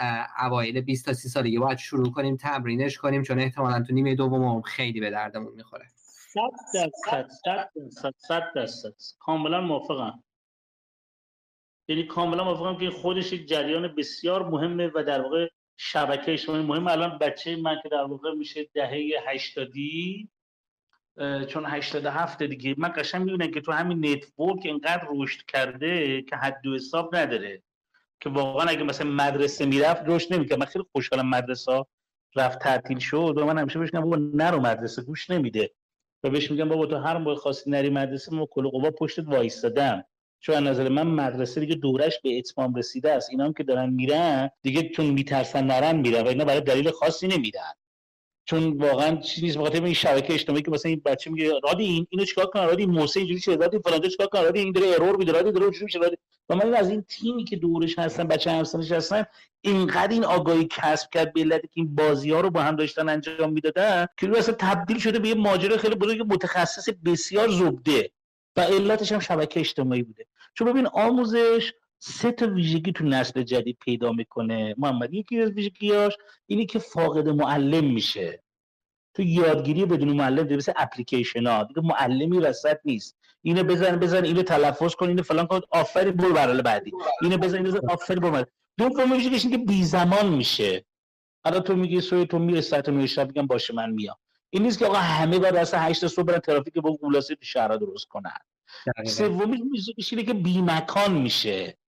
اوایل 20 تا 30 سالگی باید شروع کنیم تمرینش کنیم چون احتمالا تو نیمه دوم خیلی به دردمون می‌خوره. صد درصد صد درصد صد درصد. کاملا موافقم. یعنی کاملا موافقم که خودش یک جریان بسیار مهمه و در واقع شبکه اجتماعی مهم. الان بچه من که در واقع میشه دهه هشتادی چون 87 دیگه من قشنگ می‌بینم که تو همین network اینقدر رشد کرده که حد و حساب نداره. که واقعا اگه مثلا مدرسه می‌رفت رشد نمی‌کرد. من خیلی خوشحالم مدرسه رفت تعطیل شد و من همیشه بهش میگم بابا نرو مدرسه گوش نمیده. و بهش میگم بابا تو هر موقع خواستی نری مدرسه ما کل قوا پشتت وایستادم. چون از نظر من مدرسه دیگه دورش به اتمام رسیده است. اینا هم که دارن میرن دیگه چون میترسن نرن میرن و اینا برای دلیل خاصی نمیرن. چون واقعا چیزی نیست بخاطر این شبکه اجتماعی که مثلا این بچه میگه رادی این اینو چیکار کنم؟ رادی موسی اینجوری چه رادی فلان چیکار کنم؟ رادی این داره ارور میده رادی داره میشه رادی و من از این تیمی که دورش هستن بچه همسنش هستن اینقدر این آگاهی کسب کرد به علت که این بازی ها رو با هم داشتن انجام می‌دادن که اصلا تبدیل شده به یه ماجرا خیلی بزرگ متخصص بسیار زبده و علتش هم شبکه اجتماعی بوده. چون ببین آموزش سه تا ویژگی تو نسل جدید پیدا می‌کنه. محمد یکی از ویژگیاش اینی که فاقد معلم میشه. تو یادگیری بدون معلم دیگه مثل اپلیکیشن ها. دیگه معلمی وسط نیست. اینو بزن بزن اینو تلفظ کن اینو فلان کن. آفرین برو برای بعدی. اینو بزن بزن. آفرین برو دوم ویژگیش که بی زمان میشه. حالا تو میگی سوی تو میره ساعت 9 شب میگم باشه من میام. این نیست که آقا همه بعد از 8 صبح برن ترافیک با گولاسه تو شهرها درست کنن. سومیش میشه که بی مکان میشه.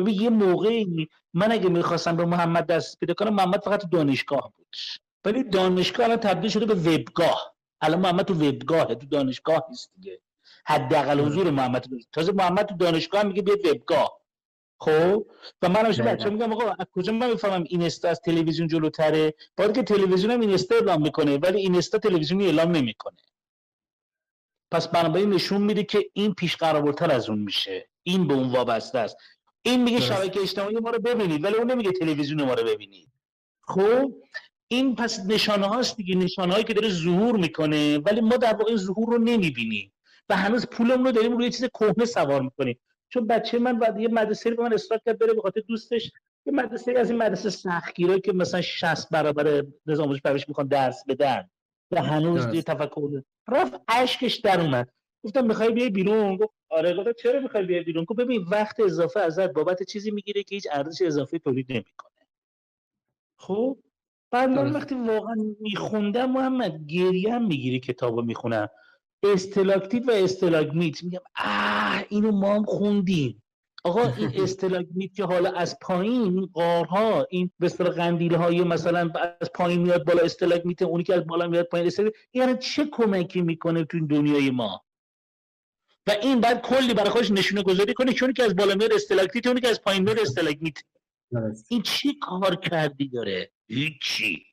ببین یه موقعی من اگه می‌خواستم به محمد دست پیدا کنم محمد فقط دانشگاه بود. ولی دانشگاه الان تبدیل شده به وبگاه. الان محمد تو وبگاهه تو دانشگاه نیست دیگه. حداقل حضور محمد تازه محمد تو دانشگاه میگه بیاد وبگاه. خب؟ و من همیشه بچه میگم آقا از کجا من می‌فهمم اینستا از تلویزیون جلوتره؟ باید که تلویزیون هم اینستا اعلام می‌کنه ولی اینستا تلویزیونی اعلام نمی‌کنه. پس بنابراین نشون میده که این پیش قرارتر از اون میشه. این به اون وابسته است. این میگه شبکه اجتماعی ما رو ببینید ولی اون نمیگه تلویزیون ما رو ببینید. خب این پس نشانه هاست دیگه نشانه هایی که داره ظهور می‌کنه ولی ما در واقع ظهور رو نمی‌بینیم. و هنوز پولمون رو داریم روی چیز کهنه سوار می‌کنیم. چون بچه من بعد یه مدرسه رو به من اصرار کرد بره به خاطر دوستش. یه مدرسه از این مدرسه سختگیره که مثلا 60 برابر نظام آموزش پرورش می‌خوان درس بدن. و هنوز یه تفکر رفت اشکش در اومد. گفتم می‌خوای بیای بیرون؟ گفت آره گفتم چرا می‌خوای بیای بیرون؟ گفت ببین وقت اضافه ازت بابت چیزی می‌گیره که هیچ ارزش اضافه تولید نمی‌کنه. خب؟ بعد من وقتی واقعا میخوندم محمد گریه هم می‌گیری کتاب رو می‌خونم. استلاکتیت و استلاگمیت میگم اه اینو ما هم خوندیم. آقا این استلاگمیت که حالا از پایین قارها این به اصطلاح قندیل های مثلا از پایین میاد بالا استلاگمیت اونی که از بالا میاد پایین استلاگمیت یعنی چه کمکی می‌کنه تو دنیای ما؟ و این بعد کلی برای خودش نشونه گذاری کنه چون که از بالا میاد استلاکتیت اونی که از پایین میاد استلاگمیت این چی کار کردی داره؟ هیچی.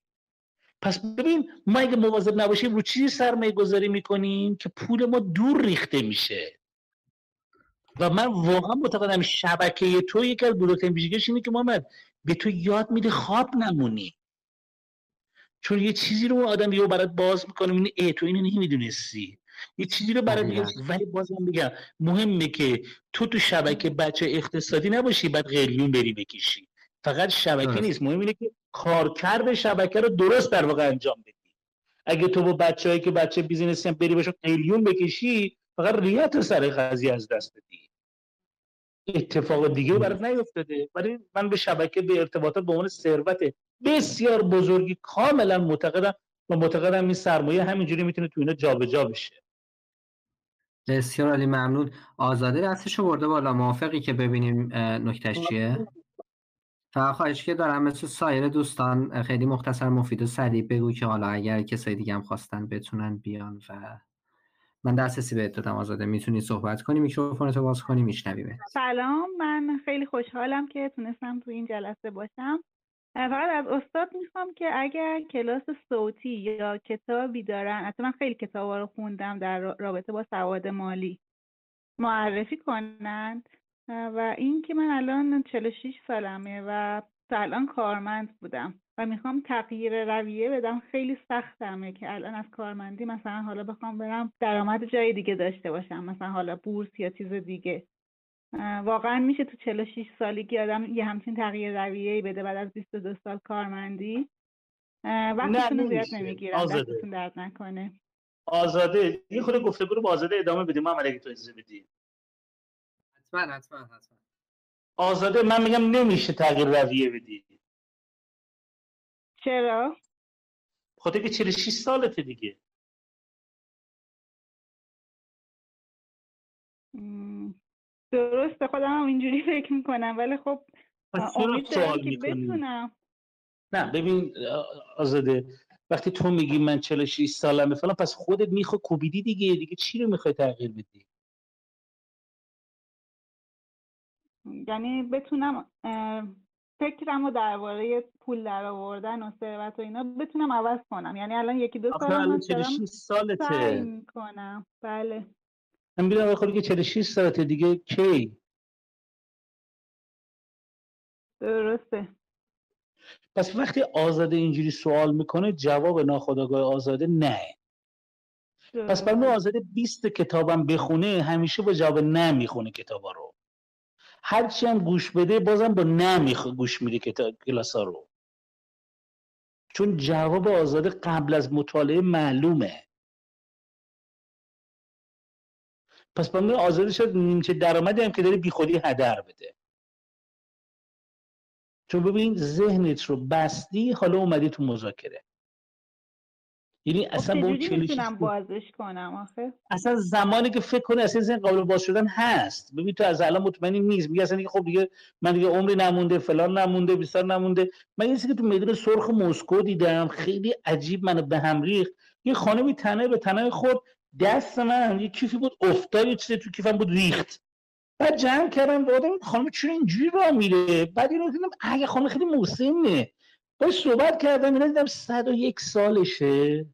پس ببین ما اگه مواظب نباشیم رو چیزی سرمایه گذاری می‌کنیم که پول ما دور ریخته میشه؟ و من واقعا معتقدم شبکه تو یکی از بزرگترین ویژگیش اینه که محمد به تو یاد میده خواب نمونی. چون یه چیزی رو آدم یهو برات باز می‌کنه می‌بینی ای تو اینو نمی‌دونستی. یه چیزی رو برات میگه ولی بازم میگم مهمه که تو تو شبکه بچه اقتصادی نباشی بعد قلیون بری بکشی. فقط شبکه. نیست. مهم اینه که کارکرد شبکه رو درست در واقع انجام بدی. اگه تو با بچه‌هایی که بچه business ی هم بری باشون قلیون بکشی فقط ریه ت سر قضیه از دست بدی. اتفاق دیگه برات نیفتاده. ولی من به شبکه به ارتباطات به عنوان ثروت بسیار بزرگی کاملا معتقدم و معتقدم این سرمایه همینجوری می‌تونه تو اینا جابجا بشه. بسیار عالی ممنون. آزاده دستشو برده بالا. موافقی که ببینیم اه، نکتهش چیه؟ فقط خواهش که دارم مثل سایر دوستان خیلی مختصر مفید و سریع بگو که حالا اگر کسای دیگه هم خواستن بتونن بیان و من دسترسی بهت دادم آزاده. می‌تونی صحبت کنی میکروفونتو باز کنی میشنویم سلام. من خیلی خوشحالم که تونستم تو این جلسه باشم. فقط از استاد می‌خوام که اگر کلاس صوتی یا کتابی دارن حتی من خیلی کتابا رو خوندم در را- رابطه با سواد مالی معرفی کنند. و این که من الان 46 سالمه و تا الان کارمند بودم و می‌خوام تغییر رویه بدم خیلی سختمه که الان از کارمندی مثلا حالا بخوام برم درآمد جای دیگه داشته باشم مثلا حالا بورس یا چیز دیگه. واقعا میشه تو 46 سالگی آدم یه همچین تغییر رویه‌ای بده بعد از 22 سال کارمندی وقتتون رو زیاد آزاده. دستتون درد نکنه. آزاده. یه خود گفتگو رو با آزاده ادامه بدیم. محمد اگه تو اجازه بدی. حتما حتما حتما. آزاده من میگم نمیشه تغییر رویه بدی. چرا؟ خاطر که 46 سالته دیگه. م، درسته خودم هم اینجوری فکر می‌کنم. ولی خب امید دارم سوال که بتونم. نه ببین آزاده وقتی تو میگی من 46 سالمه فلان پس خودت می‌خوای کوبیدی دیگه؟ دیگه چی رو می‌خوای تغییر بدی؟ یعنی بتونم فکرم رو درباره پول در آوردن و ثروت و اینا بتونم عوض کنم. یعنی الان یکی دو هست دارم 46 سعی سالته. می‌کنم. بله. من می‌دونم خودی که 46 سالته دیگه کی؟ درسته. پس وقتی آزاده اینجوری سوال می‌کنه جواب ناخودآگاه آزاده نه. پس برای درسته. آزاده 20 کتابم بخونه همیشه با جواب نه می‌خونه کتابا رو. هرچی هم گوش بده بازم با نه میخ... گوش میده کتاب کلاسا رو. چون جواب آزاده قبل از مطالعه معلومه. پس با آزاده شد نیمچه درآمدی هم که داره بیخودی هدر بده. چون ببین ذهنت رو بستی حالا اومدی تو مذاکره. یعنی خب اصلا با اون چجوری 46 می‌تونم بازش کنم آخه؟ اصلا زمانی که فکر کنی اصلا ذهن قابل باز شدن هست. ببین تو از الان مطمئنی نیست. میگه اصلا دیگه خب دیگه من دیگه عمری نمونده فلان نمونده بیسار نمونده. من یه که تو میدون سرخ مسکو دیدم خیلی عجیب منو به هم ریخت. یه خانمی تنه به تنه خود دست من یه کیفی بود افتاد یه تو کیفم بود ریخت. بعد جمع کردم دادم خانم چرا اینجوری راه میره؟ بعد اینو دیدم اگه خانم خیلی مسنه باش صحبت کردم اینا دیدم 101 سالشه.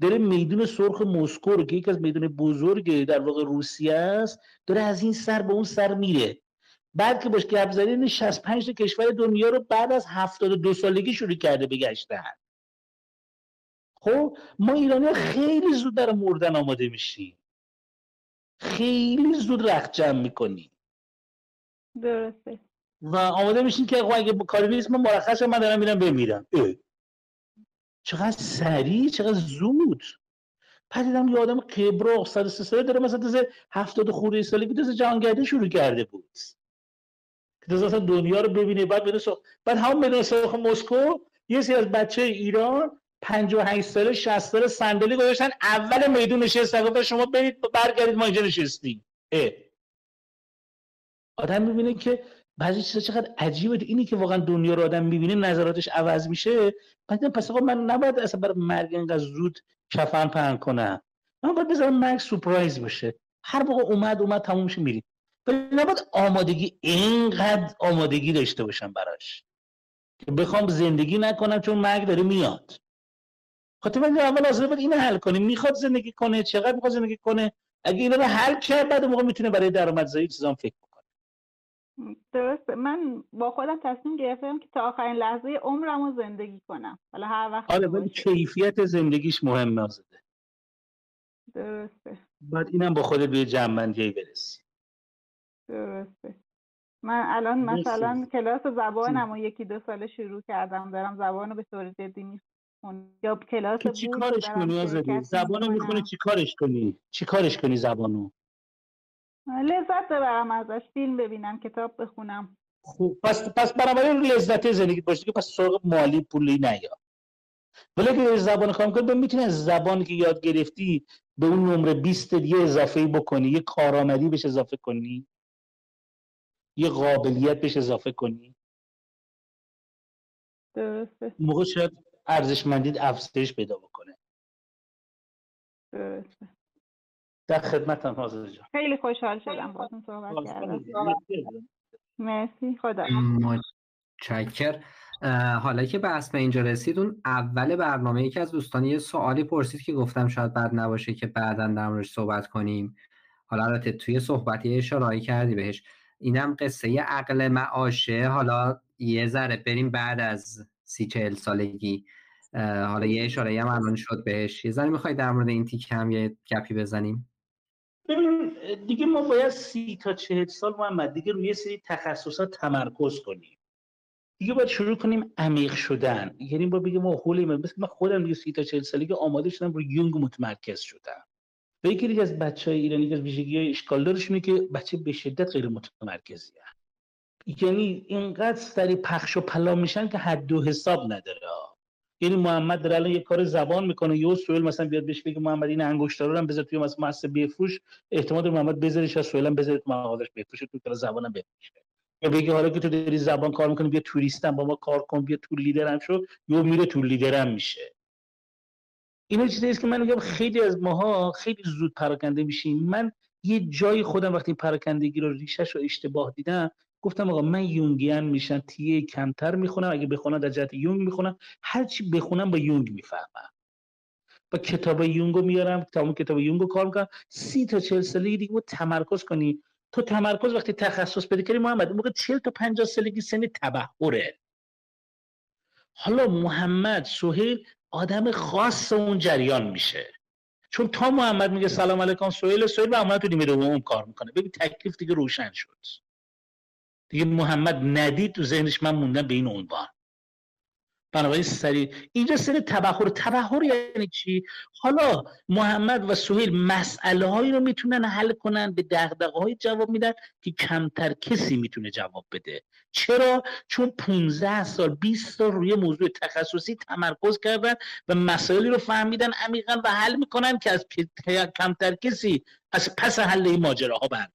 داره میدون سرخ مسکو رو که یکی از میدون بزرگ در واقع روسیه است. داره از این سر به اون سر میره. بعد که باش گپ زدی 65 تا کشور دنیا رو بعد از 72 سالگی شروع کرده به گشتن. خب؟ ما ایرانی خیلی زود در مردن آماده میشیم. خیلی زود رخت جمع می‌کنیم. درسته. و آماده میشین که اگه کاری نیست من مرخص من دارم میرم بمیرم. اه. چقدر سریع چقدر زود. بعد دیدم یه آدم قبراق 103 ساله داره مثلا تازه 70 خورده سالگی تازه جهانگردی شروع کرده بود. که تازه اصلا دنیا رو ببینه بعد بره سرخ بعد همون بدون سرخ مسکو یه سری از بچه ایران 58 ساله 60 ساله صندلی گذاشتن. اول میدون نشستن. گفتن شما برید برگردید ما اینجا نشستیم. اه. آدم می‌بینه که بعضی چیزا چقدر عجیبه. اینی که واقعا دنیا رو آدم می‌بینه نظراتش عوض میشه. بعد پس آقا من نباید اصلا برای مرگ اینقدر زود کفن پهن کنم. من باید بذارم مرگ سورپرایز باشه. هر موقع اومد اومد تموم شه میریم. ولی نباید آمادگی اینقدر آمادگی داشته باشم براش. که بخوام زندگی نکنم چون مرگ داره میاد. خاطر من اول لازم بود اینو حل کنیم. می‌خواد زندگی کنه چقدر می‌خواد زندگی کنه؟ اگه اینا رو حل کرد بعد موقع می‌تونه برای درآمدزایی چیزام فکر کنه درسته. من با خودم تصمیم گرفتم که تا آخرین لحظه عمرم رو زندگی کنم. حالا هر وقت آره ولی. کیفیت زندگیش مهمه آزاده درسته. بعد اینم با خودت به یه جنبندی برسی. درسته. من الان. مثلا کلاس زبانم و یکی دو ساله شروع کردم. دارم زبان رو به طور جدی یا کلاس که چی کارش کنی آزادی؟ زبانو می‌کنم. چی کارش کنی؟ چی کارش کنی زبانو؟ لذت ببرم ازش فیلم ببینم کتاب بخونم. خب پس پس بنابراین لذت زندگی باشه که پس سراغ مالی پولی نیا. ولی اگه زبان کار کنی می‌تونی از زبانی که یاد گرفتی به اون نمره 20 یه اضافه بکنی یه کارآمدی بهش اضافه کنی. یه قابلیت بهش اضافه کنی. درسته. موقع شاید ارزشمندیت افزایش پیدا بکنه. درسته. در خدمتم حاضر جان. خیلی خوشحال شدم باهاتون صحبت کردم. مرسی. خدا متشکر اه، حالا که بحث به اینجا رسید اون اول برنامه یکی از دوستان یه سوالی پرسید که گفتم شاید بد نباشه که بعدا در موردش صحبت کنیم. حالا البته توی صحبت یه اشاره‌ای کردی بهش. اینم قصه عقل معاشه. حالا یه ذره بریم بعد از سی چهل سالگی. حالا یه اشاره هم الان شد بهش. یه ذره می‌خوای در مورد این تیک هم یه گپی بزنیم؟ ببین دیگه ما باید سی تا چهل سال محمد دیگه روی سری تخصصات تمرکز کنیم. دیگه باید شروع کنیم عمیق شدن. یعنی با بگیم ما حولیم مثل من خودم دیگه سی تا چهل سالگی آماده شدم روی یونگ متمرکز شدم. و یکی از بچه های ایرانی که از ویژگی های اشکال دارش اینه که بچه به شدت غیر متمرکزی یعنی اینقدر سری پخش و پلا میشن که حد و حساب نداره. یعنی محمد داره الان یه کار زبان می‌کنه. یه سوال مثلا بیاد بهش بگه محمد این انگشتر رو هم بذار توی مثلا مؤسسه بفروش. احتمال محمد بذارش از سوالم بذاره تو مغازش بفروشه تو کار زبانم بفروشه. یا بگه حالا که تو داری زبان کار می‌کنی بیا توریستم با ما کار کن بیا تو لیدرم شو. یا میره تو لیدرم میشه. اینا چیزی است که من میگم خیلی از ماها خیلی زود پراکنده میشیم. من یه جایی خودم وقتی پراکندگی رو ریشش رو اشتباه دیدم گفتم آقا من یونگیان میشم تیه کمتر می‌خونم اگه بخونم در جهت یونگ می‌خونم. هر چی بخونم با یونگ می‌فهمم. با کتاب یونگو میارم تمام کتاب یونگو کار می‌کنم. سی تا چهل سالگی دیگه باید تمرکز کنی. تو تمرکز وقتی تخصص پیدا کردی محمد موقع 40 تا 50 سالگی سن تبحره حالا محمد سهیل آدم خاص اون جریان میشه. چون تا محمد میگه سلام علیکم سهیل سهیل و محمد تو نیمه دوم کار می‌کنه. ببین تکلیف دیگه روشن شد. دیگه محمد ندید تو ذهنش من موندم به این عنوان. بنابراین سریع. اینجا سر تبخور تبخور یعنی چی؟ حالا محمد و سهیل مسئله هایی رو می‌تونن حل کنن به دغدغه های جواب میدن که کمتر کسی می‌تونه جواب بده. چرا؟ چون 15 سال 20 سال روی موضوع تخصصی تمرکز کردن و مسائلی رو فهمیدن عمیقا و حل می‌کنن که از کمتر کسی از پس حل این ماجراها برمیاد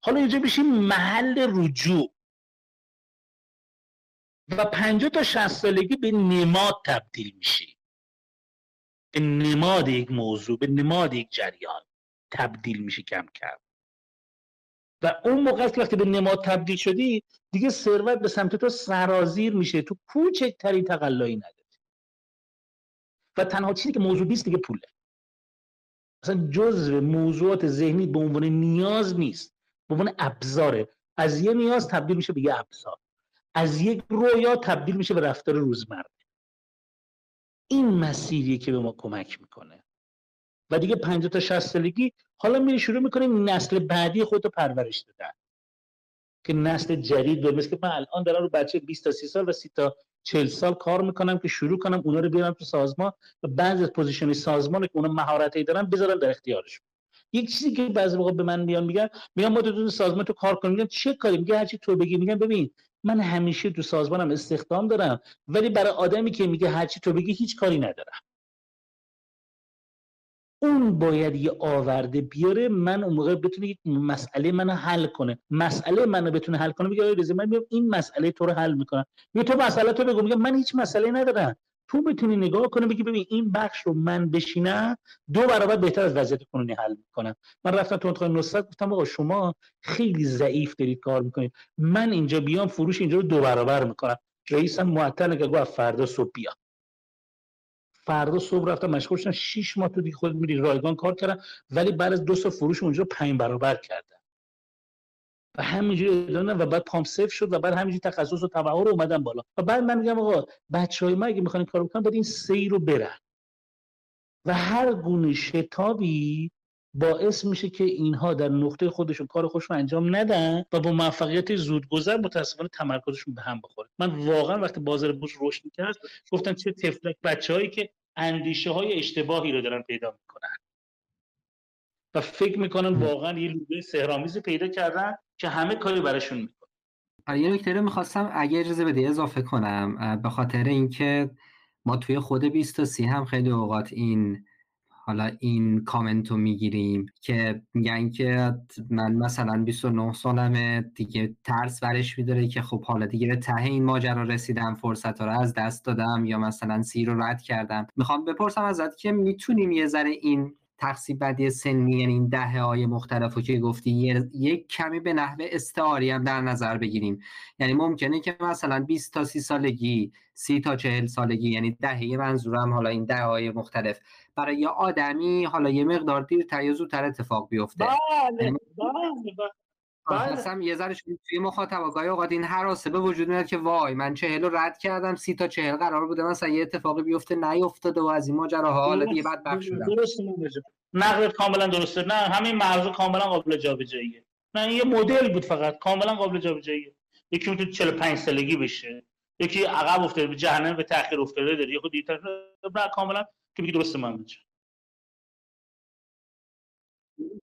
حالا اینجا میشیم محل رجوع. و 50 تا 60 سالگی به نماد تبدیل میشی به نماد یک موضوع به نماد یک جریان تبدیل میشی کم کم. و اون موقع است وقتی به نماد تبدیل شدی دیگه ثروت به سمت تو سرازیر میشه. تو کوچکترین تقلایی نداری. و تنها چیزی که موضوع نیست دیگه پوله. اصلا جزء موضوعات ذهنی به عنوان نیاز نیست. به عنوان ابزاره. از یه نیاز تبدیل میشه به یه ابزار. از یک رویا تبدیل میشه به رفتار روزمره. این مسیریه که به ما کمک می‌کنه. و دیگه 50 تا 60 سالگی حالا میری شروع می‌کنیم نسل بعدی خودتو پرورش دادن. که نسل جدید به مثل که من الان دارم رو بچه 20 تا 30 سال و 30 تا 40 سال کار می‌کنم که شروع کنم اونا رو بیارم تو سازمان و بعضی از position سازمان که اونا مهارتی دارن بذارم در اختیارشون. یک چیزی که بعضی موقع به من میان میگن میگن ما تو سازمان تو کار کنیم میگن چه کاری میگه هرچی تو بگی میگن ببین من همیشه تو سازمانم استخدام دارم ولی برای آدمی که میگه هرچی تو بگی هیچ کاری ندارم. اون باید یه آورده بیاره من اون موقع بتونه یک مسئله منو حل کنه. مسئله منو بتونه حل کنه میگه رضا من میام این مسئله تو رو حل می‌کنم. میگه تو مسئله تو بگو. میگه من هیچ مسئله ندارم. تو بتونی نگاه کنی بگی ببین این بخش رو من بشینم دو برابر بهتر از وضعیت کنونی حل می‌کنم. من رفتم تو انتخاب نصرت گفتم آقا شما خیلی ضعیف دارید کار می‌کنید. من اینجا بیام فروش اینجا رو دو برابر می‌کنم. رئیسم معطل که گفت فردا صبح بیا. فردا صبح رفتم مشغول شدم 6 ماه تو دیگه خود میری رایگان کار کردم ولی بعد از دو سال فروش اونجا پنج برابر کردم. و همینجوری ادامه و بعد پامپ صفر شد و بعد همینجوری تخصص و تبع رو اومدم بالا. و بعد من میگم آقا بچه های ما اگه می‌خوان کار بکنن باید این سیر رو برن. و هر گونه شتابی باعث میشه که اینها در نقطه خودشون کار خودشون انجام ندن و با موفقیت زودگذر متاسفانه تمرکزشون به هم بخوره. من واقعا وقتی بازار بورس رشد می‌کرد گفتم چه تفلک بچههایی که اندیشه های اشتباهی رو دارن پیدا می‌کنن. و فکر می‌کنن واقعا یه لوله سهرامیزی پیدا کردن. که همه کاری براشون می‌کنه یه نکته رو می‌خواستم اگه اجازه بده اضافه کنم به خاطر اینکه ما توی خود 20 تا 30 هم خیلی اوقات این حالا این کامنت رو می‌گیریم که میگن که من مثلا 29 سالمه دیگه ترس برش میداره که خب حالا دیگه به ته این ماجرا رسیدم فرصت رو از دست دادم یا مثلا سی رو رد کردم. می‌خوام بپرسم ازت که می‌تونیم یه ذره این تقسیم بندی سنی یعنی این دهه های مختلف رو که گفتی یک کمی به نحوه استعاری هم در نظر بگیریم. یعنی ممکنه که مثلا 20 تا 30 سالگی 30 تا 40 سالگی یعنی دهه منظورم حالا این دهه های مختلف. برای یه آدمی حالا یه مقدار دیرتر یا زودتر اتفاق بیفته. بله یعنی بله. بله. اصلا یه ذره توی مخاطب. گاهی اوقات این حراسه به وجود میاد که وای من چهل رو رد کردم سی تا چهل قرار بوده مثلا یه اتفاقی بیفته نیفتاده و از این ماجراها حالا دیگه بعد بخش شدم درست نقلت کاملا درسته. نه همین مرز کاملا قابل جابجاییه. نه یه مدل بود فقط کاملا قابل جابجاییه. یکی می‌تونه 45 سالگی بشه یکی عقب افتاده به جهنم به تاخیر افتاده داره یه خود نه کاملا که میگه درسته من میشه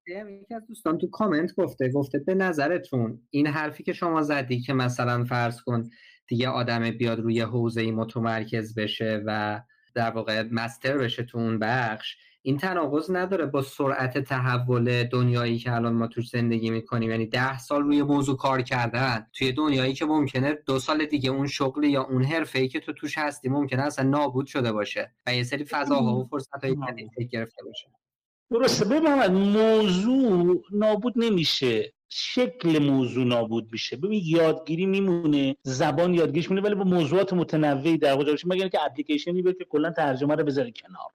یکی از دوستان تو کامنت گفته گفته به نظرتون این حرفی که شما زدی که مثلا فرض کن دیگه آدم بیاد روی حوزه ای متمرکز بشه و در واقع مستر بشه تو اون بخش این تناقض نداره با سرعت تحول دنیایی که الان ما توش زندگی می‌کنیم. یعنی ده سال روی موضوع کار کردن. توی دنیایی که ممکنه دو سال دیگه اون شغل یا اون حرفه ای که تو توش هستی ممکنه اصلا نابود شده باشه و یه سری فضاها و فرصتهای جدید گرفته باشه. درسته. ببین موضوع نابود نمیشه. شکل موضوع نابود میشه. ببین یادگیری میمونه زبان یادگیریش میمونه ولی با موضوعات متنوعی در واقع مگر که اپلیکیشنی بیاد که کلا ترجمه رو بذاره کنار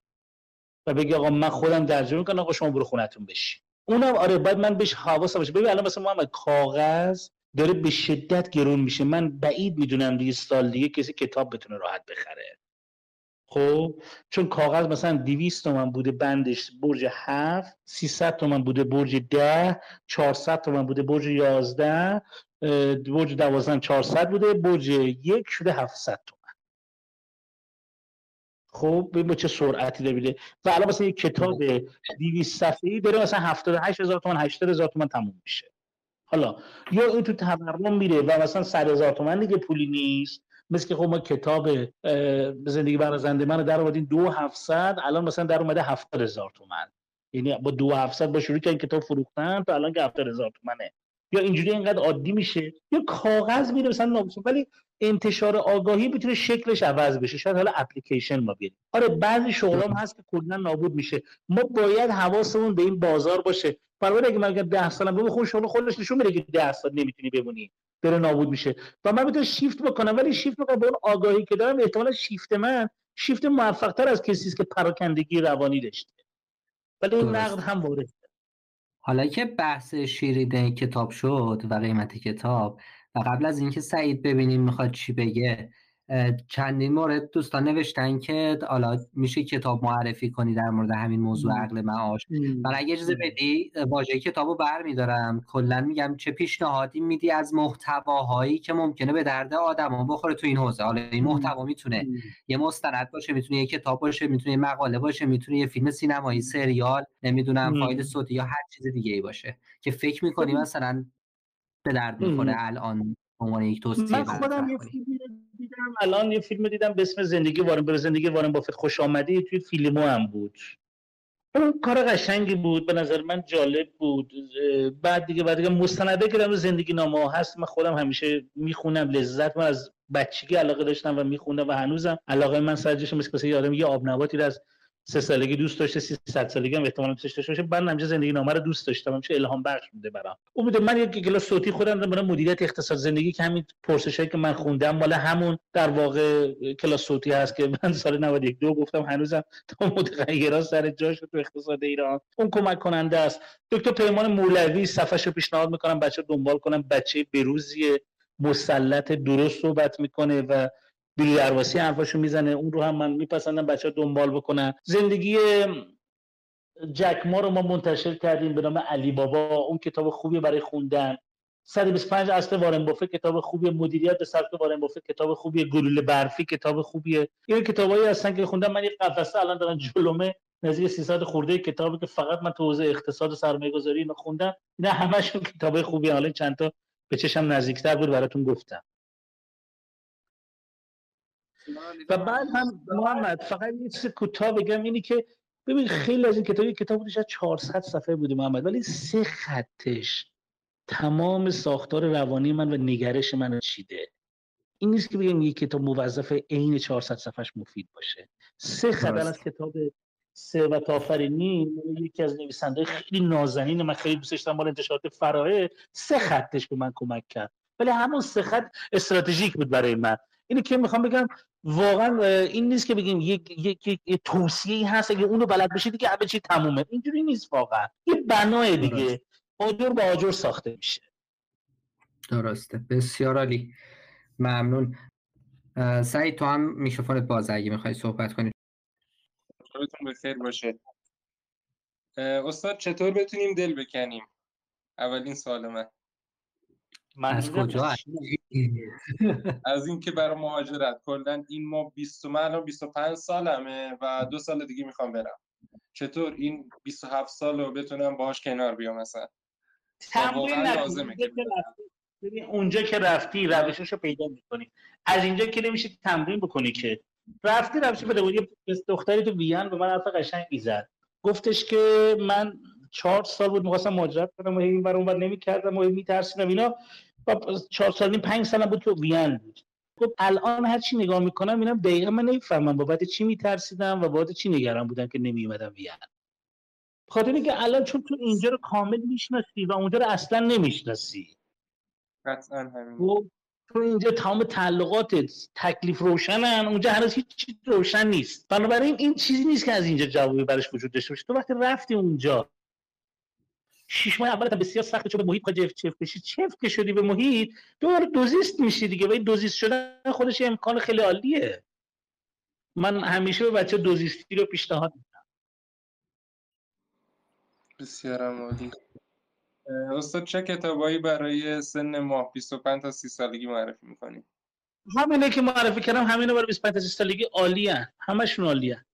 و بگی آقا من خودم ترجمه کنم آقا شما برو خونتون بشی اونم آره باید من بهش حواس باشه. ببین الان مثلا محمد کاغذ داره به شدت گرون میشه. من بعید می‌دونم دیگه سال دیگه کسی کتاب بتونه راحت بخره. خب چون کاغذ مثلا 200 تومن بوده بندش برج 7 300 تومن بوده برج 10 400 تومن بوده برج 11 برج 12 400 بوده برج یک شده 700 تومن. خب ببین با چه سرعتی داره و الان مثلا یک کتاب 200 صفحه‌ای داره مثلا 78 هزار تومان 80 هزار تومان تموم میشه. حالا یا این تو تورم میره و مثلا 100 هزار تومان دیگه پولی نیست. مثل که خب ما کتاب زندگی برازنده من در آوردیم دو هفتصد الان مثلا در اومده هفتاد هزار تومن. یعنی با دو هفتصد با شروع که این کتاب فروختن تا الان که هفتاد هزار تومنه. یا اینجوری اینقدر عادی میشه؟ یا کاغذ میره مثلا ناموسون ولی انتشار آگاهی می‌تونه شکلش عوض بشه. شاید حالا اپلیکیشن ما بیاریم. آره بعضی شغلام هست که کلا نابود میشه. ما باید حواسمون به این بازار باشه. برای اگه من 10 سالم به خود شغل خودش نشون میده که 10 سال نمی‌تونی بمونی. بره نابود میشه. و من می‌تونم شیفت بکنم ولی شیفت بکنم به اون آگاهی که دارم. احتمالا شیفت من شیفت موفق تر از کسی است که پراکندگی روانی داشته. ولی این نقد هم وارد حالا که بحث شیریده کتاب شد و قیمت کتاب و قبل از اینکه سعید ببینیم می‌خواد چی بگه چندین مورد دوستان نوشتن که حالا میشه کتاب معرفی کنی در مورد همین موضوع عقل معاش. من اگه اجازه بدی واژه کتاب رو برمیدارم. کلا میگم چه پیشنهادی میدی از محتواهایی که ممکنه به درد آدما بخوره تو این حوزه؟ حالا این محتوا می‌تونه یه مستند باشه می‌تونه یه کتاب باشه می‌تونه یه مقاله باشه می‌تونه یه فیلم سینمایی سریال نمی‌دونم فایل صوتی یا هر چیز دیگه ای باشه. که فکر می‌کنی مثلا به درد می‌خوره الان عنوان یک توصیه من خودم یه فیلم دیدم الان یه فیلم دیدم به اسم زندگی وارن به زندگی وارن بافت خوش آمدی توی فیلمو هم بود. اون کار قشنگی بود به نظر من جالب بود. بعد دیگه بعد دیگه مستنده که زندگی نامه هست من خودم همیشه می‌خونم لذت من از بچگی علاقه داشتم و می‌خونم و هنوزم علاقه من سرجش مثل یادم یه آب نباتی از سه سالگی دوست داشته 300 سالگی هم احتمالاً دوست داشته باشه. من همیشه زندگی نامه رو دوست داشتم همیشه الهام بخش بوده برام. امید من یک کلاس صوتی خودم برای مدیریت اقتصاد زندگی که همین پرسشایی که من خوندم مال همون در واقع کلاس صوتی هست که من سال 91 دو گفتم هنوزم تا متغیرات سر جاش تو اقتصاد ایران. اون کمک کننده است. دکتر پیمان مولوی صفحه رو پیشنهاد می‌کنم بچه دنبال کنم بچه بروزی مسلط درست صحبت می‌کنه و بیلی درواسی حرفاشو می‌زنه اون رو هم من میپسندم بچه ها دنبال بکنن. زندگی جک ما رو ما منتشر کردیم به نام علی بابا اون کتاب خوبی برای خوندن. 125 اصل وارن بافه کتاب خوبی مدیریت به سبک وارن بافه کتاب خوبی گلوله برفی کتاب خوبیه. این کتابایی هستن که خوندم من یه قفسه الان دارن جلومه. نزدیک 300 خورده کتابی که فقط من تو اقتصاد و سرمایه گذاری اینو خوندم. اینا همشون کتاب خوبی حالا چند تا به چشم نزدیکتر بود براتون گفتم. و بعد هم محمد فقط یه چیز کوتاه بگم اینی که ببین خیلی از این کتاب کتاب بودش 400 صفحه بوده محمد ولی سه خطش تمام ساختار روانی من و نگرش من چیده. این نیست که بگم یک کتاب موظف عین 400 صفحش مفید باشه. سه خط از کتاب ثروت آفرینی یکی از نویسنده خیلی نازنین من خیلی دوستش دارم مال انتشارات فراه سه خطش به من کمک کرد. ولی همون سه خط استراتژیک بود برای من. اینی که می‌خوام بگم واقعا این نیست که بگیم یک یک یک توصیه ای هست اگه اونو بلد بشی دیگه همه چی تمومه. اینجوری نیست واقعا. یه بنای دیگه. آجر با آجر ساخته میشه. درسته. بسیار عالی. ممنون. سعید تو هم میکروفونت باز اگه می‌خوای صحبت کنی. حالتون بخیر باشه. استاد چطور بتونیم دل بکنیم؟ اولین سوال من. از کجا؟ از اینکه برای مهاجرت. کلا این ما 20 من الان 25 سالمه و دو سال دیگه می‌خوام برم. چطور این 27 سال رو بتونم باهاش کنار بیام مثلا؟ تمرین ببین اونجا که رفتی روشش رو پیدا می‌کنی. از اینجا که نمیشه تمرین بکنی که. رفتی روش بده. بود یه دختری تو وین به من حرف قشنگی زد گفتش که من چهار سال بود می‌خواستم مهاجرت کنم و این بر اون نمی‌کردم و میترسیدم. اینا چهار سال این پنج سالم بود تو وین بود. گفت الان هر چی نگاه می‌کنم اینم دقیقا من نمی‌فهمم بابت چی میترسیدم و بابت چی نگران بودم که نمیومدم وین خاطر اینکه الان چون تو اینجا رو کامل می‌شناسی و اونجا رو اصلا نمی‌شناسی. قطعا همین. خب، تو اینجا تمام تعلقاتت تکلیف روشنن اونجا هنوز هیچ چیز روشن نیست. بنابراین این چیزی نیست که از اینجا جوابی برش وجود داشته باشه. تو وقتی رفتی اونجا شش ماه اول بسیار سخته چون به محیط خواهی چفت بشی چفت که شدی به محیط دوباره دوزیست میشی دیگه. و این دوزیست شدن خودش امکان خیلی عالیه. من همیشه به بچه دوزیستی رو پیشنهاد میدم. بسیار عالی. استاد چه کتابایی برای سن ماه 25 تا 30 سالگی معرفی می‌کنیم همینه که معرفی کردم همینه برای 25 تا 30 سالگی عالی هن. همشون عالی هن.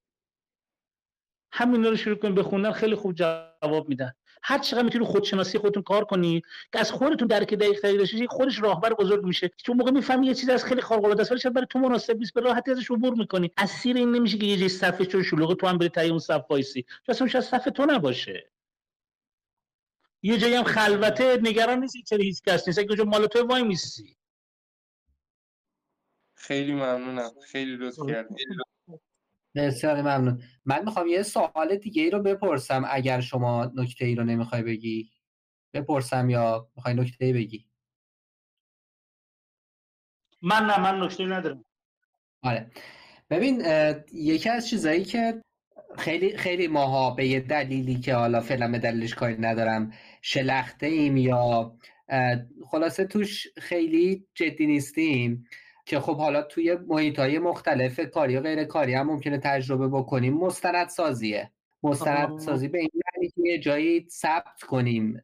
همین رو شروع کنیم بخوندن خیلی خوب جواب میدن. هر چقدر می‌تونید خودشناسی خودتون کار کنید که از خودتون درک دقیق تری داشته خودش راهبر بزرگ میشه. چون موقع می‌فهمی یه چیز از خیلی خارق العاده است ولی شاید برای تو مناسب نیست به راحتی ازش عبور می‌کنی. اسیر این نمیشه که یه جای صفحه چون شلوغ تو هم بری تای اون صف وایسی. اصلا شاید صف تو نباشه. یه جایی هم خلوته نگران نیستی چرا هیچ کس نیست؟ اگه مال تو وای میسی خیلی ممنونم. خیلی لطف کردید بسیار ممنون. من می‌خوام یه سوال دیگه ای رو بپرسم اگر شما نکته ای رو نمی‌خوای بگی. بپرسم یا می‌خوای نکته ای بگی؟ من نه من نکته ندارم. آره. ببین یکی از چیزایی که خیلی خیلی ماها به یه دلیلی که حالا فعلا به دلیلش کاری ندارم شلخته ایم یا خلاصه توش خیلی جدی نیستیم. که خب حالا توی محیط های مختلف کاری و غیر کاری هم ممکنه تجربه بکنیم مستند سازیه مستند سازی به این معنی که یه جایی ثبت کنیم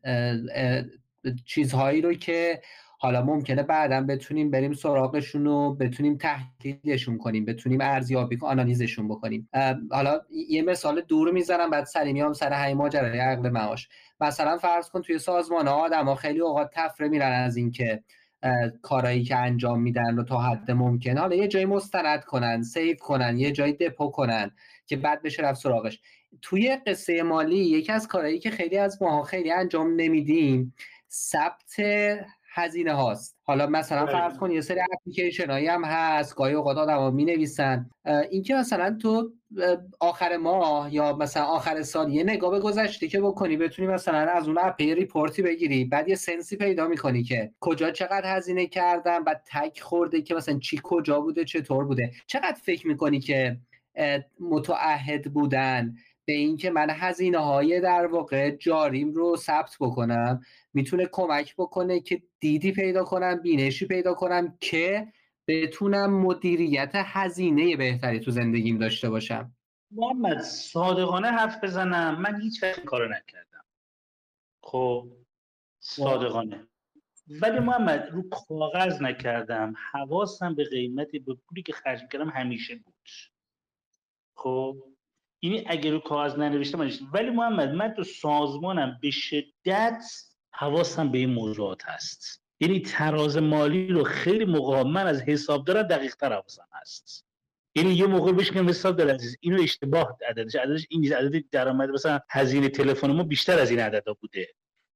چیزهایی رو که حالا ممکنه بعدا بتونیم بریم سراغشون و بتونیم تحلیلشون کنیم بتونیم ارزیابی آنالیزشون بکنیم. حالا یه مثال دور می‌زنم بعد سری میام سر همین ماجرای عقل معاش. مثلا فرض کن توی سازمان ها آدم ها خیلی اوقات تفره میرن از اینکه کارایی که انجام میدن رو تا حد ممکن. حالا یه جایی مستند کنن save کنن یه جایی دپو کنن که بعد بشه رفت سراغش. توی قصه مالی یکی از کارهایی که خیلی از ماها خیلی انجام نمیدیم ثبت هزینه هاست. حالا مثلا بله. فرض کن یه سری اپلیکیشن هایی هم هست گاهی اوقات آدما می نویسن اینکه مثلا تو آخر ماه یا مثلا آخر سال یه نگاه به گذشته که بکنی بتونی مثلا از اون app report ی بگیری بعد یه sense ی پیدا می‌کنی که کجا چقدر هزینه کردن بعد تک خورده که مثلا چی کجا بوده چطور بوده. چقدر فکر می‌کنی که متعهد بودن؟ به اینکه من هزینه های در واقع جاریم رو ثبت بکنم می‌تونه کمک بکنه که دیدی پیدا کنم بینشی پیدا کنم که بتونم مدیریت هزینه بهتری تو زندگیم داشته باشم. محمد صادقانه حرف بزنم. من هیچ وقت کارو نکردم. خب صادقانه. ولی محمد رو کاغذ نکردم. حواسم به قیمتی به پولی که خرج می‌کردم همیشه بود. خب یعنی اگه رو کاغذ ننوشتم من. ولی محمد من تو سازمانم به شدت حواسم به این موضوعات هست یعنی تراز مالی رو خیلی موقع من از حسابدارم دقیق تر حواسم هست یعنی یه موقع بهش میگم حساب دار عزیز اینو اشتباه عددش عددش این نیست. عدد درآمد مثلا هزینه تلفن ما بیشتر از این عددا بوده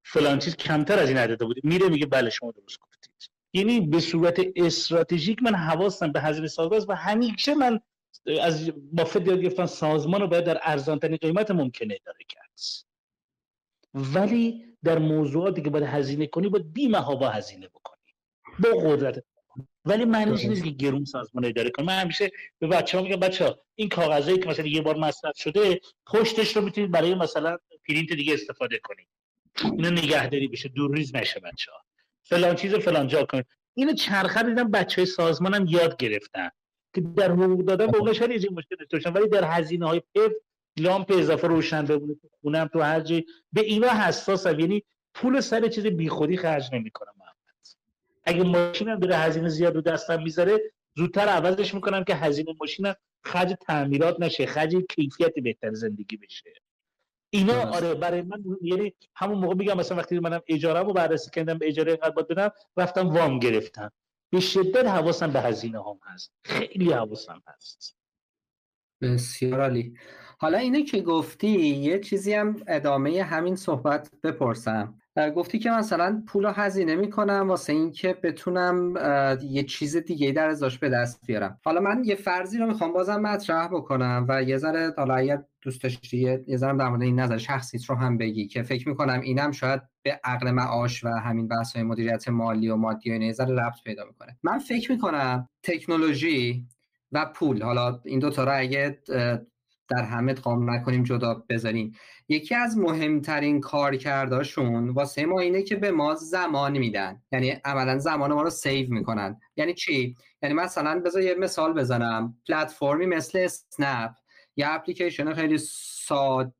فلان چیز کمتر از این عددا بوده میره میگه بله شما درست گفتید یعنی به صورت استراتژیک من حواسم به هزینه سازگار است و همیشه من از بافت یاد گرفتم سازمان رو باید در ارزان ترین قیمت ممکنه اداره کرد. ولی در موضوعاتی که باید هزینه کنی باید بی با هزینه بکنی. با قدرت. ولی معنیش نیست که گرون سازمان اداره کنی من همیشه به بچه ها میگم بچه ها این کاغذایی که مثلا یه بار مصرف شده پشتش رو می‌تونید برای مثلا پرینت دیگه استفاده کنید. اینو نگهداری بشه دور ریز نشه بچه ها فلان چیز فلان جا کنید. اینو چرخه دیدم بچه های سازمانم یاد گرفتن. که در حقوق دادن به شاید یه مشکل داشته ولی در هزینه های پف لامپ اضافه روشن بمونه تو خونم تو هر جایی به اینا حساسم. یعنی پول سر چیز بیخودی خرج نمی‌کنم محمد. اگه ماشینم داره هزینه زیاد رو دستم می‌ذاره زودتر عوضش می‌کنم که هزینه ماشینم خرج تعمیرات نشه خرج کیفیت بهتر زندگی بشه. اینا. آره برای من یعنی همون موقع میگم مثلا وقتی منم اجاره رو بررسی کردم به اجاره اینقدر باید بدم رفتم وام گرفتم. به شدت حواسم به هزینه هم هست. خیلی حواسم هست. بسیار عالی. حالا اینه که گفتی یه چیزی هم ادامه همین صحبت بپرسم. گفتی که مثلا پول رو هزینه می‌کنم واسه اینکه بتونم یه چیز دیگه در ازاش به دست بیارم. حالا من یه فرضی رو می‌خوام بازم مطرح بکنم و یه ذره حالا اگر دوست داشتی یه ذره در مورد این نظر شخصیت رو هم بگی که فکر می‌کنم اینم شاید به عقل معاش و همین بحث های مدیریت مالی و مادی و اینا یه ذره ربط پیدا می‌کنه. من فکر می‌کنم تکنولوژی و پول حالا این دو تا رو اگه در همه ادغام نکنیم جدا بذاریم یکی از مهمترین کارکرداشون واسه ما اینه که به ما زمان میدن. یعنی عملا زمان ما رو save می‌کنن. یعنی چی؟ یعنی مثلا بذار یه مثال بزنم. پلتفرمی مثل اسنپ یه اپلیکیشن خیلی ساده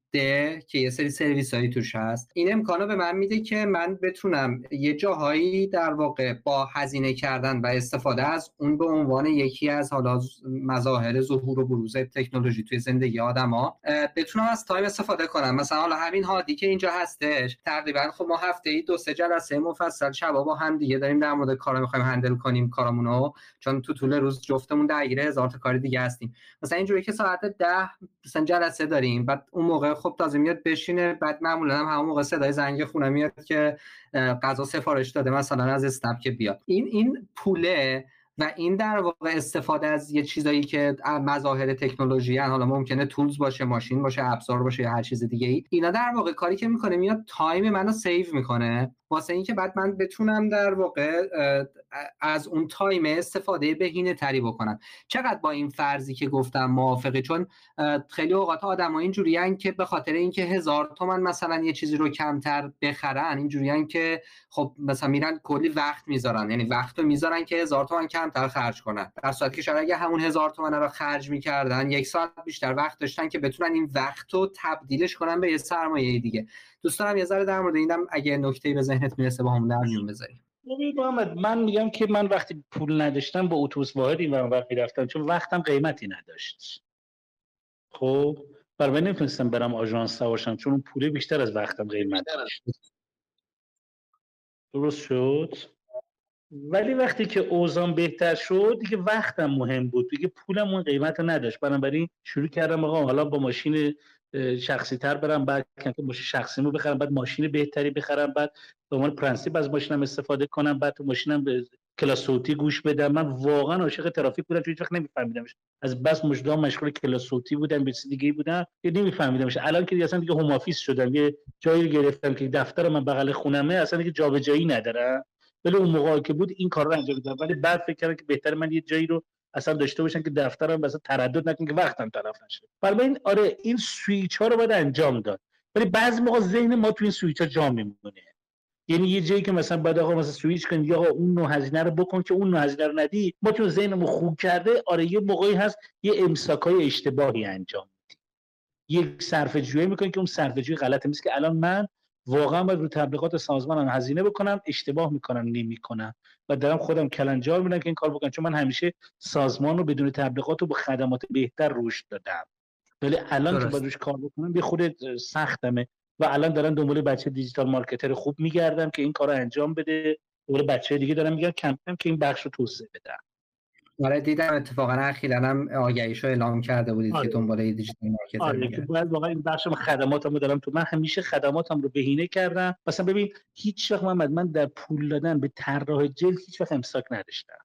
که یه سری سرویس هایی توش هست. این امکانو به من میده که من بتونم یه جاهایی در واقع با هزینه کردن و استفاده از اون به عنوان یکی از حالا مظاهر ظهور و بروز تکنولوژی توی زندگی آدما بتونم از time استفاده کنم. مثلا حالا همین هادی که اینجا هستش تقریبا خب ما هفته ای دو سه جلسه مفصل شبا با هم دیگه داریم در مورد کارا می‌خوایم handle کنیم کارامونو چون تو طول روز جفتمون درگیر هزار تا کار دیگه هستیم. مثلا اینجوری که ساعت ده مثلا جلسه داریم بعد اون موقع خب تازه میاد بشینه بعد معمولا هم همون موقع صدای زنگ خونه میاد که غذا سفارش داده مثلا از اسنپ که بیاد این این پوله و این در واقع استفاده از یه چیزایی که اه، مظاهر تکنولوژی هن. حالا ممکنه tools باشه ماشین باشه ابزار باشه یا هر چیز دیگه ای اینا در واقع کاری که می‌کنه میاد time منو save می‌کنه واسه اینکه بعد من بتونم در واقع از اون time استفاده بهینه تری بکنم چقدر با این فرضی که گفتم موافقی چون خیلی اوقات آدم اینجوریان که به خاطر اینکه هزار تومن مثلا یه چیزی رو کمتر بخرن اینجوریان که خب مثلا میرن کلی وقت می‌ذارن. یعنی وقت رو می‌ذارن که هزار تومن کمتر خرج کنن. در صورتی که شاید اگه همون هزار تومن رو خرج می‌کردن یک ساعت بیشتر وقت داشتن که بتونن این وقت رو تبدیلش کنن به یه سرمایه دیگه. دوست دارم یه ذره در مورد اینم اگه نکته‌ای به ذهنت می‌رسه با هم در میون بذاریم. ببین محمد من میگم که من وقتی پول نداشتم با اتوبوس واحد این ور می‌رفتم چون وقتم قیمتی نداشت. خب برای نمی‌تونستم برم آژانس سوارشم چون اون پوله بیشتر از وقتم قیمت داشت. درست شد؟ ولی وقتی که اوضام بهتر شد دیگه وقتم مهم بود. دیگه پولم اون قیمت رو نداشت. بنابراین شروع کردم آقا حالا با ماشین شخصی تر برم بعد ماشین شخصی رو بخرم بعد ماشین بهتری بخرم بعد به عنوان پرنسیپ از ماشینم استفاده کنم بعد تو ماشینم به کلاس صوتی گوش بدم. من واقعا عاشق ترافیک بودم چون هیچ وقت نمیفهمیدمش. از بس مجدام مشغول کلاس صوتی بودم به چیز دیگه بودم که نمیفهمیدمش. الان که اصلا دیگه home office شدم یه جایی گرفتم که دفتر من بغل خونمه اصلا دیگه جابجایی ندارم. ولی اون موقعی که بود این کار رو انجام می‌دادم. ولی بعد فکر کردم که بهتر من یه جایی رو اصلا داشته باشم که دفترم مثلا تردد نکنه که وقتم تلف نشه. برای این آره این سویچ ها رو باید انجام داد. ولی بعضی موقع ذهن ما تو این سویچ ها جا میمونه. یعنی یه جایی که مثلا بعد آقا مثلا سویچ کنی یا آقا اون نوع هزینه رو بکن که اون نوع هزینه رو ندی ما تو ذهنمون خوب کرده آره یه موقعی هست یه امساکای اشتباهی انجام میدی یک صرفه جویی می‌کنی که اون صرفه جویی غلطه که الان من واقعا باید رو تبلیغات سازمانم هزینه بکنم اشتباه می‌کنم نمی‌کنم. و دارم خودم کلنجار میدم که این کار بکنم. چون من همیشه سازمان رو بدون تبلیغات و با خدمات بهتر رشد دادم. ولی الان که باید روش کار بکنم یه خود سختمه. و الان دارم دنبال بچه دیجیتال مارکتر خوب میگردم که این کار رو انجام بده. دنبال بچه دیگه دارم میگم کم کم که این بخش رو توسعه بدم. آره دیدم اتفاقا اخیرا هم آگهیشو اعلام کرده بودید آره. که دنبال دیجیتال مارکتر آره که باید واقعا این بخش خدماتم رو دارم تو. من همیشه خدماتم رو بهینه کردم. مثلا ببین هیچ وقت محمد من در پول دادن به طراح جلد هیچ وقت امساک نداشتم.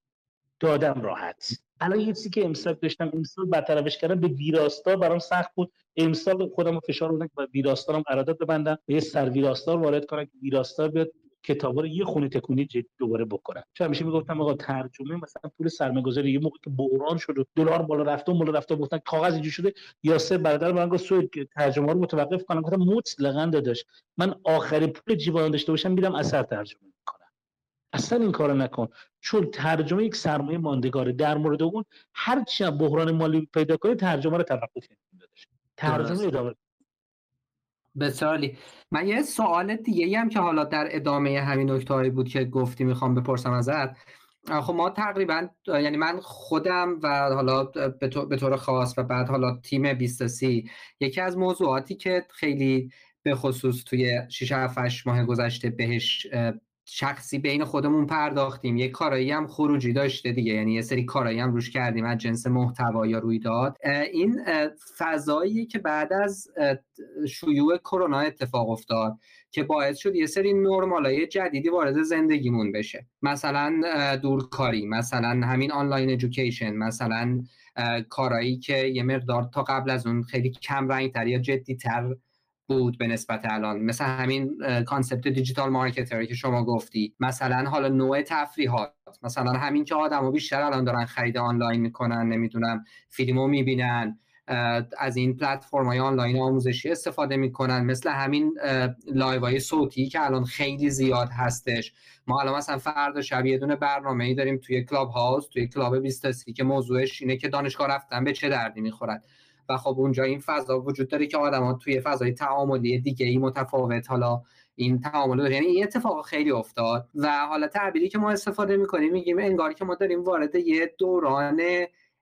دادم راحت. الان یه چیزی که امسال داشتم امسال برطرفش کردم به ویراستار برام سخت بود. امسال خودم فشار بودم که با ویراستارم قرارداد ببندم. یه سر ویراستار وارد کنم که ویراستار بیاد. کتابا رو یه خونه تکونی دوباره بکنم چون همیشه می‌گفتم آقا ترجمه مثلا پول سرمایه‌گذاری یه موقع که بحران شد و دلار بالا رفته و بالا رفته گفتن کاغذ اینجوری شده یاسر برادر من گفت سوید که ترجمه رو متوقف کنم. گفتم مطلقاً داداش. من آخرین پول جیبان داشته باشم میرم اثر ترجمه می‌کنم. اصلا این کارو نکن. چون ترجمه یک سرمایه ماندگاره. در مورد اون هر چی بحران مالی پیدا کنه ترجمه رو توقف ترجمه ادامه بسیاری من یه سوال دیگه هم که حالا در ادامه همین نکته بود که گفتی می‌خوام بپرسم ازت. خب ما تقریبا یعنی من خودم و حالا به طور خاص و بعد حالا تیم 20 سی یکی از موضوعاتی که خیلی به خصوص توی 6 7 ماه گذشته بهش شخصی بین خودمون پرداختیم. یه کارایی هم خروجی داشته دیگه. یعنی یه سری کارایی هم روش کردیم از جنس محتوا یا رویداد. این فضایی که بعد از شیوع کرونا اتفاق افتاد که باعث شد یه سری نرمالای جدیدی وارد زندگیمون بشه. مثلا دورکاری مثلا همین online education مثلا کارایی که یه مقدار تا قبل از اون خیلی کم رنگ تر یا جدی تر بود به نسبت الان. مثل همین concept digital marketer ی که شما گفتی. مثلا حالا نوع تفریحات. مثلا همین که آدمو بیشتر الان دارن خرید آنلاین می‌کنن نمی‌دونم فیلمو می‌بینن از این پلتفرم های آنلاین آموزشی استفاده می‌کنن. مثل همین live های صوتی که الان خیلی زیاد هستش. ما الان مثلا فردا شب یه دونه برنامه ای داریم توی کلاب هاوس توی کلاب 20 که موضوعش اینه که دانشگاه رفتن به چه دردی می‌خورد. و خب اونجا این فضا وجود داره که آدما توی فضای تعاملی دیگه ای متفاوت. حالا این تعامل داره یعنی این اتفاق خیلی افتاد و حالا تعبیری که ما استفاده می‌کنیم میگیم انگار که ما داریم وارد یه دوران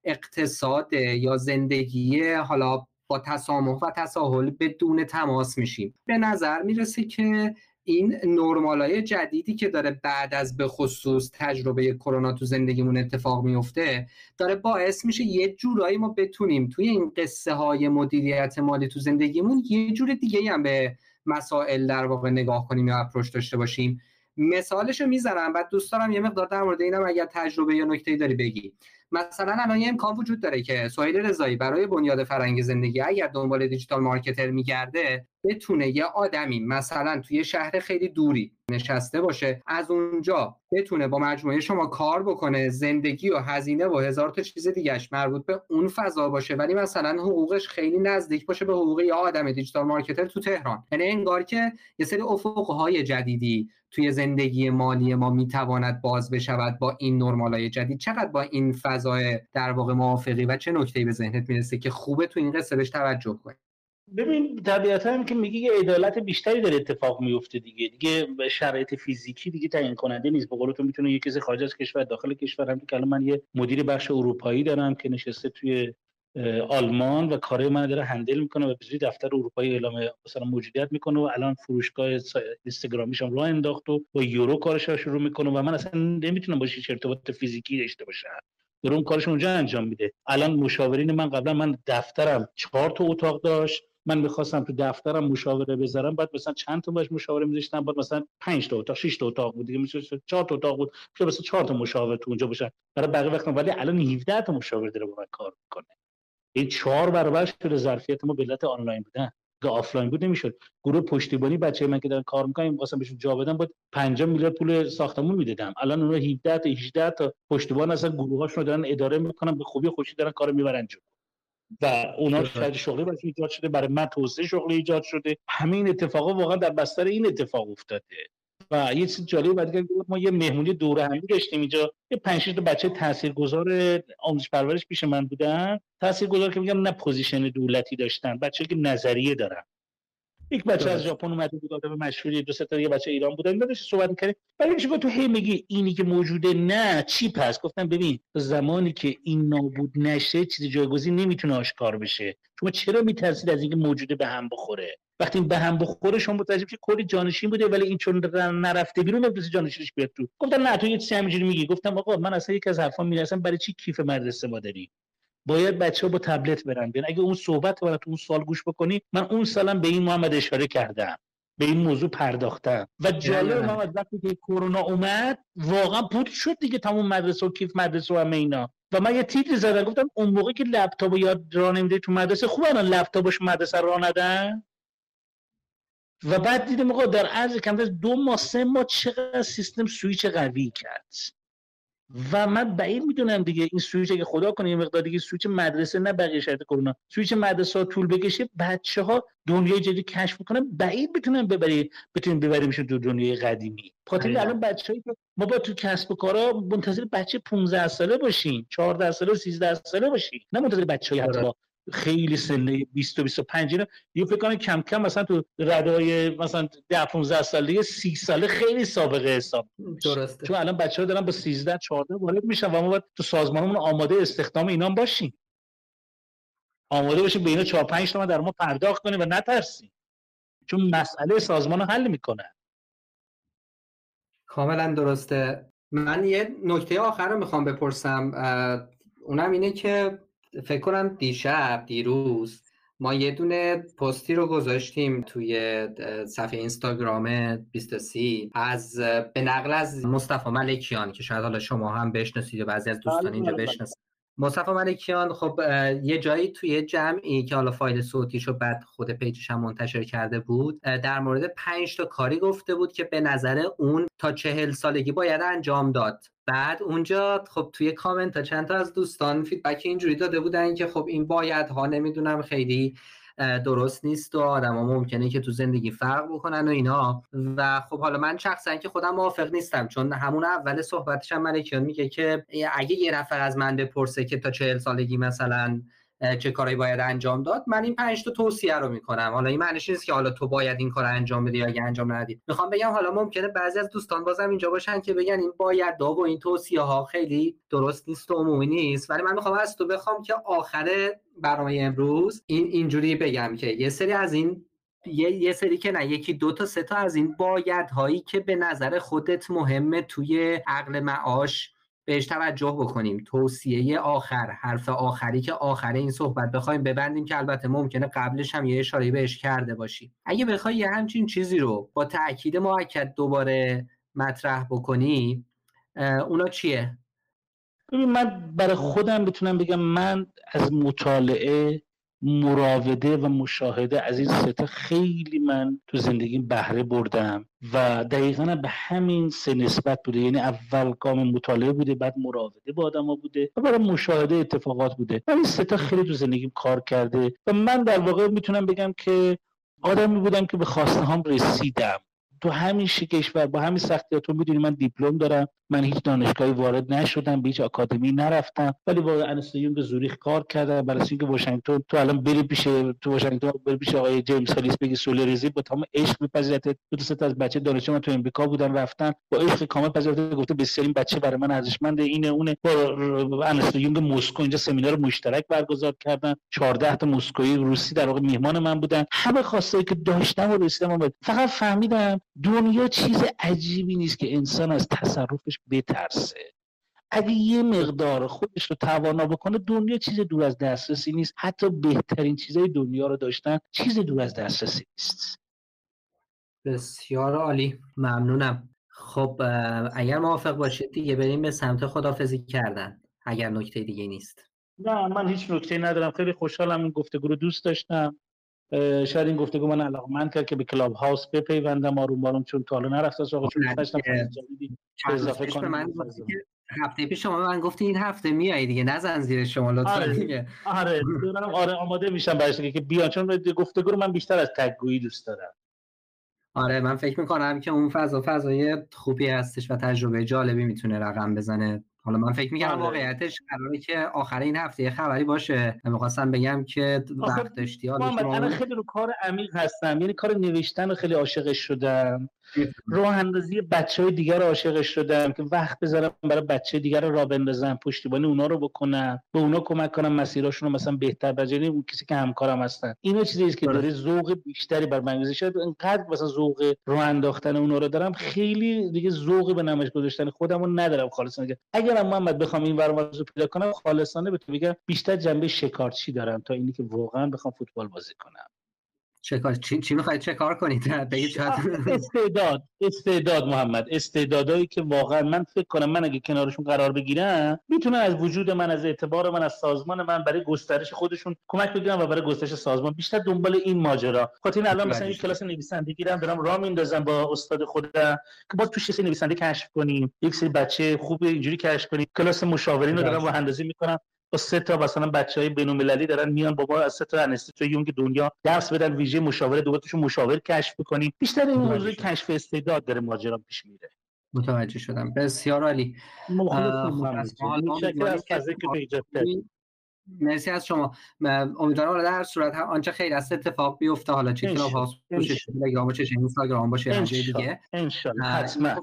اقتصاد یا زندگی حالا با تسامح و تساهل بدون تماس میشیم. به نظر می‌رسه که این های جدیدی که داره بعد از به خصوص تجربه کرونا تو زندگیمون اتفاق میفته داره باعث میشه یه جورایی ما بتونیم توی این قصه های مدیریت مالی تو زندگیمون یه جور دیگه هم به مسائل در واقع نگاه کنیم یا اپروش داشته باشیم. مثالش رو می‌ذارم بعد دوست دارم یه مقدار در مورد اینم اگر تجربه یا نکته‌ای داری بگی. مثلا الان یه امکان وجود داره که سهیل رضایی برای بنیاد فرنگ زندگی اگر دنبال دیجیتال مارکتر میگرده بتونه یه آدمی مثلا توی شهر خیلی دوری نشسته باشه از اونجا بتونه با مجموعه شما کار بکنه زندگی و هزینه و هزار تا چیز دیگهش مربوط به اون فضا باشه. ولی مثلا حقوقش خیلی نزدیک باشه به حقوق یه آدم دیجیتال مارکتر تو تهران. یعنی انگار که یه سری افقهای جدیدی توی زندگی مالی ما می‌تواند باز بشود با این نرمالای جدید. چقدر با این فضای در واقع موافقی و چه نکته‌ای به ذهنت می‌رسه که خوبه تو این قصه بهش توجه کنی؟ ببین طبیعتا هم که میگی یه عدالت بیشتری داره اتفاق میفته دیگه. دیگه شرایط فیزیکی دیگه تعیین کننده نیست. به قولتون می‌تونه یه کسی خارج از کشور داخل کشور هم که الان من یه مدیر بخش اروپایی دارم که نشسته توی آلمان و کارهای من داره هندل می‌کنه و بزودی دفتر اروپایی اعلام مثلا موجودیت می‌کنه و الان فروشگاه اینستاگرامیش هم راه انداخت و با یورو کارش رو شروع می‌کنه و من اصلا نمی‌تونم باشه ارتباط فیزیکی داشته باشم. داره اون کارش اونجا انجام میده. الان مشاورین من قبلا من دفترم چهار تا اتاق داشت. من می‌خواستم تو دفترم مشاوره بذارم. بعد مثلا چند تا باش مشاوره میذاشتم. بعد مثلا 5 تا اتاق 6 تا اتاق بود دیگه. میشه 4 تا اتاق بود. میشه مثلا 4 تا مشاور تو اونجا باشن. برای بقیه وقت ولی الان 17 تا مشاور داره با من کار می‌کنه. این چهار برابر شده ظرفیت ما به علت آنلاین بودن. که آفلاین بود نمی‌شد. گروه پشتیبانی بچه من که دارن کار می‌کنن واسه بهشون جا بدم بود 5 میلیارد پول ساختمون می‌دادم الان اونها 17 تا 18 تا پشتیبان اصلا گروهاشون دارن اداره می‌کنن به خوبی خوشی دارن کار می‌برن جلو. و اونا شاید شغلی برای ایجاد شده برای من توسعه شغلی ایجاد شده. همین اتفاقا واقعا در بستر این اتفاق افتاده. و یه چیز جالب بعد ما یه مهمونی دوره همی داشتیم اینجا. یه پنج تا بچه تاثیرگذار آموزش پرورش پیش من بودن. تاثیرگذار که میگم نه position دولتی داشتن بچه که نظریه دارن. یک بچه از ژاپن اومده بود آدم مشهوری دو سه تا یه بچه ایران بودن داشت صحبت می‌کردیم ولی میشه تو هی میگی اینی که موجوده نه چی پس؟ گفتم ببین زمانی که این نابود نشه چیز جایگزین نمی‌تونه آشکار بشه. شما چرا میترسید از اینکه موجوده به هم بخوره؟ وقتی به هم بخوره شما متوجه که کلی جانشین بوده ولی این چون نرفته بیرون نمی‌تونه جانشینش بیاد تو. گفتم نه تو یه چیزی همینجوری میگی. گفتم آقا من اصلا یک از حرفام می‌رسم برای چی کیف مدرسه ما داری باید بچه ها با تبلت برن. بیان اگه اون صحبت رو تو اون سال گوش بکنی من اون سالم به این محمد اشاره کردم. به این موضوع پرداختم. و جالب محمد وقتی که کرونا اومد واقعا پوت شد دیگه تمام مدرسه و کیف مدرسه و همه اینا. و من یه تیتری زدم گفتم اون موقع که لپتاپ یاد راه نمیده تو مدرسه خوب الان لپتاپش مدرسه راه ندن؟ و بعد دیدم آقا در عرض کم دو ماه سه ماه چقدر سیستم سویچ قوی کرد. و من بعید می‌دونم دیگه این سویچ اگه خدا کنه یه مقدار دیگه سویچ مدرسه نه بقیه شرط کرونا. سویچ مدرسه ها طول بکشه بچه ها دنیای جدید کشف می‌کنن. بعید می‌تونن ببری بتونیم ببریمشون دو دنیای قدیمی. خاطر الان بچه‌ای که ما با تو کسب و کارا منتظر بچه 15 ساله باشیم 14 ساله و 13 ساله باشیم نه منتظر بچه‌ای حتی خیلی سنه 20 و 25 اینا. یه فکر کنم کم کم مثلا تو ردای مثلا 10 15 ساله 30 ساله خیلی سابقه حساب. درسته. چون الان بچه‌ها دارن با 13 14 وارد میشن و ما باید تو سازمانمون آماده استخدام اینا باشیم. آماده باشیم به اینا 4 5 تومن در ما پرداخت کنیم و نترسیم. چون مسئله سازمان رو حل می‌کنن کاملا درسته. من یه نکته آخر رو می‌خوام بپرسم. اونم اینه که فکر کنم دیشب دیروز ما یه دونه پستی رو گذاشتیم توی صفحه اینستاگرام 23 از به نقل از مصطفی ملکیان که شاید حالا شما هم بشناسید یا بعضی از دوستان اینجا بشناسید مصطفی ملکیان خب یه جایی توی جمعی که حالا فایل صوتیش رو بعد خود page ش هم منتشر کرده بود در مورد پنج تا کاری گفته بود که به نظر اون تا چهل سالگی باید انجام داد. بعد اونجا خب توی کامنت ها چند تا از دوستان feedback اینجوری داده بودن که خب این باید ها نمی‌دونم خیلی درست نیست و آدم ها ممکنه که تو زندگی فرق بکنن و اینا. و خب حالا من شخصا که خودم موافق نیستم چون همون اول صحبتش هم ملکیان میگه که اگه یه نفر از من بپرسه که تا چهل سالگی مثلا چه کارایی باید انجام داد. من این پنج تا توصیه رو می‌کنم. حالا این معنیش نیست که حالا تو باید این کار انجام بدی یا اگه انجام ندی. می‌خوام بگم حالا ممکنه بعضی از دوستان بازم اینجا باشن که بگن این باید دا و این توصیه ها خیلی درست نیست و عمومی نیست. ولی من می‌خوام از تو بخوام که آخر برنامه امروز این اینجوری بگم که یه سری از این یه, یه سری که نه یکی دو تا سه تا از این باید هایی که به نظر خودت مهمه توی عقل معاش بهش توجه بکنیم. توصیه آخر حرف آخری که آخر این صحبت بخوایم ببندیم که البته ممکنه قبلش هم یه اشاره بهش کرده باشیم. اگه بخوای یه همچین چیزی رو با تاکید موکد دوباره مطرح بکنی اونا چیه؟ ببین من برای خودم بتونم بگم من از مطالعه مراوده و مشاهده از این ستا خیلی من تو زندگی بهره بردم و دقیقا به همین سه نسبت بوده. یعنی اول گام مطالعه بوده بعد مراوده با آدم بوده و برای مشاهده اتفاقات بوده. و این ستا خیلی تو زندگیم کار کرده و من در واقع می‌تونم بگم که آدمی بودم که به خواسته هم رسیدم. تو همین کشور با همین سختیات تو می‌دونی من دیپلم دارم. من هیچ دانشگاهی وارد نشدم به هیچ آکادمی نرفتم. ولی با انستیون به زوریخ کار کردم. برای اینکه واشنگتن تو الان بری پیش تو واشنگتن بری پیش آقای جیمز هالیس بگی سولریزی با تمام عشق میپذیرت دو تا از بچه دانشجو من تو امریکا بودن رفتن. با عشق کامل پذیرت گفته بسیار این بچه برای من ارزشمنده. اینه اونه. با انستیون مسکو اینجا سمینار مشترک برگزار کردن. 14 تا مسکویی روسی در واقع میهمان من بودن. همه خواسته که داشتم و رسیدم فقط فهمیدم دنیا چیز عجیبی نیست که انسان از تصرفش بترسه. اگه یه مقدار خودش رو توانا بکنه دنیا چیز دور از دسترسی نیست. حتی بهترین چیزای دنیا رو داشتن چیز دور از دسترسی نیست. بسیار عالی. ممنونم. خب اگر موافق باشید دیگه بریم به سمت خدافزی کردن اگر نکته دیگه نیست. نه من هیچ نکته ندارم. خیلی خوشحالم. این گفتگو رو دوست داشتم. شاید این گفتگو من علاقمند کرد که به کلاب هاوس بپیوندم آروم آروم چون تا حالا نرفته آقا چون داشتم اضافه کنم. هفته پیش شما من گفتی این هفته میای دیگه نزن زیر شما لطفا آره. دیگه. آره آره آماده میشم برای که بیان چون گفتگو رو من بیشتر از تگویی دوست دارم. آره من فکر می‌کنم که اون فضا فضای خوبی هستش و تجربه جالبی می‌تونه رقم بزنه. حالا من فکر می‌کنم آره. واقعیتش قراره که آخر این هفته یه خبری باشه می‌خواستم بگم که وقت داشتی من خیلی رو کار عمیق هستم یعنی کار نوشتن رو خیلی عاشقش شدم راه اندازی بچه های دیگر عاشقش شدم که وقت بذارم برای بچه دیگر رو را بندازم پشتیبانی اونا رو بکنم به اونا کمک کنم مسیراشون رو مثلا بهتر بجنی اون کسی که همکارم هستن. اینا چیزی که داره ذوق بیشتری بر من شاید اینقدر مثلا ذوق راه انداختن اونا رو دارم خیلی دیگه ذوق به نمایش گذاشتن خودم رو ندارم خالصانه. اگرم محمد بخوام این ور پیدا کنم خالصانه به تو بگم بیشتر جنبه شکارچی دارم تا اینی که واقعا بخوام فوتبال بازی کنم. چه چی, چی می‌خواید چه کار کنید؟ استعداد. استعداد محمد. استعدادایی که واقعا من فکر کنم من اگه کنارشون قرار بگیرم می‌تونن از وجود من از اعتبار من از سازمان من برای گسترش خودشون کمک بگیرم و برای گسترش سازمان. بیشتر دنبال این ماجرا. خاطر الان مثلا یک کلاس نویسنده گیرم دارم راه میندازم با استاد خودم که باز توش سری نویسنده کشف کنیم. یک سری بچه خوب اینجوری کشف کنیم. کلاس مشاورین رو دارم راه اندازی می‌کنم. با سه تا مثلا بچه های بین‌المللی دارن میان بابا از سه تا انستیتوی یونگ دنیا درس بدن ویژه مشاوره دوتاشون مشاور کشف بکنیم. بیشتر این موضوع کشف استعداد داره ماجرا پیش میره. متوجه شدم. بسیار عالی. مرسی از شما. امیدوارم در صورت آنچه خیر است اتفاق بیفته حالا چه کلاب هاوس باشه تلگرام باشه اینستاگرام باشه دیگه. ان حتما.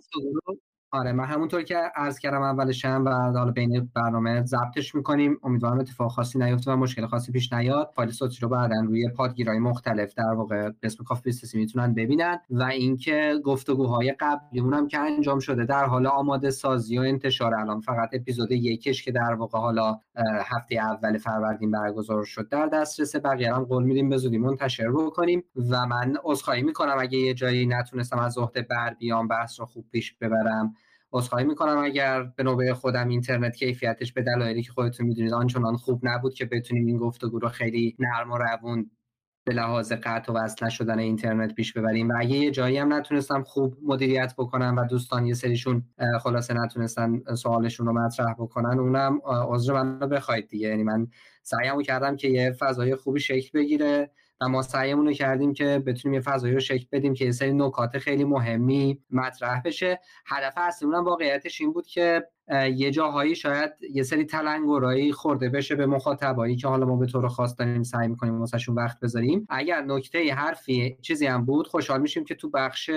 آره من همونطور که عرض کردم اولشم و حالا بین برنامه ضبطش می‌کنیم. امیدوارم اتفاق خاصی نیفته و مشکل خاصی پیش نیاد. فایل صوتی رو بعدا روی پادگیرهای مختلف در واقع اسم کافی بیستسی می‌تونن ببینن و اینکه گفتگوهای قبلیمون هم که انجام شده در حال آماده سازی و انتشار الان. فقط اپیزود یکش که در واقع حالا هفته اول فروردین برگزار شد. در دسترس بقیه هم قول میدیم به زودی منتشر بکنیم و من عذرخواهی می‌کنم اگه یه جایی نتونستم از عهده بر بیام بحث رو خوب پیش ببرم. عذرخواهی می‌کنم. اگر به نوبه خودم اینترنت کیفیتش به دلایلی که خودتون می‌دونید آنچنان خوب نبود که بتونیم این گفتگو رو خیلی نرم و روون به لحاظ قطع و وصل نشدن اینترنت پیش ببریم. و اگه یه جایی هم نتونستم خوب مدیریت بکنم و دوستان یه سریشون خلاصه نتونستن سوالشون رو مطرح بکنن اونم عذر من رو بخواید دیگه. یعنی من سعیمو کردم که یه فضای خوبی شکل بگیره. و ما سعیمون رو کردیم که بتونیم یه فضایی رو شکل بدیم که یه سری نکات خیلی مهمی مطرح بشه. هدف اصلیمون واقعیتش این بود که یه جاهایی شاید یه سری تلنگرایی خورده بشه به مخاطبایی که حالا ما به طور خاص داریم سعی می‌کنیم واسهشون وقت بذاریم. اگر نکته حرفی چیزی هم بود خوشحال میشیم که تو بخش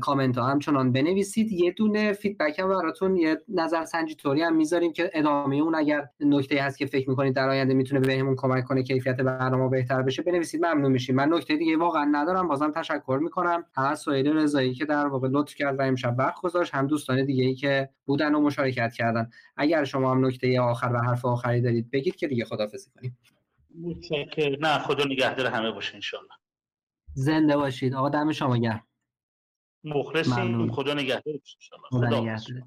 کامنت ها. همچنان بنویسید. یه دونه فیدبک هم براتون یه نظر سنجی طوری هم می‌ذاریم که ادامه اون اگر نکته هست که فکر می‌کنید در آینده می‌تونه بهمون کمک کنه کیفیت برنامه بهتر بشه بنویسید ممنون میشیم. من نکته دیگه واقعا ندارم. بازم تشکر می‌کنم هم از سهیل رضایی که در واقع لطف کرد و امشب وقت گذاشت هم دوستان دیگه ای که بودن و مشارکت کردن. اگر شما هم نکته آخر و حرف آخری دارید بگید که دیگه خدافظی کنیم. متشکرم. نه خدا نگهدار همه باشه ان زنده باشید. آقا دم شما گرم. مخلصیم. خدا نگهدار خدا نگهدار